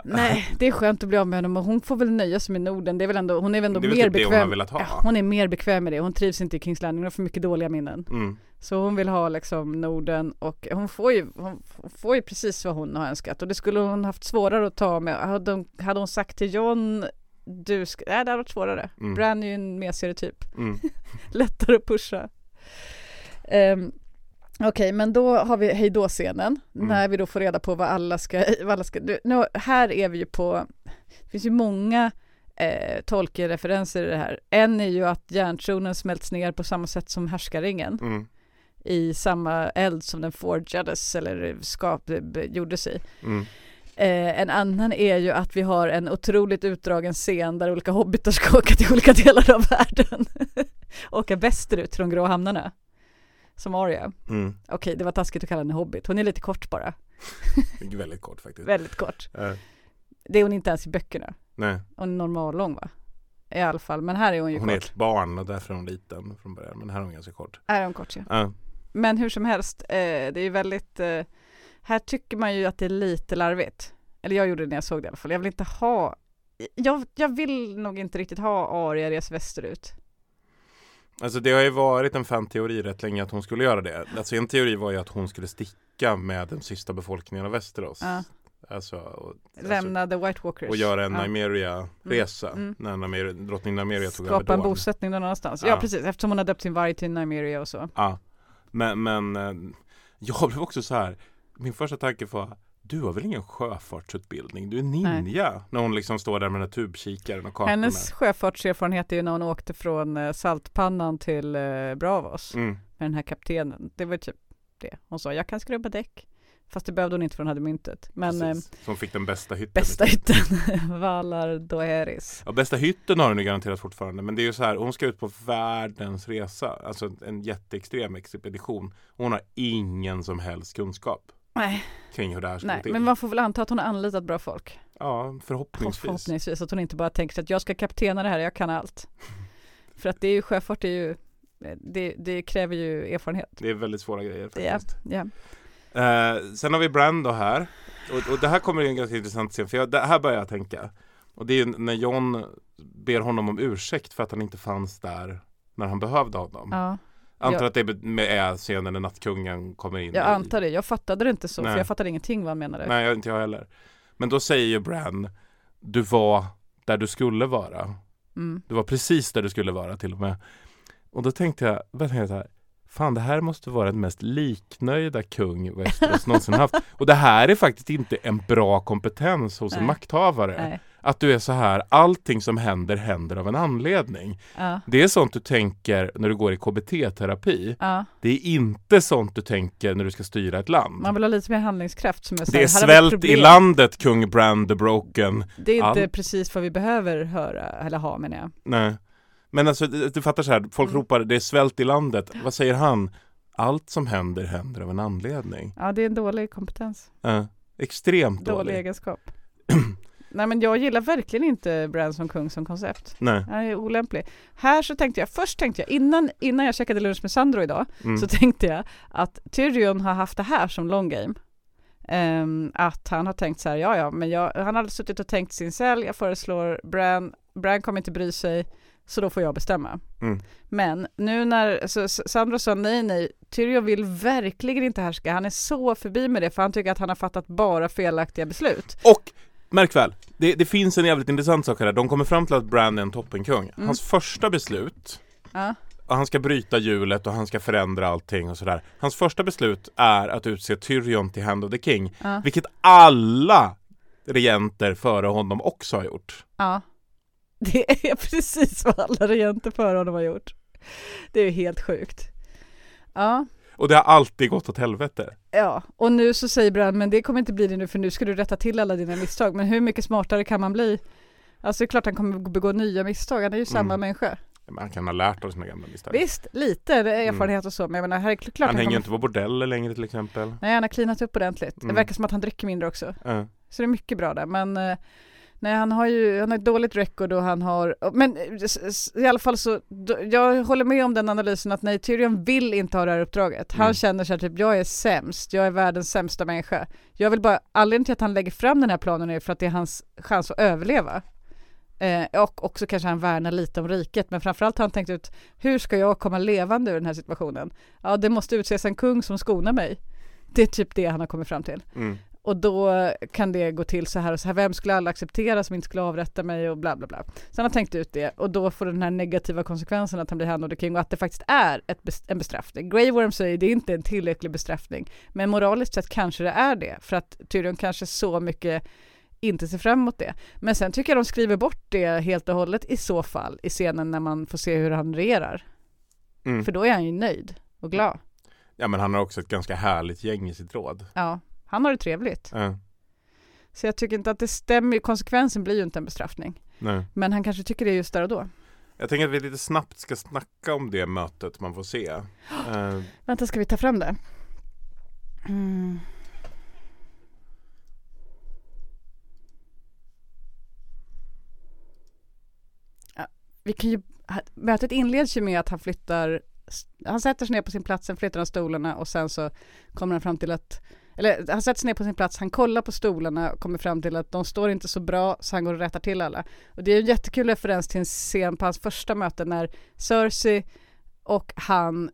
Nej, det är skönt att bli av med honom och hon får väl nöja sig med Norden. Det är väl ändå, hon är väl ändå Det är väl mer typ det hon bekväm. har velat ha. Ja, hon är mer bekväm med det. Hon trivs inte i Kings Landing, hon har för mycket dåliga minnen. mm. Så hon vill ha liksom Norden och hon får ju, hon får ju precis vad hon har önskat och det skulle hon haft svårare att ta med. Hade hon, hade hon sagt till John du ska, nej det hade varit svårare. Mm. Bran är ju en mesigare typ. Mm. Lättare att pusha. Um, Okej, men då har vi hejdå-scenen Mm. när vi då får reda på vad alla ska, vad alla ska nu, här är vi ju på, det finns ju många eh, Tolkien-referenser i det här. En är ju att järntronen smälts ner på samma sätt som härskaringen Mm. i samma eld som den forgades eller skap, gjordes i. Mm. Eh, en annan är ju att vi har en otroligt utdragen scen där olika hobbitar ska åka till olika delar av världen. åka västerut till de grå hamnarna. Som Arya. Mm. Okej, det var taskigt att kalla henne hobbit. Hon är lite kort bara. Är väldigt kort faktiskt Väldigt kort. Eh, Det är hon inte ens i böckerna. Nej, Hon är normallång va? I alla fall, men här är hon ju hon är kort. ett barn och därför är hon liten från början Men här är hon ganska kort Här är hon kort ja. Ja. Men hur som helst, eh, det är ju väldigt, eh, här tycker man ju att det är lite larvigt. Eller jag gjorde det när jag såg det i alla fall. Jag vill inte ha, jag, jag vill nog inte riktigt ha Arya res västerut. Alltså det har ju varit en fan-teori rätt länge att hon skulle göra det Alltså en teori var ju att hon skulle sticka med den sista befolkningen av Västerås Ja. Alltså, och, Lämna the White Walkers. och göra en Ja. Nymeria-resa Mm, mm. när Nymeria, drottning Nymeria tog över Skapa en bosättning någon annanstans. Ja. Ja. precis, eftersom hon har döpt sin varg till Nymeria och så. Ja, men, men eh, jag blev också så här Min första tanke var Du har väl ingen sjöfartsutbildning? Du är ninja När hon liksom står där med den här tubkikaren och kartorna Hennes sjöfartserfarenhet är ju när hon åkte från eh, Saltpannan till eh, Bravos mm. med den här kaptenen. Det var typ det. Hon sa jag kan skrubba däck. Fast det behövde hon inte för hon hade myntet. Men eh. Så hon fick den bästa hytten. bästa hytten, Valar Doeris. Ja, bästa hytten har hon ju garanterat fortfarande. Men det är ju så här, hon ska ut på världens resa. Alltså en jätteextrem expedition. Hon har ingen som helst kunskap Nej, kring hur det här ska nej gå till. men man får väl anta att hon har anlitat bra folk. Ja, förhoppningsvis. Förhoppningsvis att hon inte bara tänker sig att jag ska kaptena det här, jag kan allt. För att det är ju sjöfart, är ju, det, det kräver ju erfarenhet. Det är väldigt svåra grejer Ja, faktiskt. ja. Eh, sen har vi Brand då här. Och, och det här kommer en ganska intressant scen. För jag, det här börjar jag tänka. Och det är ju när John ber honom om ursäkt för att han inte fanns där när han behövde honom. Ja. Antar Jag- att det är scenen när nattkungen kommer in. Jag i- antar det, jag fattade det inte så, Nej. för jag fattade ingenting vad han menade. Nej, jag- inte jag heller. Men då säger ju Bran, du var där du skulle vara. Mm. Du var precis där du skulle vara till och med. Och då tänkte jag, började tänka så här, fan det här måste vara den mest liknöjda kung Västerås någonsin haft. Och det här är faktiskt inte en bra kompetens hos en Nej. makthavare. Nej. Att du är så här, allting som händer händer av en anledning. Ja. Det är sånt du tänker när du går i KBT-terapi. Ja. Det är inte sånt du tänker när du ska styra ett land. Man vill ha lite mer handlingskraft som jag Det är svält i landet, kung Brand the Broken. Det är inte Allt- precis vad vi behöver höra, eller ha menar jag. Nej. Men alltså, du fattar så här, folk Mm. ropar det är svält i landet. Vad säger han? Allt som händer händer av en anledning. Ja, det är en dålig kompetens. Ja, extremt Dålig, dålig. egenskap. Nej men jag gillar verkligen inte Bran som kung som koncept. Nej. Han är olämplig. Här så tänkte jag, först tänkte jag innan, innan jag käkade lunch med Sandro idag Mm. så tänkte jag att Tyrion har haft det här som long game. Ehm, att han har tänkt så här, ja ja, men jag, han har suttit och tänkt sin cell, jag föreslår Bran, Bran kommer inte bry sig, så då får jag bestämma. Mm. Men nu när så, Sandro sa nej, nej, Tyrion vill verkligen inte härska, han är så förbi med det för han tycker att han har fattat bara felaktiga beslut. Och märk väl, det, det finns en jävligt intressant sak här. De kommer fram till att Bran är en toppenkung. Mm. Hans första beslut Ja. han ska bryta hjulet och han ska förändra allting och sådär. Hans första beslut är att utse Tyrion till Hand of the King. Ja. Vilket alla regenter före honom också har gjort. Ja. Det är precis vad alla regenter före honom har gjort. Det är helt sjukt. Ja, Och det har alltid gått åt helvete. ja. och nu så säger Bran, men det kommer inte bli det nu för nu ska du rätta till alla dina misstag. Men hur mycket smartare kan man bli? Alltså det är klart han kommer begå nya misstag, han är ju samma Mm. människa. Men han kan ha lärt av sina gamla misstag. Visst, lite det är erfarenhet och så, men jag menar, här är klart han hänger kommer... inte på bordeller längre till exempel. Nej, han har cleanat upp ordentligt. Mm. Det verkar som att han dricker mindre också. Ja. Så det är mycket bra där, men eh, Nej, han har ju han har ett dåligt record och han har, men eh, i alla fall så, jag håller med om den analysen att nej, Tyrion vill inte ha det här uppdraget. Han Mm. känner sig typ, jag är sämst, jag är världens sämsta människa. Jag vill bara, anledningen till att han lägger fram den här planen är för att det är hans chans att överleva. Eh, och också kanske han värnar lite om riket, men framförallt har han tänkt ut, hur ska jag komma levande ur den här situationen? Ja, det måste utses en kung som skonar mig. Det är typ det han har kommit fram till. Mm. Och då kan det gå till så här och så här, vem skulle alla acceptera som inte skulle avrätta mig och bla bla bla. Så han har tänkt ut det och då får den här negativa konsekvensen att han blir hand king och att det faktiskt är ett bes- en bestraffning. Grey Worm säger det är inte en tillräcklig bestraffning, men moraliskt sett kanske det är det, för att Tyrion kanske så mycket inte ser fram emot det. Men sen tycker jag de skriver bort det helt och hållet i så fall i scenen när man får se hur han regerar. Mm. För då är han ju nöjd och glad. Ja men han har också ett ganska härligt gäng i sitt råd. Ja, han har det trevligt. Ja. Så jag tycker inte att det stämmer, konsekvensen blir ju inte en bestraffning. Nej. Men han kanske tycker det just där och då. Jag tänker att vi lite snabbt ska snacka om det mötet man får se. Eh, Vänta, ska vi ta fram det? Mm. Ja, vi kan ju, mötet inleds ju med att han flyttar, han sätter sig ner på sin plats, sen flyttar han stolarna och sen så kommer han fram till att eller han sätter sig ner på sin plats, han kollar på stolarna och kommer fram till att de står inte så bra så han går och rättar till alla. Och det är en jättekul referens till en scen på hans första möte när Cersei och han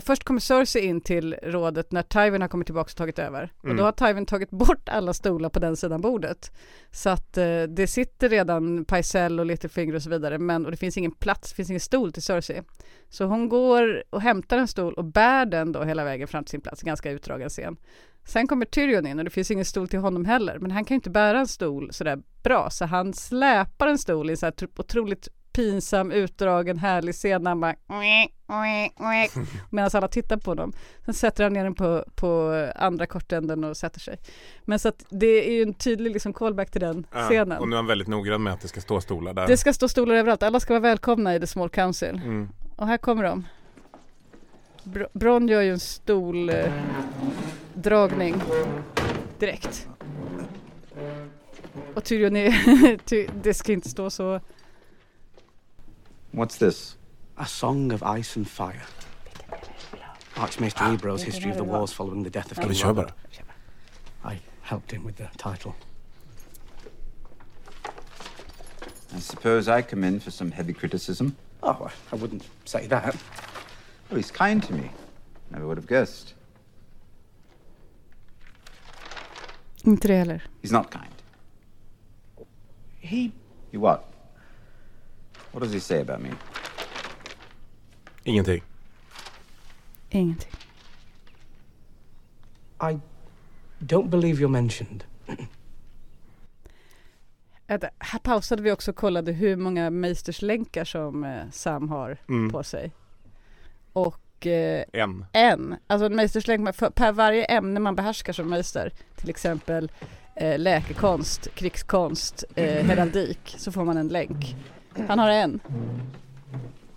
Först kommer Cersei in till rådet när Tywin har kommit tillbaka och tagit över. Och Mm. då har Tywin tagit bort alla stolar på den sidan bordet. Så att eh, det sitter redan Pycelle och Littlefinger och så vidare men och det finns ingen plats, det finns ingen stol till Cersei. Så hon går och hämtar en stol och bär den då hela vägen fram till sin plats, ganska utdragen scen. Sen kommer Tyrion in och det finns ingen stol till honom heller men han kan ju inte bära en stol sådär bra så han släpar en stol i en så här tr- otroligt pinsam, utdragen, härlig scen när han bara medan alla tittar på dem. Sen sätter han ner den på, på andra kortänden och sätter sig. Men så att det är ju en tydlig liksom callback till den Ja, scenen. och nu är han väldigt noggrann med att det ska stå stolar där. Det ska stå stolar överallt, alla ska vara välkomna i The Small Council. Mm. Och här kommer de. Br- Bron gör ju en stol eh, dragning direkt. Och Tyrion är, det ska inte stå så. What's this? A song of ice and fire. Archmaester Ebro's history of the wars following the death of King kör Robert. I helped him with the title. I suppose I come in for some heavy criticism. Oh, I wouldn't say that. Oh, he's kind to me. Never would have guessed. Inte det heller. He's not kind. He He what? What does he say about me? Ingenting. Ingenting. I don't believe you're mentioned. Att, här pausade vi också och kollade hur många meisterslänkar som eh, Sam har Mm. på sig. Och eh, En. En. Alltså en meisterslänk för, per varje ämne man behärskar som meister. Till exempel eh, läkekonst, krigskonst, eh, heraldik. Så får man en länk. Han har en.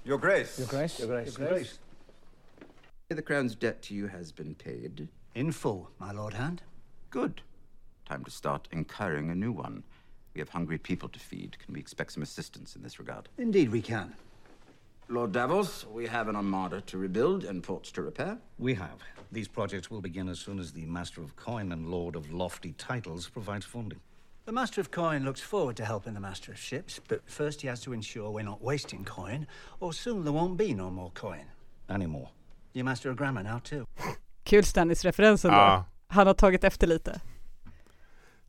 Your Grace. Your Grace. Your Grace. Your Grace. The crown's debt to you has been paid. In full, my Lord Hand. Good. Time to start incurring a new one. We have hungry people to feed. Can we expect some assistance in this regard? Indeed, we can. Lord Davos, we have an armada to rebuild and ports to repair. We have. These projects will begin as soon as the Master of Coin and Lord of Lofty Titles provides funding. The Master of Coin looks forward to helping the Master of Ships, but first he has to ensure we're not wasting coin, or soon there won't be no more coin. Anymore. You're Master of Grammar now, too. Kul Stannis-referensen då. Ja. Han har tagit efter lite.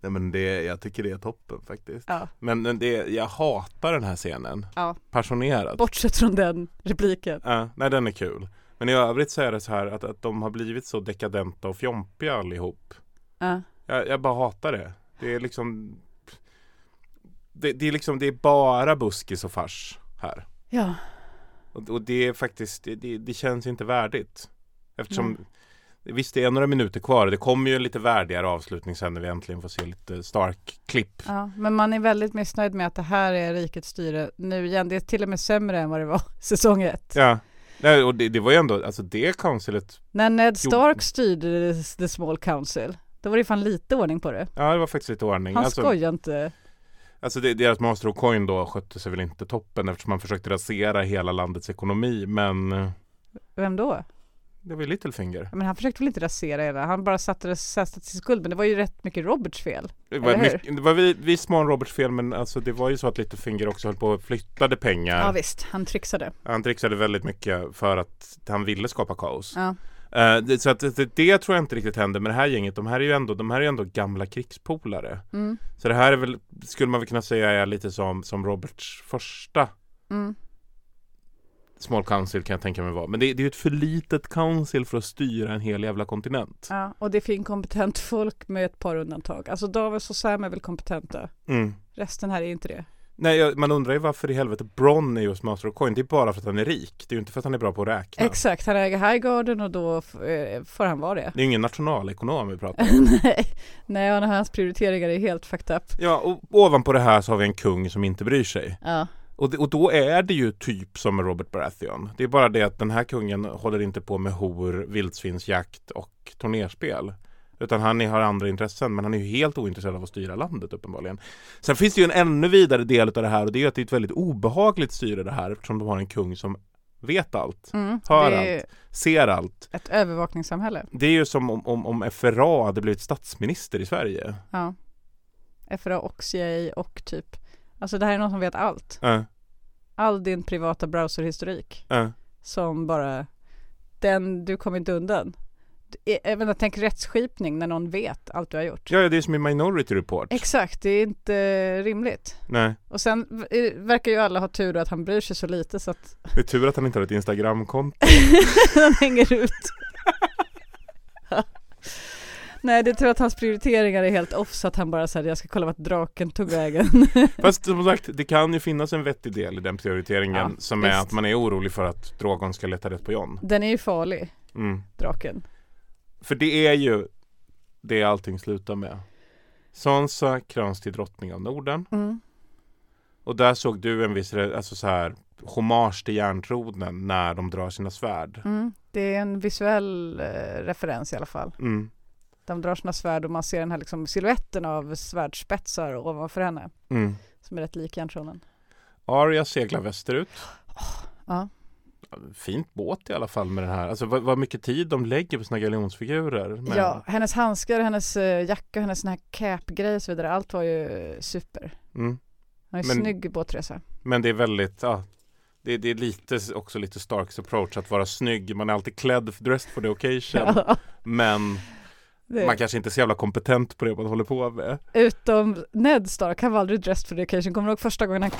Nej men det, jag tycker det är toppen faktiskt. Ja. Men men det, jag hatar den här scenen. Ja. Passionerat. Bortsett från den repliken. Ja, nej den är kul. Men i övrigt så är det så här att, att de har blivit så dekadenta och fjompiga allihop. Ja. Jag, jag bara hatar det. Det är liksom det, det är liksom, det är bara buskis och fars här. Ja. Och, och det är faktiskt, det, det, det känns inte värdigt. Eftersom Visst det är några minuter kvar. Det kommer ju en lite värdigare avslutning sen när vi äntligen får se lite Stark-klipp. Ja, men man är väldigt missnöjd med att det här är rikets styre nu igen. Det är till och med sämre än vad det var säsong ett. Ja, Nej, och det, det var ju ändå, alltså det councilet När Ned. Stark styrde The Small Council, då var det fan lite ordning på det. Ja det var faktiskt lite ordning. Han alltså, skojar inte. Alltså det, deras Master of Coin då skötte sig väl inte toppen eftersom man försökte rasera hela landets ekonomi men eh, Vem då? det var ju Littlefinger. Men han försökte väl inte rasera hela, han bara satte det satte till skuld. Men det var ju rätt mycket Roberts fel. Det var, mycket, det var vi- viss mån Roberts fel men alltså det var ju så att Littlefinger också höll på och flyttade pengar. Ja visst, han trixade. Han trixade väldigt mycket för att han ville skapa kaos. Ja. Eh, det, så att det, det tror jag inte riktigt händer med det här gänget. De här är ju ändå, de här är ju ändå gamla krigspolare. Mm. Så det här är väl, skulle man väl kunna säga är lite som, som Roberts första Mm. Small Council kan jag tänka mig vara. Men det, det är ju ett för litet council för att styra en hel jävla kontinent. Ja, och det är inkompetent folk med ett par undantag. Alltså Davos och Sam är väl kompetenta. Mm. Resten här är inte det. Nej, man undrar ju varför i helvete Bron är just Master of Coin. Det är bara för att han är rik. Det är ju inte för att han är bra på att räkna. Exakt, han äger Highgarden och då eh, får han vara det. Det är ingen nationalekonom vi pratar om. Nej, nej och hans prioriteringar är helt fucked up. Ja, och ovanpå det här så har vi en kung som inte bryr sig. Ja. Och, det, och då är det ju typ som Robert Baratheon. Det är bara det att den här kungen håller inte på med hor, vildsvinsjakt och turnerspel. Utan han har andra intressen, men han är ju helt ointresserad av att styra landet uppenbarligen. Sen finns det ju en ännu vidare del av det här och det är ju att det är ett väldigt obehagligt styre det här eftersom de har en kung som vet allt, Mm, hör allt, ser allt. Ett övervakningssamhälle. Det är ju som om, om, om FRA hade blivit statsminister i Sverige. Ja. FRA och CIA och typ. Alltså det här är någon som vet allt. Ja. All din privata browserhistorik. Ja. Som bara, den, du kommer inte undan. Jag menar, tänk rättsskipning när någon vet allt du har gjort. Ja, det är som i Minority Report. Exakt, det är inte rimligt. Nej. Och sen eh, verkar ju alla ha tur att han bryr sig så lite så att Det är tur att han inte har ett Instagramkonto. han hänger ut. Nej det tror jag att hans prioriteringar är helt off så att han bara säger jag ska kolla vart draken tog vägen. Fast som sagt, det kan ju finnas en vettig del i den prioriteringen Ja, som är visst. att man är orolig för att Drogon ska leta rätt på Jon. Den är ju farlig, Mm. draken. För det är ju det allting slutar med. Sansa kröns till drottning av Norden. Mm. Och där såg du en viss alltså så här, hommage till järntronen när de drar sina svärd. Mm. Det är en visuell eh, referens i alla fall. Mm. De drar sina svärd och man ser den här liksom siluetten av svärdspetsar ovanför henne. Mm. Som är rätt lik järntronen. Arya seglar västerut. Ja. Fint båt i alla fall med den här. Alltså vad, vad mycket tid de lägger på sina galjonsfigurer. Men- Ja, hennes handskar, hennes eh, jacka, hennes sån här cap-grej och så vidare. Allt var ju eh, super. Mm. Det var en Men- snygg båtresa. Men det är väldigt, ja, det, det är lite också lite Starks approach att vara snygg. Man är alltid klädd, dressed for the occasion. Ja. Men Det- man kanske inte är så jävla kompetent på det man håller på med. Utom Ned Stark, han var aldrig dressed for the occasion. Kommer du ihåg första gången han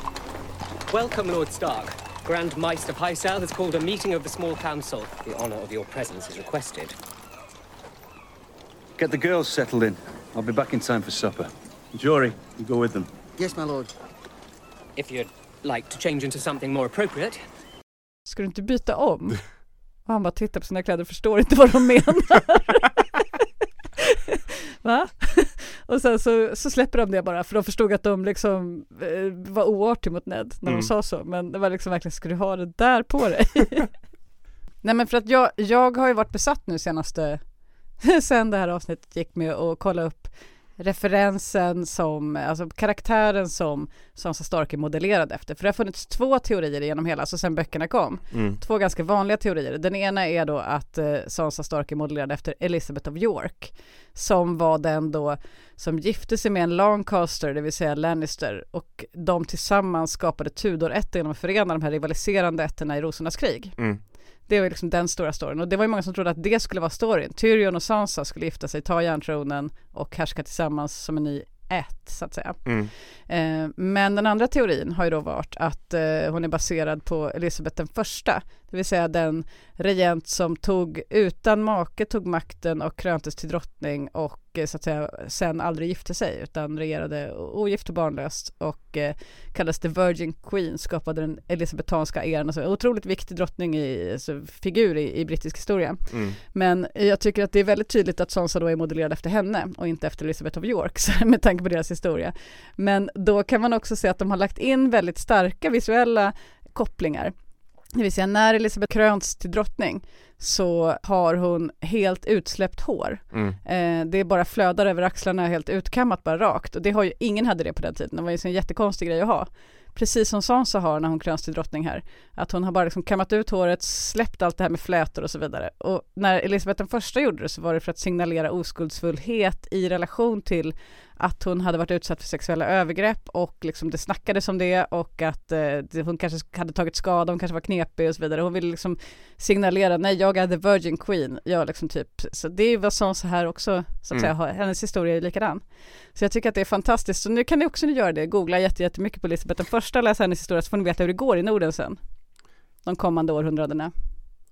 Welcome, Lord Stark. Grand Maester Pycelle has called a meeting of the small council. The honor of your presence is requested. Get the girls settled in. I'll be back in time for supper. Jory, you go with them. Yes, my lord. If you'd like to change into something more appropriate. Ska du inte byta om? Och han bara tittar på sina kläder och förstår inte vad de menar. Va? Och sen så, så släpper de det bara för de förstod att de liksom eh, var oartig mot Ned när Mm. de sa så. Men det var liksom verkligen, ska du ha det där på dig? Nej men för att jag, jag har ju varit besatt nu senaste, sen det här avsnittet gick med att kolla upp referensen som, alltså karaktären som Sansa Stark är modellerad efter. För det har funnits två teorier genom hela, alltså sen böckerna kom. Mm. Två ganska vanliga teorier. Den ena är då att eh, Sansa Stark är modellerad efter Elizabeth of York. Som var den då som gifte sig med en Lancaster, det vill säga Lannister. Och de tillsammans skapade Tudor-ätten genom att förena de här rivaliserande ätterna i Rosornas krig. Mm. Det var liksom den stora storyn och det var ju många som trodde att det skulle vara storyn. Tyrion och Sansa skulle gifta sig, ta järntronen och härska tillsammans som en ny ett så att säga. Mm. Eh, men den andra teorin har ju då varit att eh, hon är baserad på Elisabeth den första, det vill säga den regent som tog utan make tog makten och kröntes till drottning och eh, så att säga sen aldrig gifte sig utan regerade ogift och barnlöst och eh, kallades The Virgin Queen, skapade den elisabetanska eran och så, otroligt viktig drottning i, alltså, figur i, i brittisk historia. Mm. Men jag tycker att det är väldigt tydligt att Sansa då är modellerad efter henne och inte efter Elizabeth of York med tanke på deras historia. Men då kan man också se att de har lagt in väldigt starka visuella kopplingar. Det vill säga när Elisabeth kröns till drottning så har hon helt utsläppt hår. Mm. Eh, det bara flödar över axlarna helt utkammat bara rakt och det har ju, ingen hade det på den tiden, det var ju så en jättekonstig grej att ha. Precis som Sansa har när hon kröns till drottning här. Att hon har bara liksom kammat ut håret, släppt allt det här med flätor och så vidare. Och när Elisabeth den första gjorde det så var det för att signalera oskuldsfullhet i relation till att hon hade varit utsatt för sexuella övergrepp och liksom det snackades om det och att eh, hon kanske hade tagit skada, hon kanske var knepig och så vidare. Hon ville liksom signalera, nej jag är the virgin queen, jag liksom typ, så det var sån så här också, så att Mm. säga, hennes historia är likadan. Så jag tycker att det är fantastiskt, så nu kan ni också göra det, googla jätte- jättemycket på Elisabeth den första, läsa hennes historia så får ni veta hur det går i Norden sen. De kommande århundradena.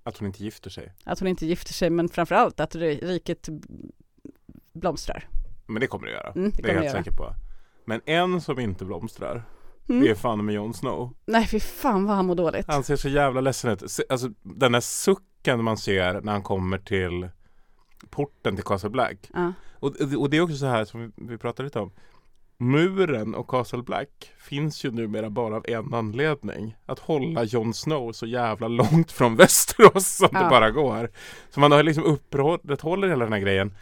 Att hon inte gifter sig. Att hon inte gifter sig men framförallt att ri- riket blomstrar. Men det kommer det göra. Mm, det det är jag helt göra. säker på. Men en som inte blomstrar, Mm. det är fan med Jon Snow. Nej fy fan vad han mår dåligt. Han ser så jävla ledsen ut. Alltså den där sucken man ser när han kommer till porten till Castle Black. Ja. Och, och det är också så här som vi, pratade lite om. Muren och Castle Black finns ju numera bara av en anledning. Att hålla Jon Snow så jävla långt från Västerås som Ja. det bara går. Så man har liksom upprätthåller hela den här grejen.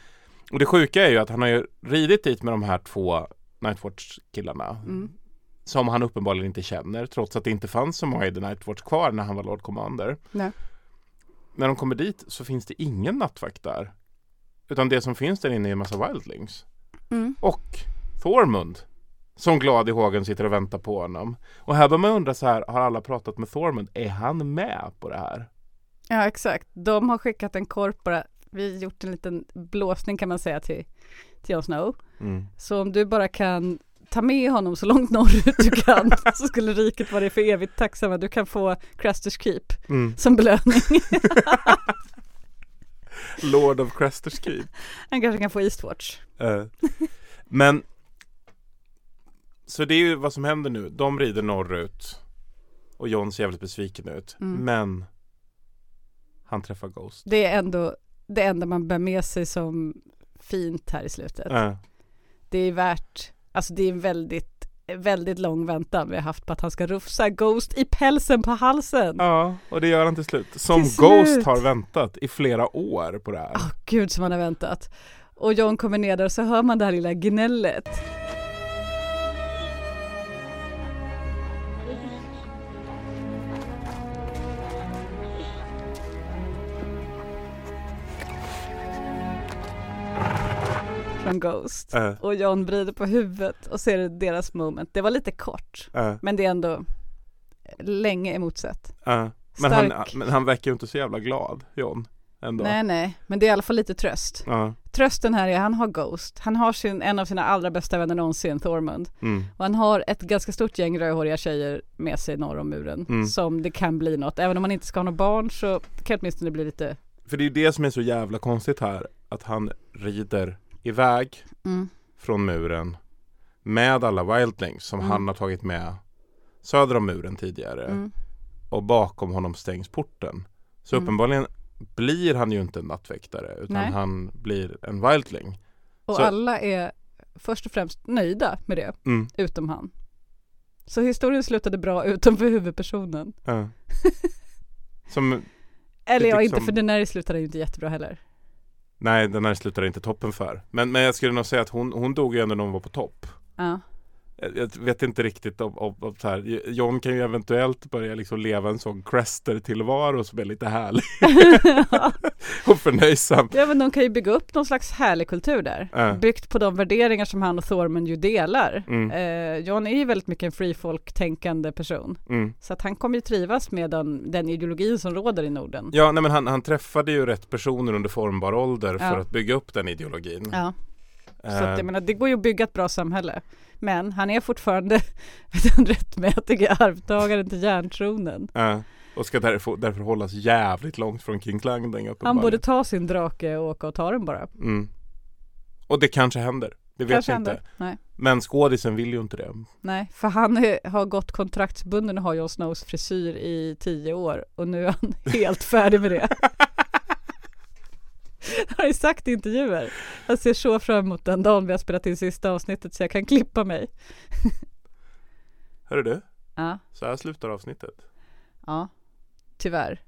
Och det sjuka är ju att han har ju ridit dit med de här två Nightwatch-killarna. Mm. Som han uppenbarligen inte känner trots att det inte fanns så många i The Nightwatch kvar när han var Lord Commander. Nej. När de kommer dit så finns det ingen nattvakt där. Utan det som finns där inne är en massa wildlings. Mm. Och Thormund. Som glad i hågen sitter och väntar på honom. Och här bör man undra så här, har alla pratat med Thormund? Är han med på det här? Ja exakt, de har skickat en korp bara, vi gjort en liten blåsning kan man säga till, till Jon Snow. Mm. Så om du bara kan ta med honom så långt norrut du kan så skulle riket vara dig för evigt tacksamma. Du kan få Crasters Keep Mm. som belöning. Lord of Cresters Keep. Han kanske kan få Eastwatch. Eh, Men Så det är ju vad som händer nu. De rider norrut och John ser jävligt besviken ut. Mm. Men han träffar Ghost. Det är ändå det enda man bär med sig som fint här i slutet. Ja. Det är värt, alltså det är en väldigt, väldigt lång väntan vi har haft på att han ska rufsa Ghost i pälsen på halsen. Ja, och det gör han till slut. Som Till Ghost slut. har väntat i flera år på det här. Gud som han har väntat. Och John kommer ner där och så hör man det här lilla gnället. Från Ghost. Äh. Och John vrider på huvudet och ser deras moment. Det var lite kort. Äh. Men det är ändå länge emotsett. Ja. Men, han, men han verkar ju inte så jävla glad, John. Ändå. Nej nej, men det är i alla fall lite tröst. Ja. Trösten här är han har Ghost. Han har sin, en av sina allra bästa vänner någonsin, Thormund. Mm. Och han har ett ganska stort gäng rödhåriga tjejer med sig norr om muren. Mm. Som det kan bli något. Även om man inte ska ha några barn så kan det åtminstone bli lite För det är ju det som är så jävla konstigt här. Att han rider iväg Mm. från muren med alla wildlings som Mm. han har tagit med söder om muren tidigare. Mm. Och bakom honom stängs porten. Så Mm. uppenbarligen blir han ju inte en nattväktare utan Nej. han blir en wildling. Och Så- alla är först och främst nöjda med det. Mm. Utom han. Så historien slutade bra utom för huvudpersonen. Ja. Som, Eller ja, liksom- inte för Daenerys slutade ju inte jättebra heller nej den här slutade inte toppen för. Men, men jag skulle nog säga att hon, hon dog ju ändå när hon var på topp. Ja. Jag, jag vet inte riktigt om, om, om så här. John kan ju eventuellt börja liksom leva en sån Crester-tillvaro som är lite härlig. och förnöjsam. Ja men de kan ju bygga upp någon slags härlig kultur där. Ja. Byggt på de värderingar som han och Thormund ju delar. Mm. Eh, John är ju väldigt mycket en free folk-tänkande person. Mm. Så att han kommer ju trivas med den, den ideologin som råder i Norden. Ja, nej, men han, han träffade ju rätt personer under formbar ålder för Ja. att bygga upp den ideologin. Ja. Så Eh, att jag menar, det går ju att bygga ett bra samhälle. Men han är fortfarande den rättmätiga arvtagaren till järntronen. eh, och ska därför, därför hållas jävligt långt från King Klangding Han borde ta sin drake och åka och ta den bara. Mm. Och det kanske händer. Det vet Kanske jag inte. händer. Nej. Men skådisen vill ju inte det. Nej, för han är, har gått kontraktsbunden och har Jon Snows frisyr i tio år och nu är han helt färdig med det. Det har jag sagt i intervjuer. Jag ser så fram emot den dagen vi har spelat in sista avsnittet så jag kan klippa mig. Hörru du? Ja. Så här slutar avsnittet. Ja, tyvärr.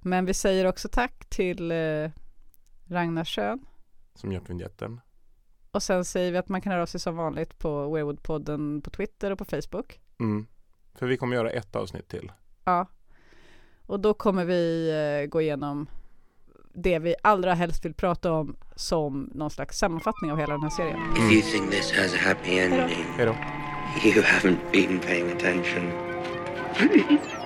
Men vi säger också tack till eh, Ragnar Schön. Som gjort vignetten. Och sen säger vi att man kan höra av sig som vanligt på Weirwood-podden på Twitter och på Facebook. Mm. För vi kommer göra ett avsnitt till. Ja. Och då kommer vi eh, gå igenom det vi allra helst vill prata om som någon slags sammanfattning av hela den här serien. If you think this has a happy ending, Hejdå. you haven't been paying attention.